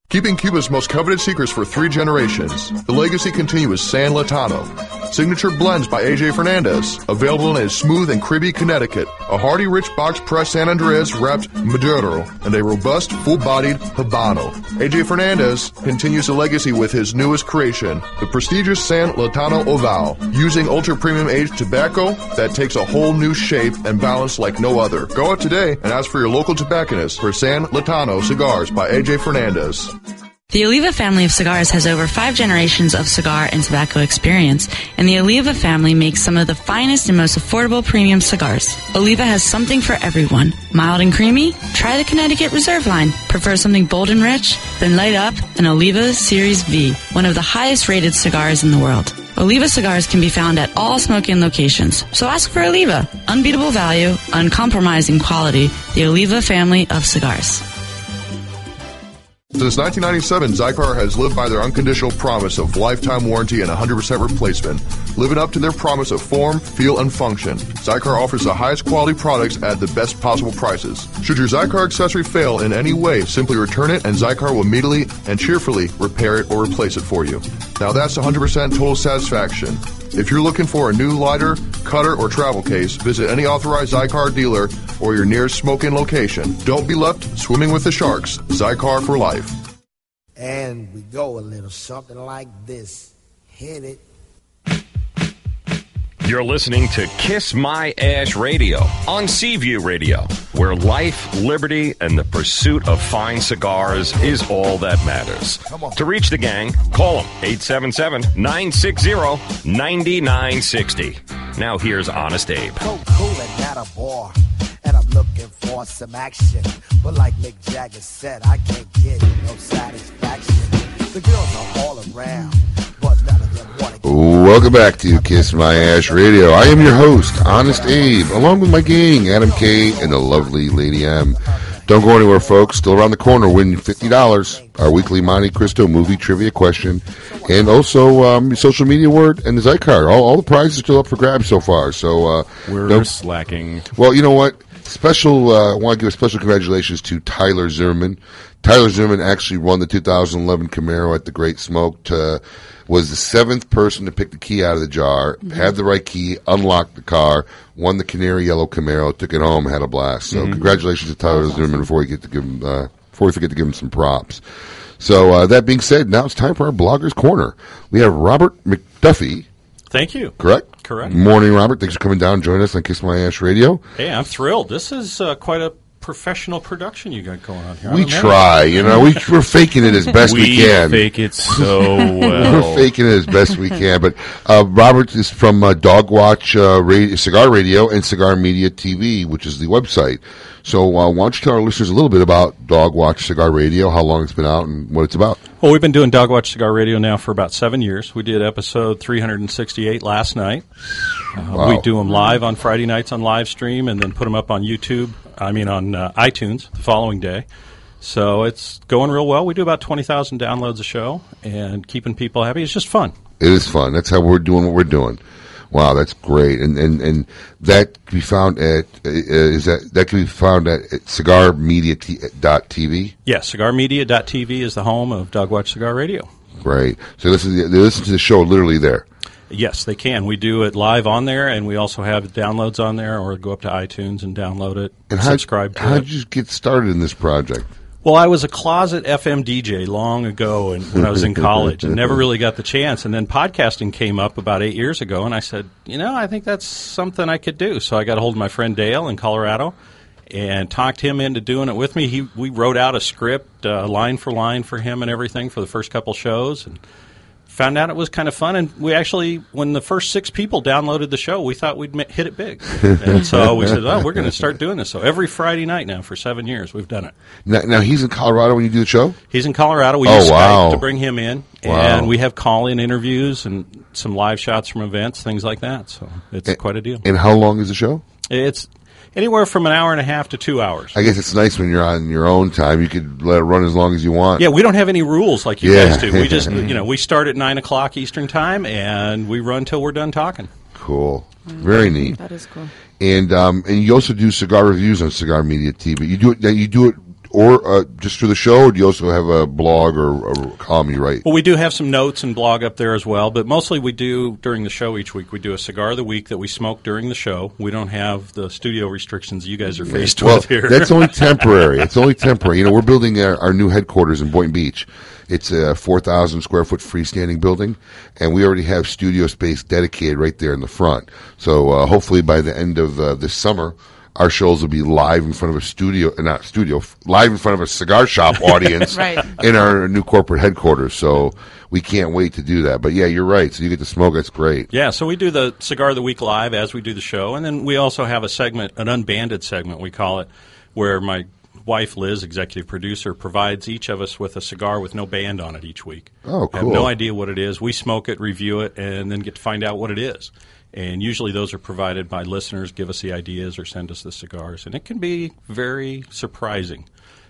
[SPEAKER 17] Keeping Cuba's most coveted secrets for three generations, the legacy continues San Lotano. Signature blends by AJ Fernandez, available in a smooth and cribby Connecticut, a hearty rich box pressed San Andres wrapped Maduro, and a robust full-bodied Habano. AJ Fernandez continues the legacy with his newest creation, the prestigious San Lotano Oval, using ultra-premium aged tobacco that takes a whole new shape and balance like no other. Go out today and ask for your local tobacconist for San Lotano cigars by AJ Fernandez.
[SPEAKER 16] The Oliva family of cigars has over five generations of cigar and tobacco experience, and the Oliva family makes some of the finest and most affordable premium cigars. Oliva has something for everyone. Mild and creamy? Try the Connecticut Reserve line. Prefer something bold and rich? Then light up an Oliva Series V, one of the highest rated cigars in the world. Oliva cigars can be found at all smoking locations, so ask for Oliva. Unbeatable value, uncompromising quality, the Oliva family of cigars.
[SPEAKER 17] Since 1997, Xikar has lived by their unconditional promise of lifetime warranty and 100% replacement, living up to their promise of form, feel, and function. Xikar offers the highest quality products at the best possible prices. Should your Xikar accessory fail in any way, simply return it and Xikar will immediately and cheerfully repair it or replace it for you. Now that's 100% total satisfaction. If you're looking for a new lighter, cutter, or travel case, visit any authorized Xikar dealer or your nearest smoking location. Don't be left swimming with the sharks. Xikar for life.
[SPEAKER 47] And we go a little something like this. Hit it.
[SPEAKER 18] You're listening to Kiss My Ash Radio on Seaview Radio, where life, liberty, and the pursuit of fine cigars is all that matters. To reach the gang, call them 877 960 9960. Now here's Honest Abe.
[SPEAKER 47] So cool and not a bore. And I'm looking for some action. But like Mick Jagger said, I can't get no satisfaction. The girls are all around,
[SPEAKER 10] Welcome back to Kiss My Ash Radio. I am your host, Honest Abe, along with my gang, Adam K. and the lovely Lady M. Don't go anywhere, folks. Still around the corner, win $50. Our weekly Montecristo movie trivia question. And also um, social media word and the Xikar. All, all the prizes are still up for grabs so far. So uh,
[SPEAKER 12] We're
[SPEAKER 10] don't-
[SPEAKER 12] slacking.
[SPEAKER 10] Well, you know what? Special. Uh, I want to give a special congratulations to Tyler Zimmerman. Tyler Zimmerman actually won the 2011 Camaro at the Great Smoke. Uh, was the seventh person to pick the key out of the jar, had the right key, unlocked the car, won the Canary Yellow Camaro, took it home, had a blast. So
[SPEAKER 12] Mhm.
[SPEAKER 10] congratulations to Tyler Zimmerman before we get to give him uh, before we forget to give him some props. So uh, that being said, now it's time for our bloggers corner. We have Robert McDuffie.
[SPEAKER 48] Thank you.
[SPEAKER 10] Correct.
[SPEAKER 48] Correct.
[SPEAKER 10] Morning, Robert. Thanks for coming down and joining us on Kiss My Ash Radio.
[SPEAKER 48] Hey, I'm thrilled. This is uh, quite a professional production you got going on here.
[SPEAKER 10] We try, you know, we, we're faking it as best we,
[SPEAKER 12] We
[SPEAKER 10] can.
[SPEAKER 12] fake it so well.
[SPEAKER 10] we're faking it as best we can. But uh, Robert is from uh, Dog Watch uh, radio, Cigar Radio and Cigar Media TV, which is the website. So uh, why don't you tell our listeners a little bit about Dog Watch Cigar Radio, how long it's been out, and what it's about?
[SPEAKER 48] Well, we've been doing Dog Watch Cigar Radio now for about seven years. We did episode 368 last night. Uh,
[SPEAKER 10] Wow.
[SPEAKER 48] We do them live on Friday nights on live stream and then put them up on YouTube, I mean on uh, iTunes the following day. So it's going real well. We do about 20,000 downloads a show and keeping people happy. It's just fun.
[SPEAKER 10] It is fun. That's how we're doing what we're doing. Wow, that's great, and and and that can be found at uh, is that that can be found at, at cigarmedia.tv.
[SPEAKER 48] Yes, cigarmedia.tv is the home of Dogwatch Cigar Radio.
[SPEAKER 10] Great. So this is they listen to the show literally there.
[SPEAKER 48] Yes, they can. We do it live on there, and we also have downloads on there, or go up to iTunes and download it,
[SPEAKER 10] And how
[SPEAKER 48] subscribe to it.
[SPEAKER 10] how
[SPEAKER 48] it.
[SPEAKER 10] did you get started in this project?
[SPEAKER 48] Well, I was a closet FM DJ long ago, and when I was in college, and never really got the chance. And then podcasting came up about eight years ago, and I said, you know, I think that's something I could do. So I got a hold of my friend Dale in Colorado, and talked him into doing it with me. He we wrote out a script, uh, line for line, for him and everything for the first couple shows, and found out it was kind of fun, and we actually, when the first six people downloaded the show, we thought we'd hit it big, and so we said, "Oh, we're going to start doing this." So every Friday night now for seven years, we've done it.
[SPEAKER 10] Now, now he's in Colorado when you do the show.
[SPEAKER 48] He's in Colorado. We
[SPEAKER 10] Oh,
[SPEAKER 48] use
[SPEAKER 10] wow.
[SPEAKER 48] Skype to bring him in,
[SPEAKER 10] Wow.
[SPEAKER 48] and we have call-in interviews and some live shots from events, things like that. So it's quite a deal.
[SPEAKER 10] And how long is the show?
[SPEAKER 48] It's anywhere from an hour and a half to two hours.
[SPEAKER 10] I guess it's nice when you're on your own time. You could let it run as long as you want.
[SPEAKER 48] Yeah, we don't have any rules like you
[SPEAKER 10] Yeah.
[SPEAKER 48] guys do. We just, you know, we start at nine o'clock Eastern time, and we run till we're done talking.
[SPEAKER 10] Cool. Very neat.
[SPEAKER 43] That is cool.
[SPEAKER 10] And um, and you also do cigar reviews on Cigar Media TV. You do it. That you do it, or uh, just for the show, or do you also have a blog or a column you write?
[SPEAKER 48] Well, we do have some notes and blog up there as well, but mostly we do during the show each week. We do a cigar of the week that we smoke during the show. We don't have the studio restrictions you guys are faced
[SPEAKER 10] well,
[SPEAKER 48] with here.
[SPEAKER 10] that's only temporary. It's only temporary. You know, we're building our, our new headquarters in Boynton Beach. It's a 4,000 square foot freestanding building, and we already have studio space dedicated right there in the front. So uh, hopefully by the end of uh, this summer, our shows will be live in front of a studio, uh, not studio, live in front of a cigar shop audience
[SPEAKER 48] Right.
[SPEAKER 10] in our new corporate headquarters. So we can't wait to do that. But yeah, you're right. So you get to smoke. That's great.
[SPEAKER 48] Yeah, so we do the cigar of the week live as we do the show, and then we also have a segment, an unbanded segment, we call it, where my wife Liz, executive producer, provides each of us with a cigar with no band on it each week.
[SPEAKER 10] Oh,
[SPEAKER 48] I have no idea what it is. We smoke it, review it, and then get to find out what it is. And usually those are provided by listeners, give us the ideas or send us the cigars, and it can be very surprising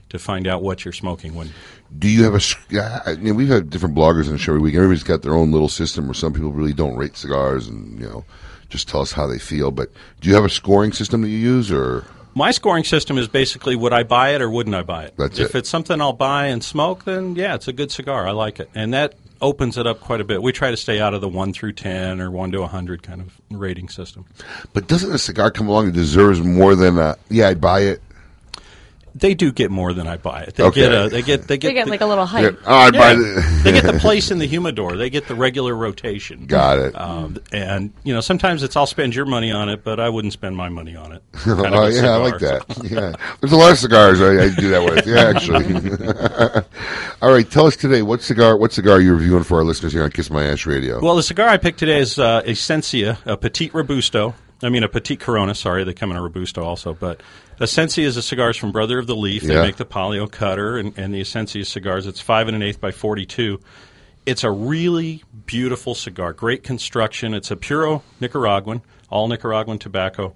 [SPEAKER 48] to find out what you're smoking when
[SPEAKER 10] Do you have a? I mean, we've had different bloggers on the show every week. Everybody's got their own little system where some people really don't rate cigars and you know just tell us how they feel. But do you have a scoring system that you use, or
[SPEAKER 48] My scoring system is basically would I buy it or wouldn't I buy it?
[SPEAKER 10] That's
[SPEAKER 48] if
[SPEAKER 10] it.
[SPEAKER 48] it's something I'll buy and smoke, then yeah, it's a good cigar. I like it. And that opens it up quite a bit. We try to stay out of the 1 through 10 or 1 to 100 kind of rating system.
[SPEAKER 10] but doesn't a cigar come along that deserves more than a, yeah, I'd buy it?
[SPEAKER 48] They do get more than I buy it. They
[SPEAKER 10] Okay.
[SPEAKER 48] get a, they get they get
[SPEAKER 43] They get
[SPEAKER 48] the-
[SPEAKER 43] like a little hype.
[SPEAKER 10] Yeah. Oh, I'd buy the-
[SPEAKER 48] they get the place in the humidor. They get the regular rotation.
[SPEAKER 10] Got it.
[SPEAKER 48] Um, and you know, sometimes it's I'll spend your money on it, but I wouldn't spend my money on it. Kind of
[SPEAKER 10] oh
[SPEAKER 48] a
[SPEAKER 10] yeah, I like
[SPEAKER 48] cigar.
[SPEAKER 10] that. yeah, there's a lot of cigars I, I do that with. Yeah, actually. All right, tell us today what cigar what cigar you're reviewing for our listeners here on Kiss My Ash Radio.
[SPEAKER 48] Well, the cigar I picked today is uh, Essencia, a Petite Robusto. I mean, a Petite Corona. Sorry, they come in a Robusto also. But Essencia is a cigars from Brother of the Leaf. They
[SPEAKER 10] Yeah.
[SPEAKER 48] make the Palio cutter and, and the Essencia cigars. It's five and an eighth by forty-two. It's a really beautiful cigar. Great construction. It's a puro Nicaraguan, all Nicaraguan tobacco.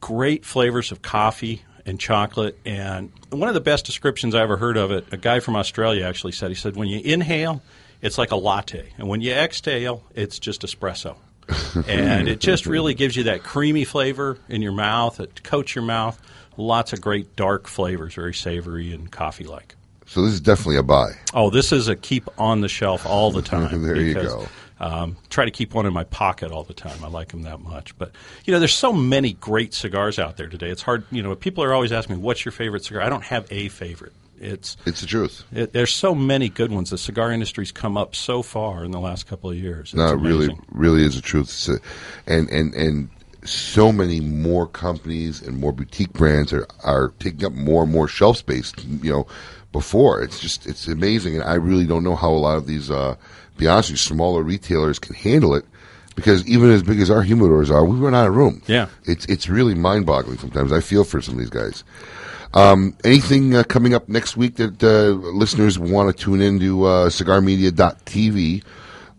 [SPEAKER 48] Great flavors of coffee and chocolate. And one of the best descriptions I ever heard of it, a guy from Australia actually said, he said, when you inhale, it's like a latte. And when you exhale, it's just espresso. And it just really gives you that creamy flavor in your mouth. It coats your mouth. Lots of great dark flavors, very savory and coffee like.
[SPEAKER 10] So this is definitely a buy.
[SPEAKER 48] Oh, this is a keep on the shelf all the time.
[SPEAKER 10] There you go.
[SPEAKER 48] Um, try to keep one in my pocket all the time. I like them that much. But you know, there's so many great cigars out there today. It's hard. You know, people are always asking me, "What's your favorite cigar?" I don't have a favorite. It's
[SPEAKER 10] it's the truth.
[SPEAKER 48] It, there's so many good ones. The cigar industry's come up so far in the last couple of years. It's
[SPEAKER 10] no, it really, really is the truth. A- and and and so many more companies and more boutique brands are are taking up more and more shelf space. You know, before it's just it's amazing, and I really don't know how a lot of these, uh, be honest, you, smaller retailers can handle it. Because even as big as our humidors are, we run out of room.
[SPEAKER 48] Yeah.
[SPEAKER 10] it's it's really mind boggling sometimes. I feel for some of these guys. Um, anything uh, coming up next week that uh, listeners want to tune into uh, cigarmedia.tv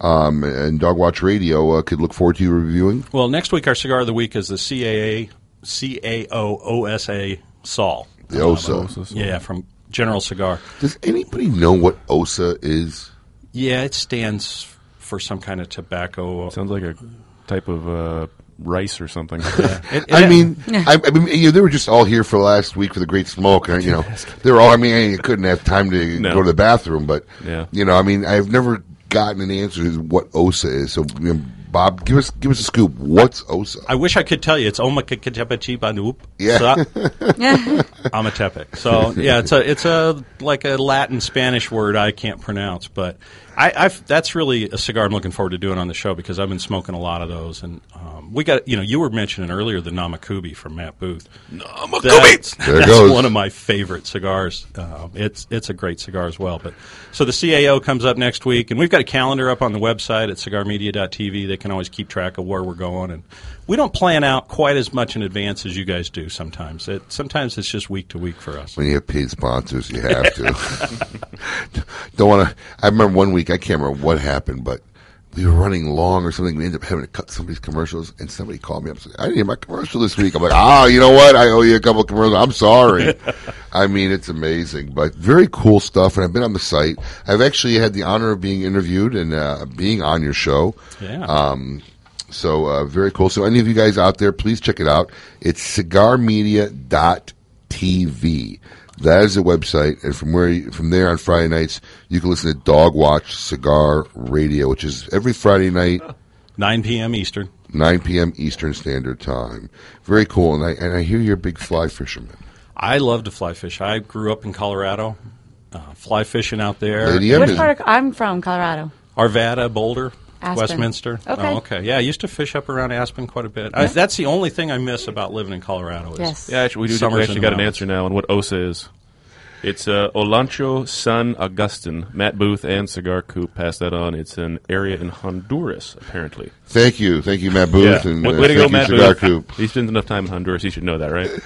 [SPEAKER 10] um, and Dogwatch Radio uh, could look forward to you reviewing?
[SPEAKER 48] Well, next week our cigar of the week is the CAA CAO Sol.
[SPEAKER 10] The OSA.
[SPEAKER 48] yeah, from General Cigar.
[SPEAKER 10] Does anybody know what OSA is?
[SPEAKER 48] Yeah, it stands for some kind of tobacco.
[SPEAKER 12] Sounds like a type of uh, rice or something.
[SPEAKER 10] I mean, I, I mean, you know, they were just all here for last week for the Great Smoke, and you know, they were all. I mean, you couldn't have time to
[SPEAKER 12] No.
[SPEAKER 10] go to the bathroom, but
[SPEAKER 12] Yeah.
[SPEAKER 10] you know, I mean, I've never gotten an answer to what OSA is. So, you know, Bob, give us give us a scoop. What's OSA?
[SPEAKER 48] I wish I could tell you. It's Omakakatepachibanup.
[SPEAKER 10] Yeah.
[SPEAKER 48] Amatepec. So yeah, it's a it's a like a Latin Spanish word I can't pronounce, but I, I've that's really a cigar I'm looking forward to doing on the show because I've been smoking a lot of those, and um, we got you know you were mentioning earlier the Namakubi from Matt Booth.
[SPEAKER 10] Namakubi!
[SPEAKER 48] That's,
[SPEAKER 10] There
[SPEAKER 48] that's
[SPEAKER 10] goes.
[SPEAKER 48] one of my favorite cigars. Um, it's it's a great cigar as well. But so the CAO comes up next week, and we've got a calendar up on the website at cigarmedia.tv. They can always keep track of where we're going, and we don't plan out quite as much in advance as you guys do. Sometimes it sometimes it's just week to week for us.
[SPEAKER 10] When you have paid sponsors, you have to. Don't want to. I remember one week. I can't remember what happened, but we were running long or something. We ended up having to cut somebody's commercials, and somebody called me up and said, "I didn't hear my commercial this week." I'm like, "Ah, you know what? I owe you a couple of commercials. I'm sorry." I mean, it's amazing, but very cool stuff. And I've been on the site. I've actually had the honor of being interviewed and uh, being on your show.
[SPEAKER 48] Yeah.
[SPEAKER 10] Um, so uh, very cool. So any of you guys out there, please check it out. It's cigarmedia.tv. That is the website, and from where you, from there on Friday nights, you can listen to Dog Watch Cigar Radio, which is every Friday night,
[SPEAKER 48] 9 p.m. Eastern.
[SPEAKER 10] 9 p.m. Eastern Standard Time. Very cool, and I and I hear you're a big fly fisherman.
[SPEAKER 48] I love to fly fish. I grew up in Colorado, uh, fly fishing out there.
[SPEAKER 10] Lady M
[SPEAKER 43] Which part of, I'm from Colorado.
[SPEAKER 48] Arvada, Boulder,
[SPEAKER 43] Aspen.
[SPEAKER 48] Westminster.
[SPEAKER 43] Okay.
[SPEAKER 48] Oh, okay. Yeah, I used to fish up around Aspen quite a bit. I, that's the only thing I miss about living in Colorado. Is
[SPEAKER 43] Yes.
[SPEAKER 12] Yeah, actually, we, do, we actually got
[SPEAKER 48] the
[SPEAKER 12] an answer now on what OSA is. It's uh, Olancho San Agustin. Matt Booth and Cigar Coop passed that on. It's an area in Honduras, apparently.
[SPEAKER 10] Thank you, thank you, Matt Booth,
[SPEAKER 12] Yeah.
[SPEAKER 10] and
[SPEAKER 12] way,
[SPEAKER 10] uh,
[SPEAKER 12] way to
[SPEAKER 10] thank
[SPEAKER 12] go,
[SPEAKER 10] you,
[SPEAKER 12] Matt
[SPEAKER 10] Cigar
[SPEAKER 12] Booth.
[SPEAKER 10] Coop.
[SPEAKER 12] He spends enough time in Honduras. He should know that, right?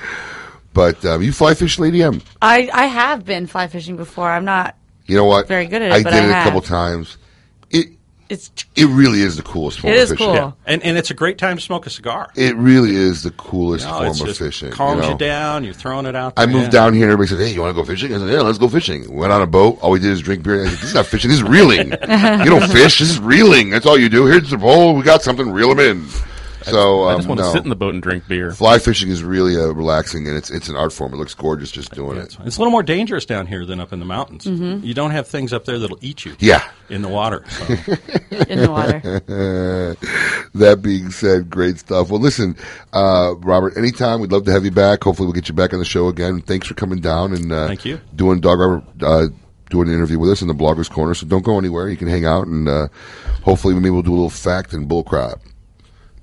[SPEAKER 10] But um, you fly fish, Lady M.
[SPEAKER 43] I, I have been fly fishing before. I'm not.
[SPEAKER 10] You know what?
[SPEAKER 43] Very good at it,
[SPEAKER 10] I
[SPEAKER 43] but
[SPEAKER 10] did
[SPEAKER 43] I
[SPEAKER 10] it a couple times. It
[SPEAKER 43] It's
[SPEAKER 10] it really is the coolest form
[SPEAKER 43] It
[SPEAKER 10] of
[SPEAKER 43] is
[SPEAKER 10] fishing.
[SPEAKER 43] cool.
[SPEAKER 48] Yeah. And and it's a great time to smoke a cigar.
[SPEAKER 10] It really is the coolest
[SPEAKER 48] No,
[SPEAKER 10] form
[SPEAKER 48] it's
[SPEAKER 10] of
[SPEAKER 48] just
[SPEAKER 10] fishing.
[SPEAKER 48] calms
[SPEAKER 10] you,
[SPEAKER 48] you, down. You're throwing it out.
[SPEAKER 10] I moved
[SPEAKER 48] Yeah.
[SPEAKER 10] down here and everybody said, "Hey, you want to go fishing?" I said, "Yeah, let's go fishing." Went on a boat. All we did is drink beer. I said, "This is not fishing. This is reeling. you don't fish. This is reeling. That's all you do. Here's the pole. We got something. Reel them in." So
[SPEAKER 12] I
[SPEAKER 10] um,
[SPEAKER 12] just want to
[SPEAKER 10] no.
[SPEAKER 12] sit in the boat and drink beer.
[SPEAKER 10] Fly fishing is really uh, relaxing, and it's it's an art form. It looks gorgeous just doing it.
[SPEAKER 48] It's a little more dangerous down here than up in the mountains.
[SPEAKER 43] Mhm.
[SPEAKER 48] You don't have things up there that'll eat you.
[SPEAKER 10] Yeah.
[SPEAKER 48] in the water. So.
[SPEAKER 43] in the water.
[SPEAKER 10] that being said, great stuff. Well, listen, uh, Robert, anytime we'd love to have you back. Hopefully, we'll get you back on the show again. Thanks for coming down and uh,
[SPEAKER 48] Thank you.
[SPEAKER 10] doing Dog Robert, uh, doing an interview with us in the Bloggers Corner. So don't go anywhere. You can hang out and uh, hopefully maybe we'll do a little fact and bull crap.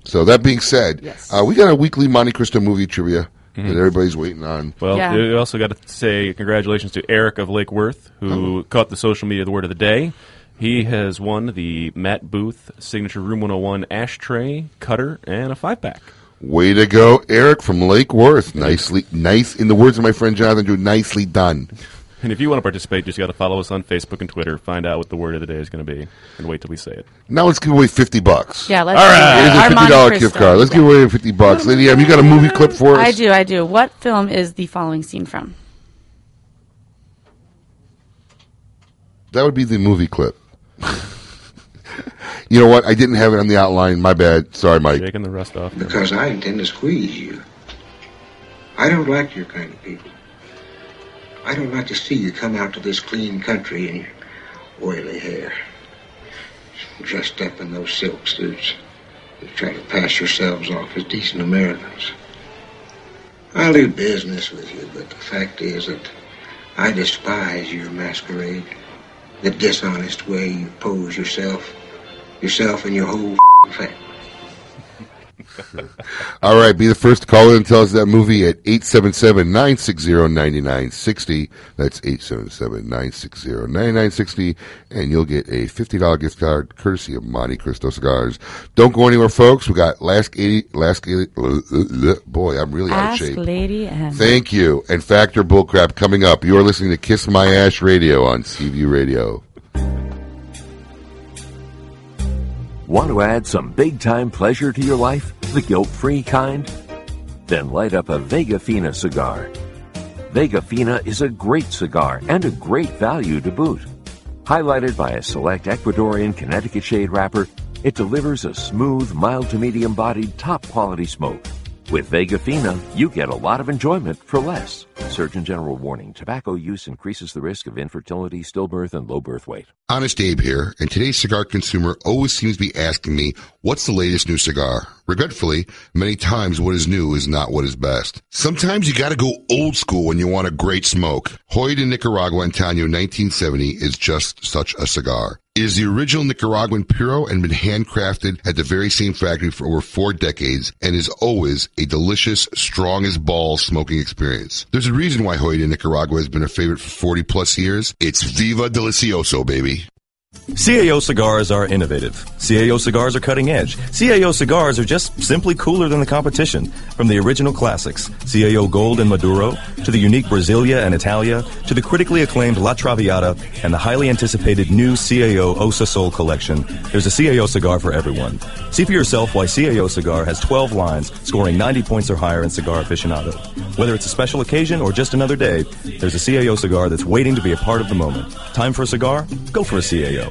[SPEAKER 10] So that being said, uh, we got a weekly Montecristo movie trivia that everybody's waiting on.
[SPEAKER 12] Well,
[SPEAKER 43] Yeah.
[SPEAKER 12] we also got to say congratulations to Eric of Lake Worth, who caught the social media the word of the day. He has won the Matt Booth signature Room 101 ashtray, cutter, and a five pack.
[SPEAKER 10] Way to go, Eric from Lake Worth. Nicely, nice. In the words of my friend Jonathan Drew, nicely done.
[SPEAKER 12] And if you want to participate, just got to follow us on Facebook and Twitter, find out what the word of the day is going to be, and wait till we say it.
[SPEAKER 10] Now let's give away fifty bucks.
[SPEAKER 43] Yeah, let's
[SPEAKER 10] All
[SPEAKER 43] do
[SPEAKER 10] right. Here's a fifty dollar gift card. Let's give away fifty bucks. Lady M, you got a movie clip for us?
[SPEAKER 43] I do, I do. What film is the following scene from?
[SPEAKER 10] That would be the movie clip. you know what? I didn't have it on the outline. My bad. Sorry, Mike.
[SPEAKER 12] Taking the rust off.
[SPEAKER 49] Because I intend to squeeze you. I don't like your kind of people. I don't like to see you come out to this clean country in your oily hair, dressed up in those silk suits. You try to pass yourselves off as decent Americans. I'll do business with you, but the fact is that I despise your masquerade, the dishonest way you pose yourself, yourself and your whole family.
[SPEAKER 10] All right, be the first to call in and tell us that movie at 877-960-9960. That's 877-960-9960, and you'll get a $50 gift card courtesy of Montecristo Cigars. Don't go anywhere, folks. We got Last 80, Last 80, boy, I'm really out of
[SPEAKER 43] Ask
[SPEAKER 10] shape.
[SPEAKER 43] Lady M.
[SPEAKER 10] Thank you. And Factor Bullcrap coming up. You are listening to Kiss My Ash Radio on Seaview Radio.
[SPEAKER 31] Want to add some big time pleasure to your life? The guilt free kind? Then light up a Vega Fina cigar. Vega Fina is a great cigar and a great value to boot. Highlighted by a select Ecuadorian Connecticut shade wrapper, it delivers a smooth, mild to medium bodied, top quality smoke. With Vega Fina, you get a lot of enjoyment for less. Surgeon General warning tobacco use increases the risk of infertility, stillbirth, and low birth weight.
[SPEAKER 10] Honest Abe here, and today's cigar consumer always seems to be asking me, what's the latest new cigar? Regretfully, many times what is new is not what is best. Sometimes you gotta go old school when you want a great smoke. Hoyo de Nicaragua Antonio 1970 is just such a cigar. It is the original Nicaraguan Puro and been handcrafted at the very same factory for over four decades and is always a delicious, strong as balls smoking experience. There's a reason why Hoyo de Nicaragua has been a favorite for 40 plus years. It's Viva Delicioso, baby.
[SPEAKER 50] CAO cigars are innovative. CAO cigars are cutting edge. CAO cigars are just simply cooler than the competition. From the original classics, CAO Gold and Maduro, to the unique Brasilia and Italia, to the critically acclaimed La Traviata, and the highly anticipated new CAO Osa Sol collection, there's a CAO cigar for everyone. See for yourself why CAO cigar has 12 lines, scoring 90 points or higher in Cigar Aficionado. Whether it's a special occasion or just another day, there's a CAO cigar that's waiting to be a part of the moment. Time for a cigar? Go for a CAO.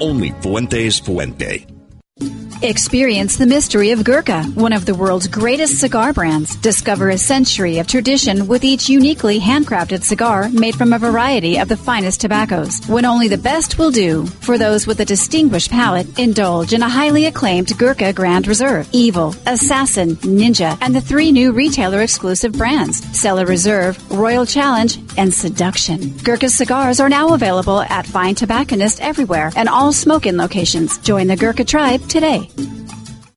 [SPEAKER 27] only Fuentes Fuente.
[SPEAKER 33] Experience the mystery of Gurkha, one of the world's greatest cigar brands. Discover a century of tradition with each uniquely handcrafted cigar made from a variety of the finest tobaccos. When only the best will do. For those with a distinguished palate, indulge in a highly acclaimed Gurkha Grand Reserve, Evil, Assassin, Ninja, and the three new retailer exclusive brands, Cellar Reserve, Royal Challenge, and Seduction. Gurkha cigars are now available at fine tobacconists everywhere and all Smoke Inn locations. Join the Gurkha tribe today.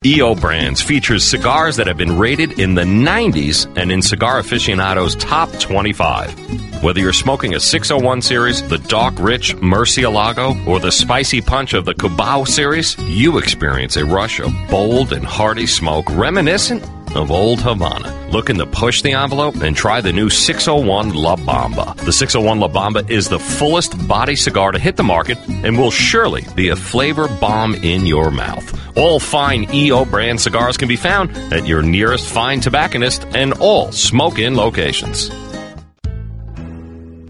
[SPEAKER 18] EO Brands features cigars that have been rated in the 90s and in Cigar Aficionado's top 25. Whether you're smoking a 601 series, the Dark Rich Murcielago, or the Spicy Punch of the Cubao series, you experience a rush of bold and hearty smoke reminiscent of Old Havana. Looking to push the envelope and try the new 601 La Bamba. The 601 La Bamba is the fullest body cigar to hit the market and will surely be a flavor bomb in your mouth. All fine EO brand cigars can be found at your nearest fine tobacconist and all Smoke Inn locations.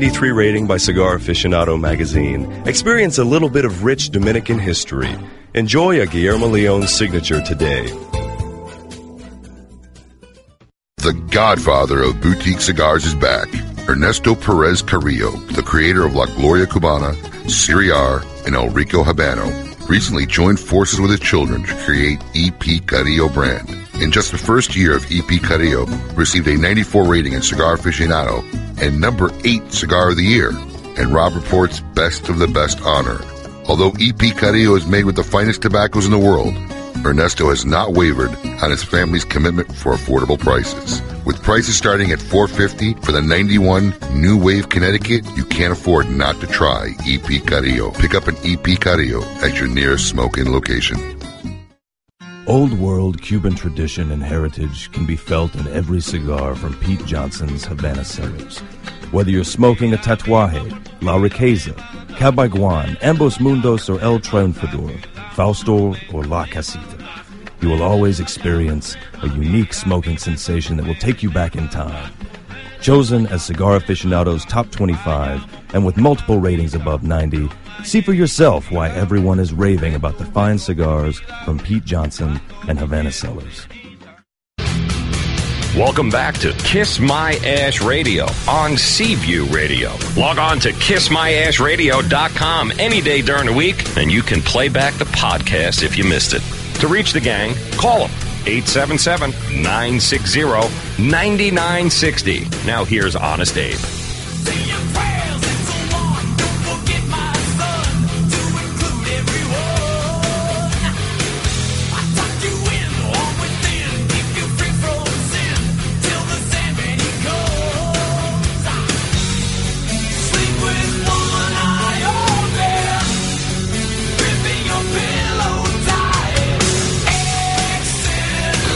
[SPEAKER 51] 93 rating by Cigar Aficionado magazine. Experience a little bit of rich Dominican history. Enjoy a Guillermo Leon signature today.
[SPEAKER 10] The godfather of boutique cigars is back. Ernesto Perez Carrillo, the creator of La Gloria Cubana, Siriar, and El Rico Habano, recently joined forces with his children to create EP Carrillo brand. In just the first year of EP Carrillo, received a 94 rating in Cigar Aficionado and number 8 Cigar of the Year, and Robb Report's Best of the Best honor. Although EP Carrillo is made with the finest tobaccos in the world, Ernesto has not wavered on his family's commitment for affordable prices. With prices starting at 450 for the 91 New Wave Connecticut, you can't afford not to try EP Carrillo. Pick up an EP Carrillo at your nearest Smoke Inn location.
[SPEAKER 52] Old world Cuban tradition and heritage can be felt in every cigar from Pete Johnson's Havana Cellars. Whether you're smoking a Tatuaje, La Riqueza, Cabaiguan, Ambos Mundos, or El Triunfador, Fausto, or La Casita, you will always experience a unique smoking sensation that will take you back in time. Chosen as Cigar Aficionado's top 25 and with multiple ratings above 90, see for yourself why everyone is raving about the fine cigars from Pete Johnson and Havana Cellars.
[SPEAKER 18] Welcome back to Kiss My Ash Radio on Seaview Radio. Log on to kissmyashradio.com any day during the week, and you can play back the podcast if you missed it. To reach the gang, call them 877 960 9960. Now here's Honest Abe.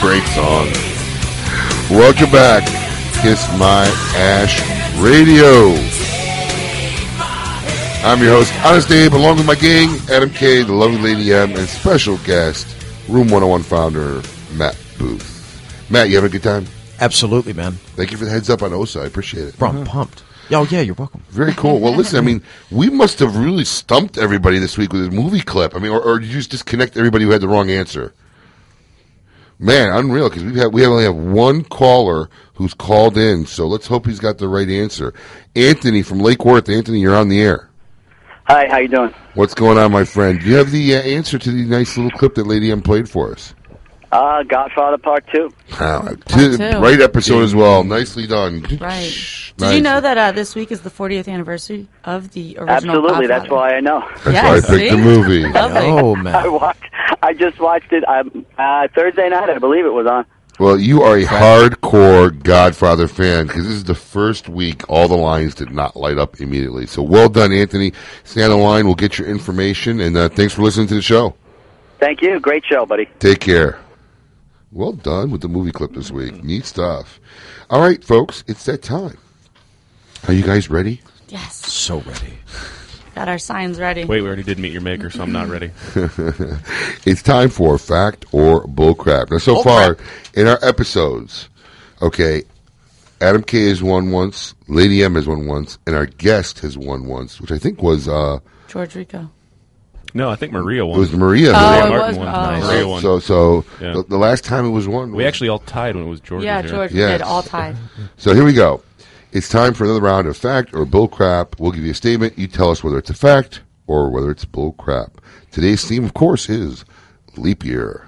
[SPEAKER 10] Great song. Welcome back. Kiss My Ash Radio. I'm your host, Honest Abe, along with my gang, Adam K, the lovely Lady M, and special guest, Room 101 founder, Matt Booth. Matt, you having a good time?
[SPEAKER 53] Absolutely, man.
[SPEAKER 10] Thank you for the heads up on OSA. I appreciate it.
[SPEAKER 53] Bro, I'm uh-huh. pumped. Oh, yeah, you're welcome.
[SPEAKER 10] Very cool. Well, listen, I mean, we must have really stumped everybody this week with this movie clip. I mean, or, or did you just disconnect everybody who had the wrong answer? Man, unreal because we have we only have one caller who's called in, so let's hope he's got the right answer. Anthony from Lake Worth. Anthony, you're on the air.
[SPEAKER 54] Hi, how you doing?
[SPEAKER 10] What's going on, my friend? Do you have the uh, answer to the nice little clip that Lady M played for us?
[SPEAKER 54] Uh, Godfather Part Two.
[SPEAKER 10] Ah,
[SPEAKER 43] two.
[SPEAKER 10] t- right episode as well. Nicely done.
[SPEAKER 43] Right. Did
[SPEAKER 10] Nice.
[SPEAKER 43] you know that uh, this week is the 40th anniversary of the original?
[SPEAKER 54] Absolutely, that's why I know.
[SPEAKER 10] That's why I picked the movie.
[SPEAKER 53] Oh, man.
[SPEAKER 54] I watched. I just watched it um, uh, Thursday night. I believe it was on.
[SPEAKER 10] Well, you are a hardcore Godfather fan because this is the first week all the lines did not light up immediately. So well done, Anthony. Stay on the line. We'll get your information, and uh, thanks for listening to the show.
[SPEAKER 54] Thank you. Great show, buddy.
[SPEAKER 10] Take care. Well done with the movie clip this week. Neat stuff. All right, folks, it's that time. Are you guys ready?
[SPEAKER 43] Yes.
[SPEAKER 53] So ready.
[SPEAKER 43] Got our signs ready.
[SPEAKER 12] Wait, we already did meet your maker, so I'm not ready.
[SPEAKER 10] it's time for fact or bullcrap. Now, so far in our episodes, okay, Adam K has won once, Lady M has won once, and our guest has won once, which I think was uh,
[SPEAKER 43] George Rico.
[SPEAKER 12] No, I think Maria won.
[SPEAKER 10] it was Maria.
[SPEAKER 43] Oh,
[SPEAKER 10] won.
[SPEAKER 43] it
[SPEAKER 12] Martin
[SPEAKER 43] was-
[SPEAKER 12] won.
[SPEAKER 43] oh.
[SPEAKER 12] Maria won.
[SPEAKER 10] So, so
[SPEAKER 12] Yeah.
[SPEAKER 10] the, the last time it was won,
[SPEAKER 12] we actually all tied when it was George.
[SPEAKER 43] Yeah,
[SPEAKER 12] was here.
[SPEAKER 43] George
[SPEAKER 10] Yes.
[SPEAKER 43] did all tied.
[SPEAKER 10] So here we go. It's time for another round of fact or bull crap. We'll give you a statement. You tell us whether it's a fact or whether it's bull crap. Today's theme, of course, is leap year.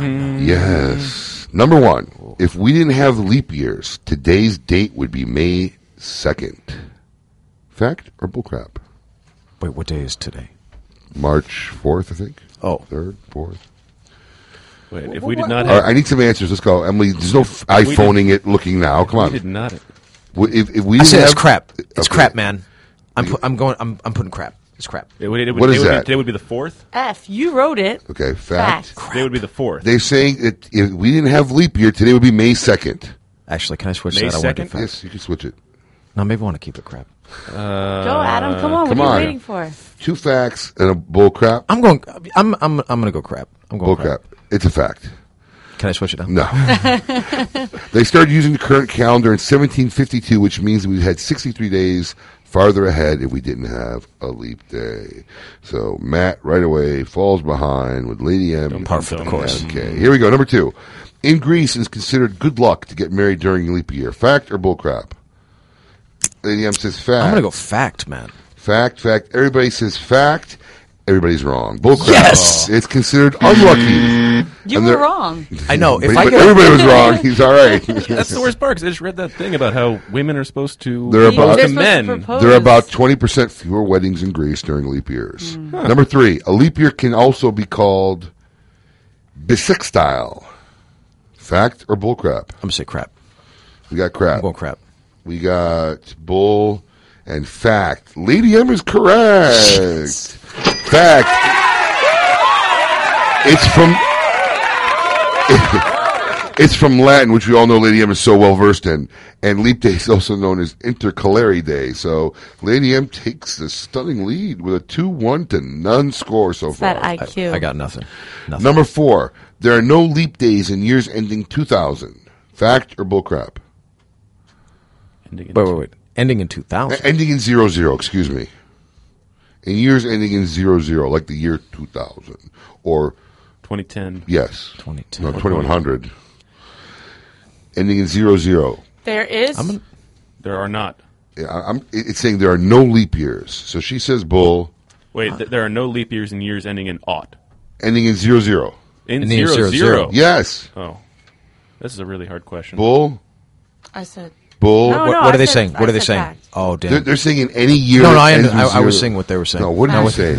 [SPEAKER 10] Yes. Number one, if we didn't have leap years, today's date would be May 2nd. Fact or bull crap?
[SPEAKER 53] Wait, what day is today?
[SPEAKER 10] March 4th, I think.
[SPEAKER 53] Oh.
[SPEAKER 10] 3rd, 4th.
[SPEAKER 12] Wait, if we did not
[SPEAKER 10] All
[SPEAKER 12] have,
[SPEAKER 10] right, I need some answers. Let's go. Emily, there's no f-
[SPEAKER 12] We
[SPEAKER 10] iPhoning it looking now. Come
[SPEAKER 12] we
[SPEAKER 10] on.
[SPEAKER 12] did not.
[SPEAKER 10] W- If, if we
[SPEAKER 53] I
[SPEAKER 10] didn't
[SPEAKER 53] said it's
[SPEAKER 10] have-
[SPEAKER 53] crap. It's
[SPEAKER 10] Okay.
[SPEAKER 53] crap, man. I'm pu- I'm going. I'm I'm putting crap. It's crap.
[SPEAKER 12] It would, it would,
[SPEAKER 10] What
[SPEAKER 12] today
[SPEAKER 10] is
[SPEAKER 12] would
[SPEAKER 10] that?
[SPEAKER 12] Be, today would be the fourth.
[SPEAKER 43] F. You wrote it.
[SPEAKER 10] Okay, fact.
[SPEAKER 43] Fact.
[SPEAKER 12] Today would be the fourth.
[SPEAKER 10] They're saying that if we didn't have leap year, today would be May 2nd.
[SPEAKER 53] Actually, can I switch
[SPEAKER 12] May
[SPEAKER 53] that? I want to
[SPEAKER 12] 2nd?
[SPEAKER 53] fact.
[SPEAKER 10] Yes, you can switch it.
[SPEAKER 53] No, maybe I want to keep it crap.
[SPEAKER 12] Uh,
[SPEAKER 43] Go, Adam. Come on.
[SPEAKER 10] come
[SPEAKER 43] what are
[SPEAKER 10] on.
[SPEAKER 43] you waiting for?
[SPEAKER 10] Two facts and a bull crap.
[SPEAKER 53] I'm going. I'm I'm I'm going to go crap. I'm going
[SPEAKER 10] Bull crap. It's a fact.
[SPEAKER 53] Can I switch it up?
[SPEAKER 10] No. they started using the current calendar in 1752, which means we had 63 days farther ahead if we didn't have a leap day. So Matt right away falls behind with Lady M.
[SPEAKER 53] Par for the course.
[SPEAKER 10] Okay, here we go. Number two. In Greece, it's considered good luck to get married during leap year. Fact or bullcrap? Lady M says fact.
[SPEAKER 53] I'm going to go fact, man.
[SPEAKER 10] Fact, fact. Everybody says fact. Everybody's wrong. Bull crap.
[SPEAKER 53] Yes!
[SPEAKER 10] It's considered unlucky. Mm.
[SPEAKER 43] You
[SPEAKER 10] And
[SPEAKER 43] were
[SPEAKER 10] there-
[SPEAKER 43] wrong.
[SPEAKER 53] I know. If
[SPEAKER 10] But,
[SPEAKER 53] I
[SPEAKER 10] but
[SPEAKER 53] get
[SPEAKER 10] everybody was wrong. He's all right.
[SPEAKER 12] That's the worst part. 'cause I just read that thing about how women are supposed to
[SPEAKER 10] They're about-
[SPEAKER 12] to
[SPEAKER 43] They're supposed
[SPEAKER 12] men.
[SPEAKER 43] propose.
[SPEAKER 10] There are about 20% fewer weddings in Greece during leap years. Hmm. Number three, a leap year can also be called bisextile. Fact or bull crap?
[SPEAKER 53] I'm going to say crap.
[SPEAKER 10] We got crap.
[SPEAKER 53] I'm crap.
[SPEAKER 10] We got bull and fact. Lady M is correct. Fact. It's from. It's from Latin, which we all know Lady M is so well versed in. And Leap Day is also known as Intercalary Day. So Lady M takes the stunning lead with a 2 1 to none score so
[SPEAKER 43] It's
[SPEAKER 10] far.
[SPEAKER 43] that IQ.
[SPEAKER 53] I got nothing. Nothing.
[SPEAKER 10] Number four, there are no leap days in years ending 2000. Fact or bullcrap?
[SPEAKER 12] Ending in
[SPEAKER 53] Wait, wait, wait. Ending in 2000.
[SPEAKER 10] Uh, ending in zero zero, excuse me. In years ending in zero zero, like the year 2000. Or,
[SPEAKER 12] 2010.
[SPEAKER 10] yes.
[SPEAKER 53] 2010.
[SPEAKER 10] No, 2100. Ending in zero zero.
[SPEAKER 43] There is.
[SPEAKER 53] I'm gonna-
[SPEAKER 12] There are not.
[SPEAKER 10] Yeah, I- I'm, it's saying there are no leap years. So she says bull,
[SPEAKER 12] Wait, th- there are no leap years in years ending in aught.
[SPEAKER 10] ending in zero zero.
[SPEAKER 12] In
[SPEAKER 53] Ending in
[SPEAKER 12] zero,
[SPEAKER 53] zero,
[SPEAKER 12] zero.
[SPEAKER 53] zero.
[SPEAKER 10] Yes.
[SPEAKER 12] Oh. This is a really hard question.
[SPEAKER 10] Bull,
[SPEAKER 43] I said.
[SPEAKER 10] bull.
[SPEAKER 43] No,
[SPEAKER 53] what,
[SPEAKER 43] no,
[SPEAKER 53] what
[SPEAKER 43] I
[SPEAKER 53] are they
[SPEAKER 43] said-
[SPEAKER 53] saying?
[SPEAKER 43] I
[SPEAKER 53] What are they
[SPEAKER 43] said
[SPEAKER 53] saying?
[SPEAKER 43] fact.
[SPEAKER 53] Oh, damn.
[SPEAKER 10] They're, they're saying any year.
[SPEAKER 53] No, no, I
[SPEAKER 10] ends
[SPEAKER 53] I- I was
[SPEAKER 10] zero.
[SPEAKER 53] saying what they were saying.
[SPEAKER 10] No, what did
[SPEAKER 53] No,
[SPEAKER 10] you
[SPEAKER 53] what-
[SPEAKER 10] say?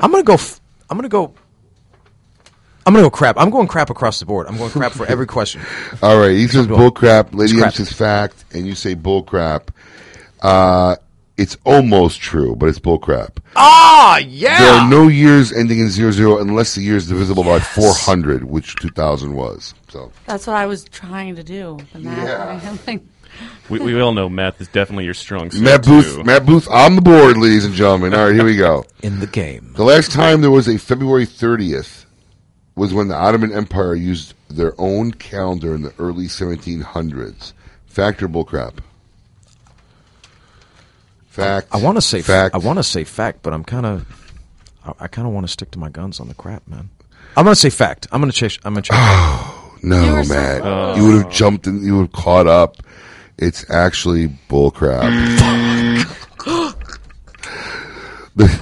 [SPEAKER 53] I'm going to go. F- I'm going to go. I'm going to go crap. I'm going crap across the board. I'm going crap for every question.
[SPEAKER 10] All right, he says bull crap. Lady
[SPEAKER 53] It's
[SPEAKER 10] M
[SPEAKER 53] crap.
[SPEAKER 10] says fact, and you say bull crap. Uh, It's almost true, but it's bull crap.
[SPEAKER 53] Ah, yeah.
[SPEAKER 10] There are no years ending in zero zero unless the year is divisible by 400, which 2000 was. So
[SPEAKER 43] That's what I was trying to do. The math. I'm like,
[SPEAKER 12] We, we all know math is definitely your strong suit.
[SPEAKER 10] Matt Booth,
[SPEAKER 12] too.
[SPEAKER 10] Matt Booth on the board, ladies and gentlemen. All right, here we go.
[SPEAKER 53] In the game.
[SPEAKER 10] The last time there was a February 30th was when the Ottoman Empire used their own calendar in the early 1700s. Fact or bullcrap? Fact.
[SPEAKER 53] I want to say
[SPEAKER 10] fact.
[SPEAKER 53] I want to say fact, but I'm kind of I, I kind of want to stick to my guns on the crap, man. I'm going to say fact. I'm going to chase. I'm going to chase.
[SPEAKER 10] Oh No,
[SPEAKER 53] You were so
[SPEAKER 10] Matt. You would have jumped and you would have caught up. It's actually bullcrap. Mm. The-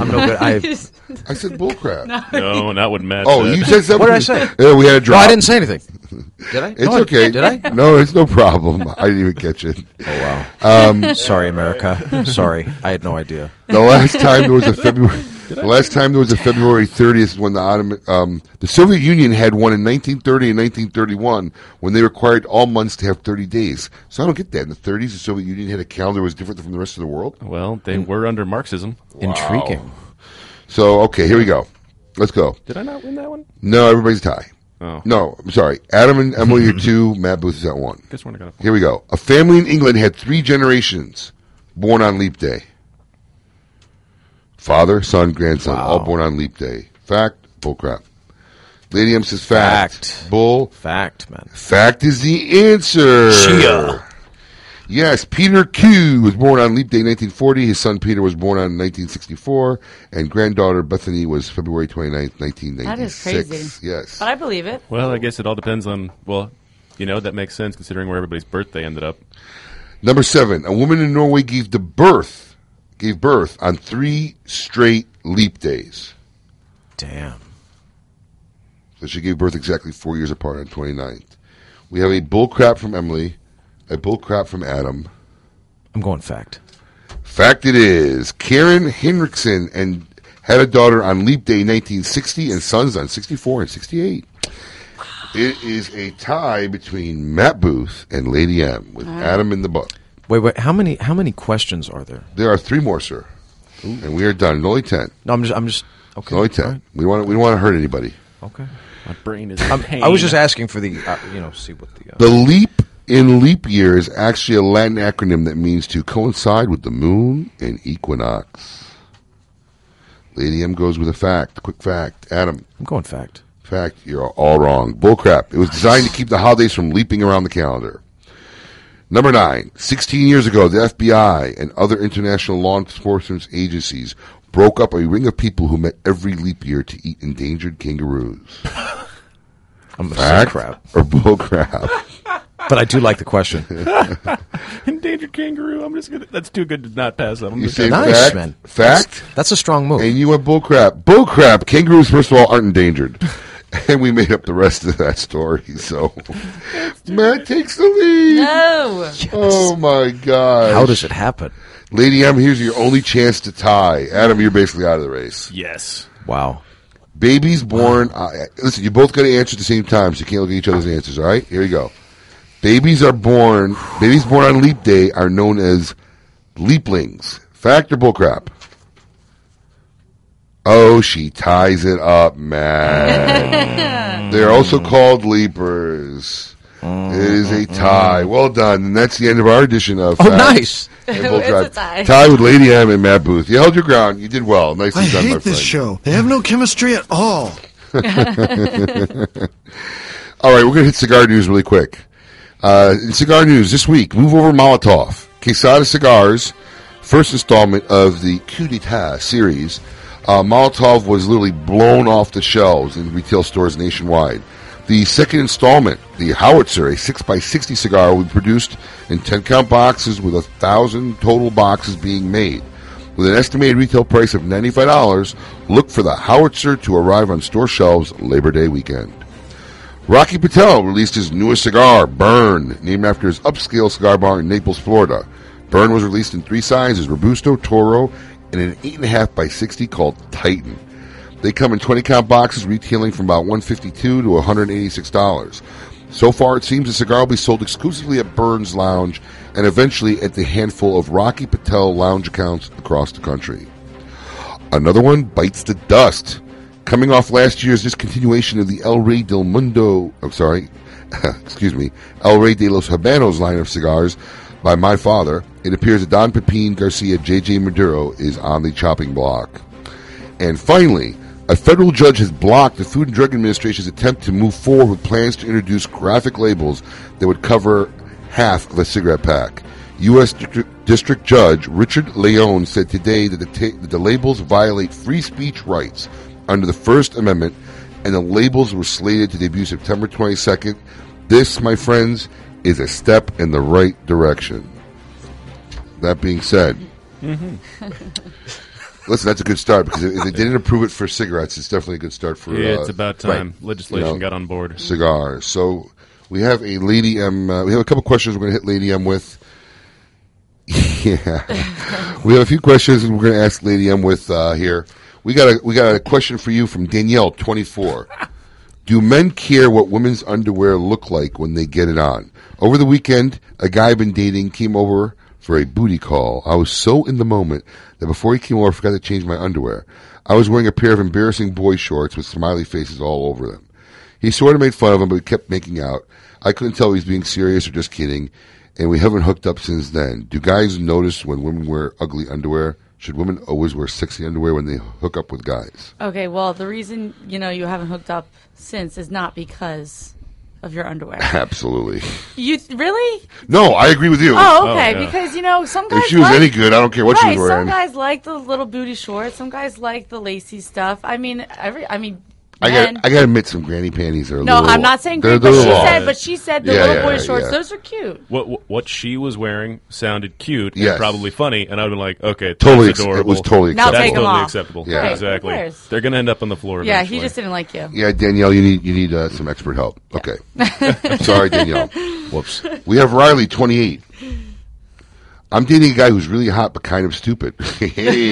[SPEAKER 53] I'm no good. I
[SPEAKER 10] I said bullcrap.
[SPEAKER 12] No, not what Matt
[SPEAKER 10] Oh,
[SPEAKER 12] said.
[SPEAKER 10] you said something.
[SPEAKER 53] What did I say?
[SPEAKER 10] Yeah, we had a drop.
[SPEAKER 53] No, I didn't say anything. Did I?
[SPEAKER 10] It's
[SPEAKER 53] No, I-
[SPEAKER 10] okay.
[SPEAKER 53] Did I?
[SPEAKER 10] No, it's no problem. I didn't even catch it.
[SPEAKER 53] Oh wow.
[SPEAKER 10] Um,
[SPEAKER 53] Sorry, America. Sorry, I had no idea.
[SPEAKER 10] The last time there was a February, the last time there was a February 30th is when the Ottoman, um, the Soviet Union had one in 1930 and 1931 when they required all months to have 30 days. So I don't get that. In the 30s, the Soviet Union had a calendar that was different from the rest of the world.
[SPEAKER 12] Well, they were under Marxism.
[SPEAKER 53] Intriguing.
[SPEAKER 10] So okay, here we go. Let's go.
[SPEAKER 12] Did I not win that one?
[SPEAKER 10] No, everybody's a tie.
[SPEAKER 12] Oh.
[SPEAKER 10] No, I'm sorry. Adam and Emily are two. Matt Booth is at one.
[SPEAKER 12] Guess we're not gonna-
[SPEAKER 10] Here we go. A family in England had three generations born on leap day. Father, son, grandson, all born on leap day. Fact, bullcrap. Lady M says fact. Bull.
[SPEAKER 53] Fact, man.
[SPEAKER 10] Fact is the answer.
[SPEAKER 53] Chia.
[SPEAKER 10] Yes, Peter Q was born on leap day 1940. His son Peter was born on 1964, and granddaughter Bethany was February 29th, 1996.
[SPEAKER 43] that is crazy.
[SPEAKER 10] Yes.
[SPEAKER 43] But I believe it.
[SPEAKER 12] Well, I guess it all depends on. Well, you know that makes sense considering where everybody's birthday ended up.
[SPEAKER 10] Number seven, a woman in Norway gave the birth, gave birth on three straight leap days.
[SPEAKER 53] Damn.
[SPEAKER 10] So she gave birth exactly four years apart on 29th. We have a bull crap from Emily, a bull crap from Adam.
[SPEAKER 53] I'm going fact.
[SPEAKER 10] Fact it is. Karen Henriksen and had a daughter on leap day 1960 and sons on 64 and 68. It is a tie between Matt Booth and Lady M with
[SPEAKER 53] Ah.
[SPEAKER 10] Adam in the book.
[SPEAKER 53] Wait, wait. How many? How many questions are there?
[SPEAKER 10] There are three more, sir, and we are done. Only ten.
[SPEAKER 53] No, I'm just. I'm just. Okay.
[SPEAKER 10] Only ten.
[SPEAKER 53] all right.
[SPEAKER 10] We want. We don't want to hurt anybody.
[SPEAKER 53] Okay.
[SPEAKER 12] My brain is.
[SPEAKER 53] I'm- I was just asking for the. Uh, you know, see what the. Uh,
[SPEAKER 10] The leap in leap year is actually a Latin acronym that means to coincide with the moon and equinox. Lady M goes with a fact. Quick fact. Adam.
[SPEAKER 53] I'm going fact.
[SPEAKER 10] Fact. You're all wrong. Bullcrap. It was designed to keep the holidays from leaping around the calendar. Number nine. 16 years ago, the FBI and other international law enforcement agencies broke up a ring of people who met every leap year to eat endangered kangaroos.
[SPEAKER 53] I'm
[SPEAKER 10] Fact
[SPEAKER 53] crap.
[SPEAKER 10] or bullcrap?
[SPEAKER 53] But I do like the question.
[SPEAKER 12] Endangered kangaroo. I'm just gonna. That's too good to not pass up. I'm
[SPEAKER 10] You
[SPEAKER 12] just
[SPEAKER 10] say
[SPEAKER 12] gonna-
[SPEAKER 10] fact,
[SPEAKER 53] man.
[SPEAKER 10] fact,
[SPEAKER 53] That's a strong move.
[SPEAKER 10] and you went bullcrap. Bullcrap. Kangaroos, first of all, aren't endangered, and we made up the rest of that story. So Matt takes the lead.
[SPEAKER 43] No.
[SPEAKER 10] Oh my god!
[SPEAKER 53] How does it happen?
[SPEAKER 10] Lady M? Here's your only chance to tie. Adam, you're basically out of the race.
[SPEAKER 12] Yes.
[SPEAKER 53] Wow.
[SPEAKER 10] Babies born. Uh, listen, you both got to answer at the same time, so you can't look at each other's answers. All right, here you go. Babies are born. Babies born on leap day are known as leaplings. Fact or bullcrap? Oh, she ties it up, man. They're also called leapers. It is a tie. Well done. And that's the end of our edition of
[SPEAKER 53] Oh,
[SPEAKER 10] Facts
[SPEAKER 53] nice.
[SPEAKER 10] and
[SPEAKER 43] It's a tie.
[SPEAKER 10] Tie with Lady M and Matt Booth. You held your ground. You did well. Nicely
[SPEAKER 55] I
[SPEAKER 10] done, my
[SPEAKER 55] hate this show. They have no chemistry at all.
[SPEAKER 10] All right, we're going to hit cigar news really quick. Uh, in cigar news this week, move over Molotov. Quesada Cigars, first installment of the Coup d'etat series. Uh, Molotov was literally blown off the shelves in retail stores nationwide. The second installment, the Howitzer, a 6x60 cigar, will be produced in 10 count boxes with a thousand total boxes being made. With an estimated retail price of $95, look for the Howitzer to arrive on store shelves Labor Day weekend. Rocky Patel released his newest cigar, Burn, named after his upscale cigar bar in Naples, Florida. Burn was released in three sizes, Robusto, Toro, and an 8.5 by 60 called Titan. They come in 20 count boxes retailing from about 152 to $186. So far, it seems the cigar will be sold exclusively at Burns Lounge and eventually at the handful of Rocky Patel lounge accounts across the country. Another one bites the dust. Coming off last year's discontinuation of the El Rey del Mundo, I'm sorry, excuse me, El Rey de los Habanos line of cigars by my father, it appears that Don Pepin Garcia J.J. Maduro is on the chopping block. And finally, a federal judge has blocked the Food and Drug Administration's attempt to move forward with plans to introduce graphic labels that would cover half of a cigarette pack. U.S. District, Judge Richard Leon said today that the, ta- that the labels violate free speech rights under the First Amendment, and the labels were slated to debut September 22nd. This, my friends, is a step in the right direction. That being said, listen, that's a good start because if they didn't approve it for cigarettes, it's definitely a good start for.
[SPEAKER 12] Yeah,
[SPEAKER 10] uh,
[SPEAKER 12] it's about time. Legislation got on board.
[SPEAKER 10] Cigars. So we have a Lady M. Uh, we have a couple questions we're going to hit Lady M with. yeah, we have a few questions and we're going to ask Lady M with uh, here. We got a we got a question for you from Danielle, twenty four. Do men care what women's underwear look like when they get it on? Over the weekend, a guy I've been dating came over for a booty call. I was so in the moment that before he came over, I forgot to change my underwear. I was wearing a pair of embarrassing boy shorts with smiley faces all over them. He sort of made fun of them, but he kept making out. I couldn't tell if he was being serious or just kidding, and we haven't hooked up since then. Do guys notice when women wear ugly underwear? Should women always wear sexy underwear when they hook up with guys?
[SPEAKER 43] Okay, well, the reason you know you haven't hooked up since is not because of your underwear.
[SPEAKER 10] Absolutely.
[SPEAKER 43] You really?
[SPEAKER 10] No, I agree with you.
[SPEAKER 43] Oh, okay. Oh, because you know some guys.
[SPEAKER 10] If she was
[SPEAKER 43] like-
[SPEAKER 10] any good, I don't care what she
[SPEAKER 43] right,
[SPEAKER 10] was wearing.
[SPEAKER 43] Some guys like the little booty shorts. Some guys like the lacy stuff. I mean, every. I mean,
[SPEAKER 10] I got I got to admit, some granny panties are. A
[SPEAKER 43] no,
[SPEAKER 10] little,
[SPEAKER 43] I'm not saying
[SPEAKER 10] they're-
[SPEAKER 43] great, but
[SPEAKER 10] they're
[SPEAKER 43] she
[SPEAKER 10] long.
[SPEAKER 43] said. But she said the
[SPEAKER 10] Yeah,
[SPEAKER 43] little
[SPEAKER 10] yeah,
[SPEAKER 43] boy
[SPEAKER 10] yeah,
[SPEAKER 43] shorts.
[SPEAKER 10] yeah.
[SPEAKER 43] Those are cute.
[SPEAKER 12] What what- what she was wearing sounded cute
[SPEAKER 10] Yes.
[SPEAKER 12] and probably funny, and I'd been like, okay,
[SPEAKER 10] Totally
[SPEAKER 12] that's
[SPEAKER 10] ex- it
[SPEAKER 12] adorable.
[SPEAKER 10] was totally
[SPEAKER 43] Now
[SPEAKER 12] That's
[SPEAKER 43] take 'em
[SPEAKER 12] totally
[SPEAKER 43] off.
[SPEAKER 12] acceptable.
[SPEAKER 10] Yeah. Hey, who
[SPEAKER 12] exactly.
[SPEAKER 43] cares?
[SPEAKER 12] They're gonna end up on the floor.
[SPEAKER 43] Yeah,
[SPEAKER 12] eventually.
[SPEAKER 43] he just didn't like you.
[SPEAKER 10] Yeah, Danielle, you need you need uh, some expert help. Okay, sorry, Danielle. Whoops. We have Riley, 28. I'm dating a guy who's really hot but kind of stupid. hey,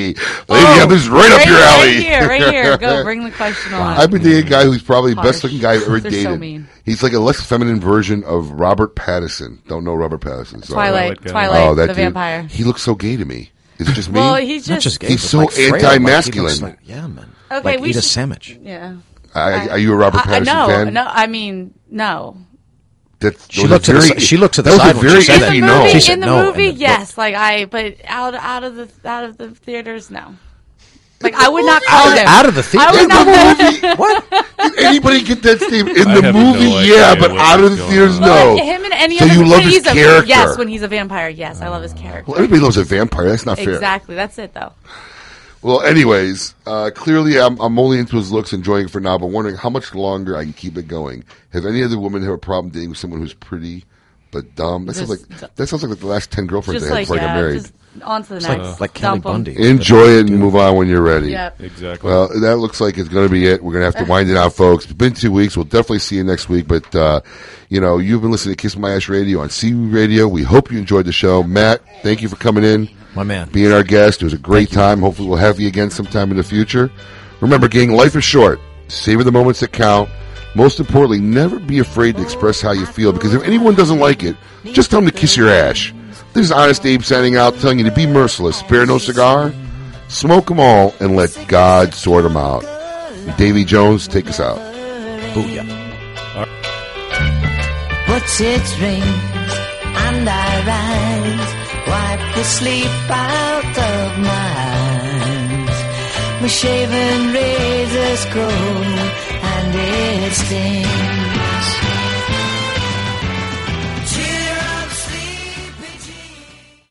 [SPEAKER 10] lady,
[SPEAKER 43] Oh,
[SPEAKER 10] M is right, up
[SPEAKER 43] right-
[SPEAKER 10] your alley.
[SPEAKER 43] Right here, right here. Go, bring the question on.
[SPEAKER 10] I've been dating a guy who's probably the best looking guy I've ever dated.
[SPEAKER 43] so mean.
[SPEAKER 10] He's like a less feminine version of Robert Pattinson. Don't know Robert Pattinson. sorry.
[SPEAKER 43] Twilight, Twilight,
[SPEAKER 10] Oh, that
[SPEAKER 43] the
[SPEAKER 10] dude.
[SPEAKER 43] vampire.
[SPEAKER 10] He looks so gay to me. Is it just me?
[SPEAKER 43] Well, he's just- just gay,
[SPEAKER 10] he's so
[SPEAKER 43] like Freya, like, he
[SPEAKER 10] anti-masculine.
[SPEAKER 53] looks like- yeah, man.
[SPEAKER 43] Okay,
[SPEAKER 53] like
[SPEAKER 43] we
[SPEAKER 53] eat a sandwich.
[SPEAKER 43] Yeah.
[SPEAKER 10] I- are you a Robert
[SPEAKER 43] I- I-
[SPEAKER 10] Pattinson
[SPEAKER 43] no,
[SPEAKER 10] fan?
[SPEAKER 43] No, I mean no.
[SPEAKER 10] That's,
[SPEAKER 53] She
[SPEAKER 10] those
[SPEAKER 53] looked
[SPEAKER 10] are
[SPEAKER 53] to the
[SPEAKER 10] very-
[SPEAKER 53] si- she looked to the
[SPEAKER 10] those
[SPEAKER 53] side when she
[SPEAKER 10] very
[SPEAKER 53] said In the
[SPEAKER 10] no.
[SPEAKER 53] movie-
[SPEAKER 43] in
[SPEAKER 53] She said
[SPEAKER 43] the
[SPEAKER 53] no in
[SPEAKER 43] movie,
[SPEAKER 53] the book.
[SPEAKER 43] yes. Like I, but out out of the out of the theaters, no. Like I would not call
[SPEAKER 53] Out-
[SPEAKER 43] him
[SPEAKER 53] out of the theater?
[SPEAKER 10] In the
[SPEAKER 43] not.
[SPEAKER 10] what? Did anybody get that statement? In
[SPEAKER 12] I
[SPEAKER 10] the movie,
[SPEAKER 12] no
[SPEAKER 10] yeah, but out of the theaters, no.
[SPEAKER 43] Well, him and any
[SPEAKER 10] so
[SPEAKER 43] other
[SPEAKER 10] you love
[SPEAKER 43] he's
[SPEAKER 10] his
[SPEAKER 43] a,
[SPEAKER 10] character.
[SPEAKER 43] Yes, when he's a vampire. Yes, I love his oh. character.
[SPEAKER 10] well, everybody loves a vampire. That's not fair.
[SPEAKER 43] exactly. That's it, though.
[SPEAKER 10] Well, anyways, uh, clearly I'm, I'm only into his looks, enjoying it for now, but wondering how much longer I can keep it going. Have any other women have a problem dating with someone who's pretty but dumb? That sounds
[SPEAKER 43] Just-
[SPEAKER 10] like that sounds like the last ten girlfriends
[SPEAKER 43] Just
[SPEAKER 10] I had
[SPEAKER 43] like
[SPEAKER 10] before I got married.
[SPEAKER 43] just on to the
[SPEAKER 53] It's
[SPEAKER 43] next.
[SPEAKER 53] like- like Kelly
[SPEAKER 43] Dump 'em.
[SPEAKER 53] Bundy.
[SPEAKER 10] Enjoy it and move on when you're ready.
[SPEAKER 43] Yep.
[SPEAKER 12] Exactly.
[SPEAKER 10] Well, that looks like it's going to be it. We're going to have to wind it out, folks. It's been two weeks. We'll definitely see you next week. But, uh, you know, you've been listening to Kiss My Ash Radio on Seaview Radio. We hope you enjoyed the show. Matt, thank you for coming in.
[SPEAKER 53] My man.
[SPEAKER 10] Being our guest. It was a great time. Hopefully we'll have you again sometime in the future. Remember, gang, life is short. Savor the moments that count. Most importantly, never be afraid to express how you feel because if anyone doesn't like it, just tell them to kiss your ash. This is Honest Abe signing out, telling you to be merciless. Spare no cigar. Smoke them all and let God sort them out. Davy Jones, take us out.
[SPEAKER 53] Booyah.
[SPEAKER 56] But it rains and I rise, wipe the sleep out of my eyes. My shaven razor's cold and it stings.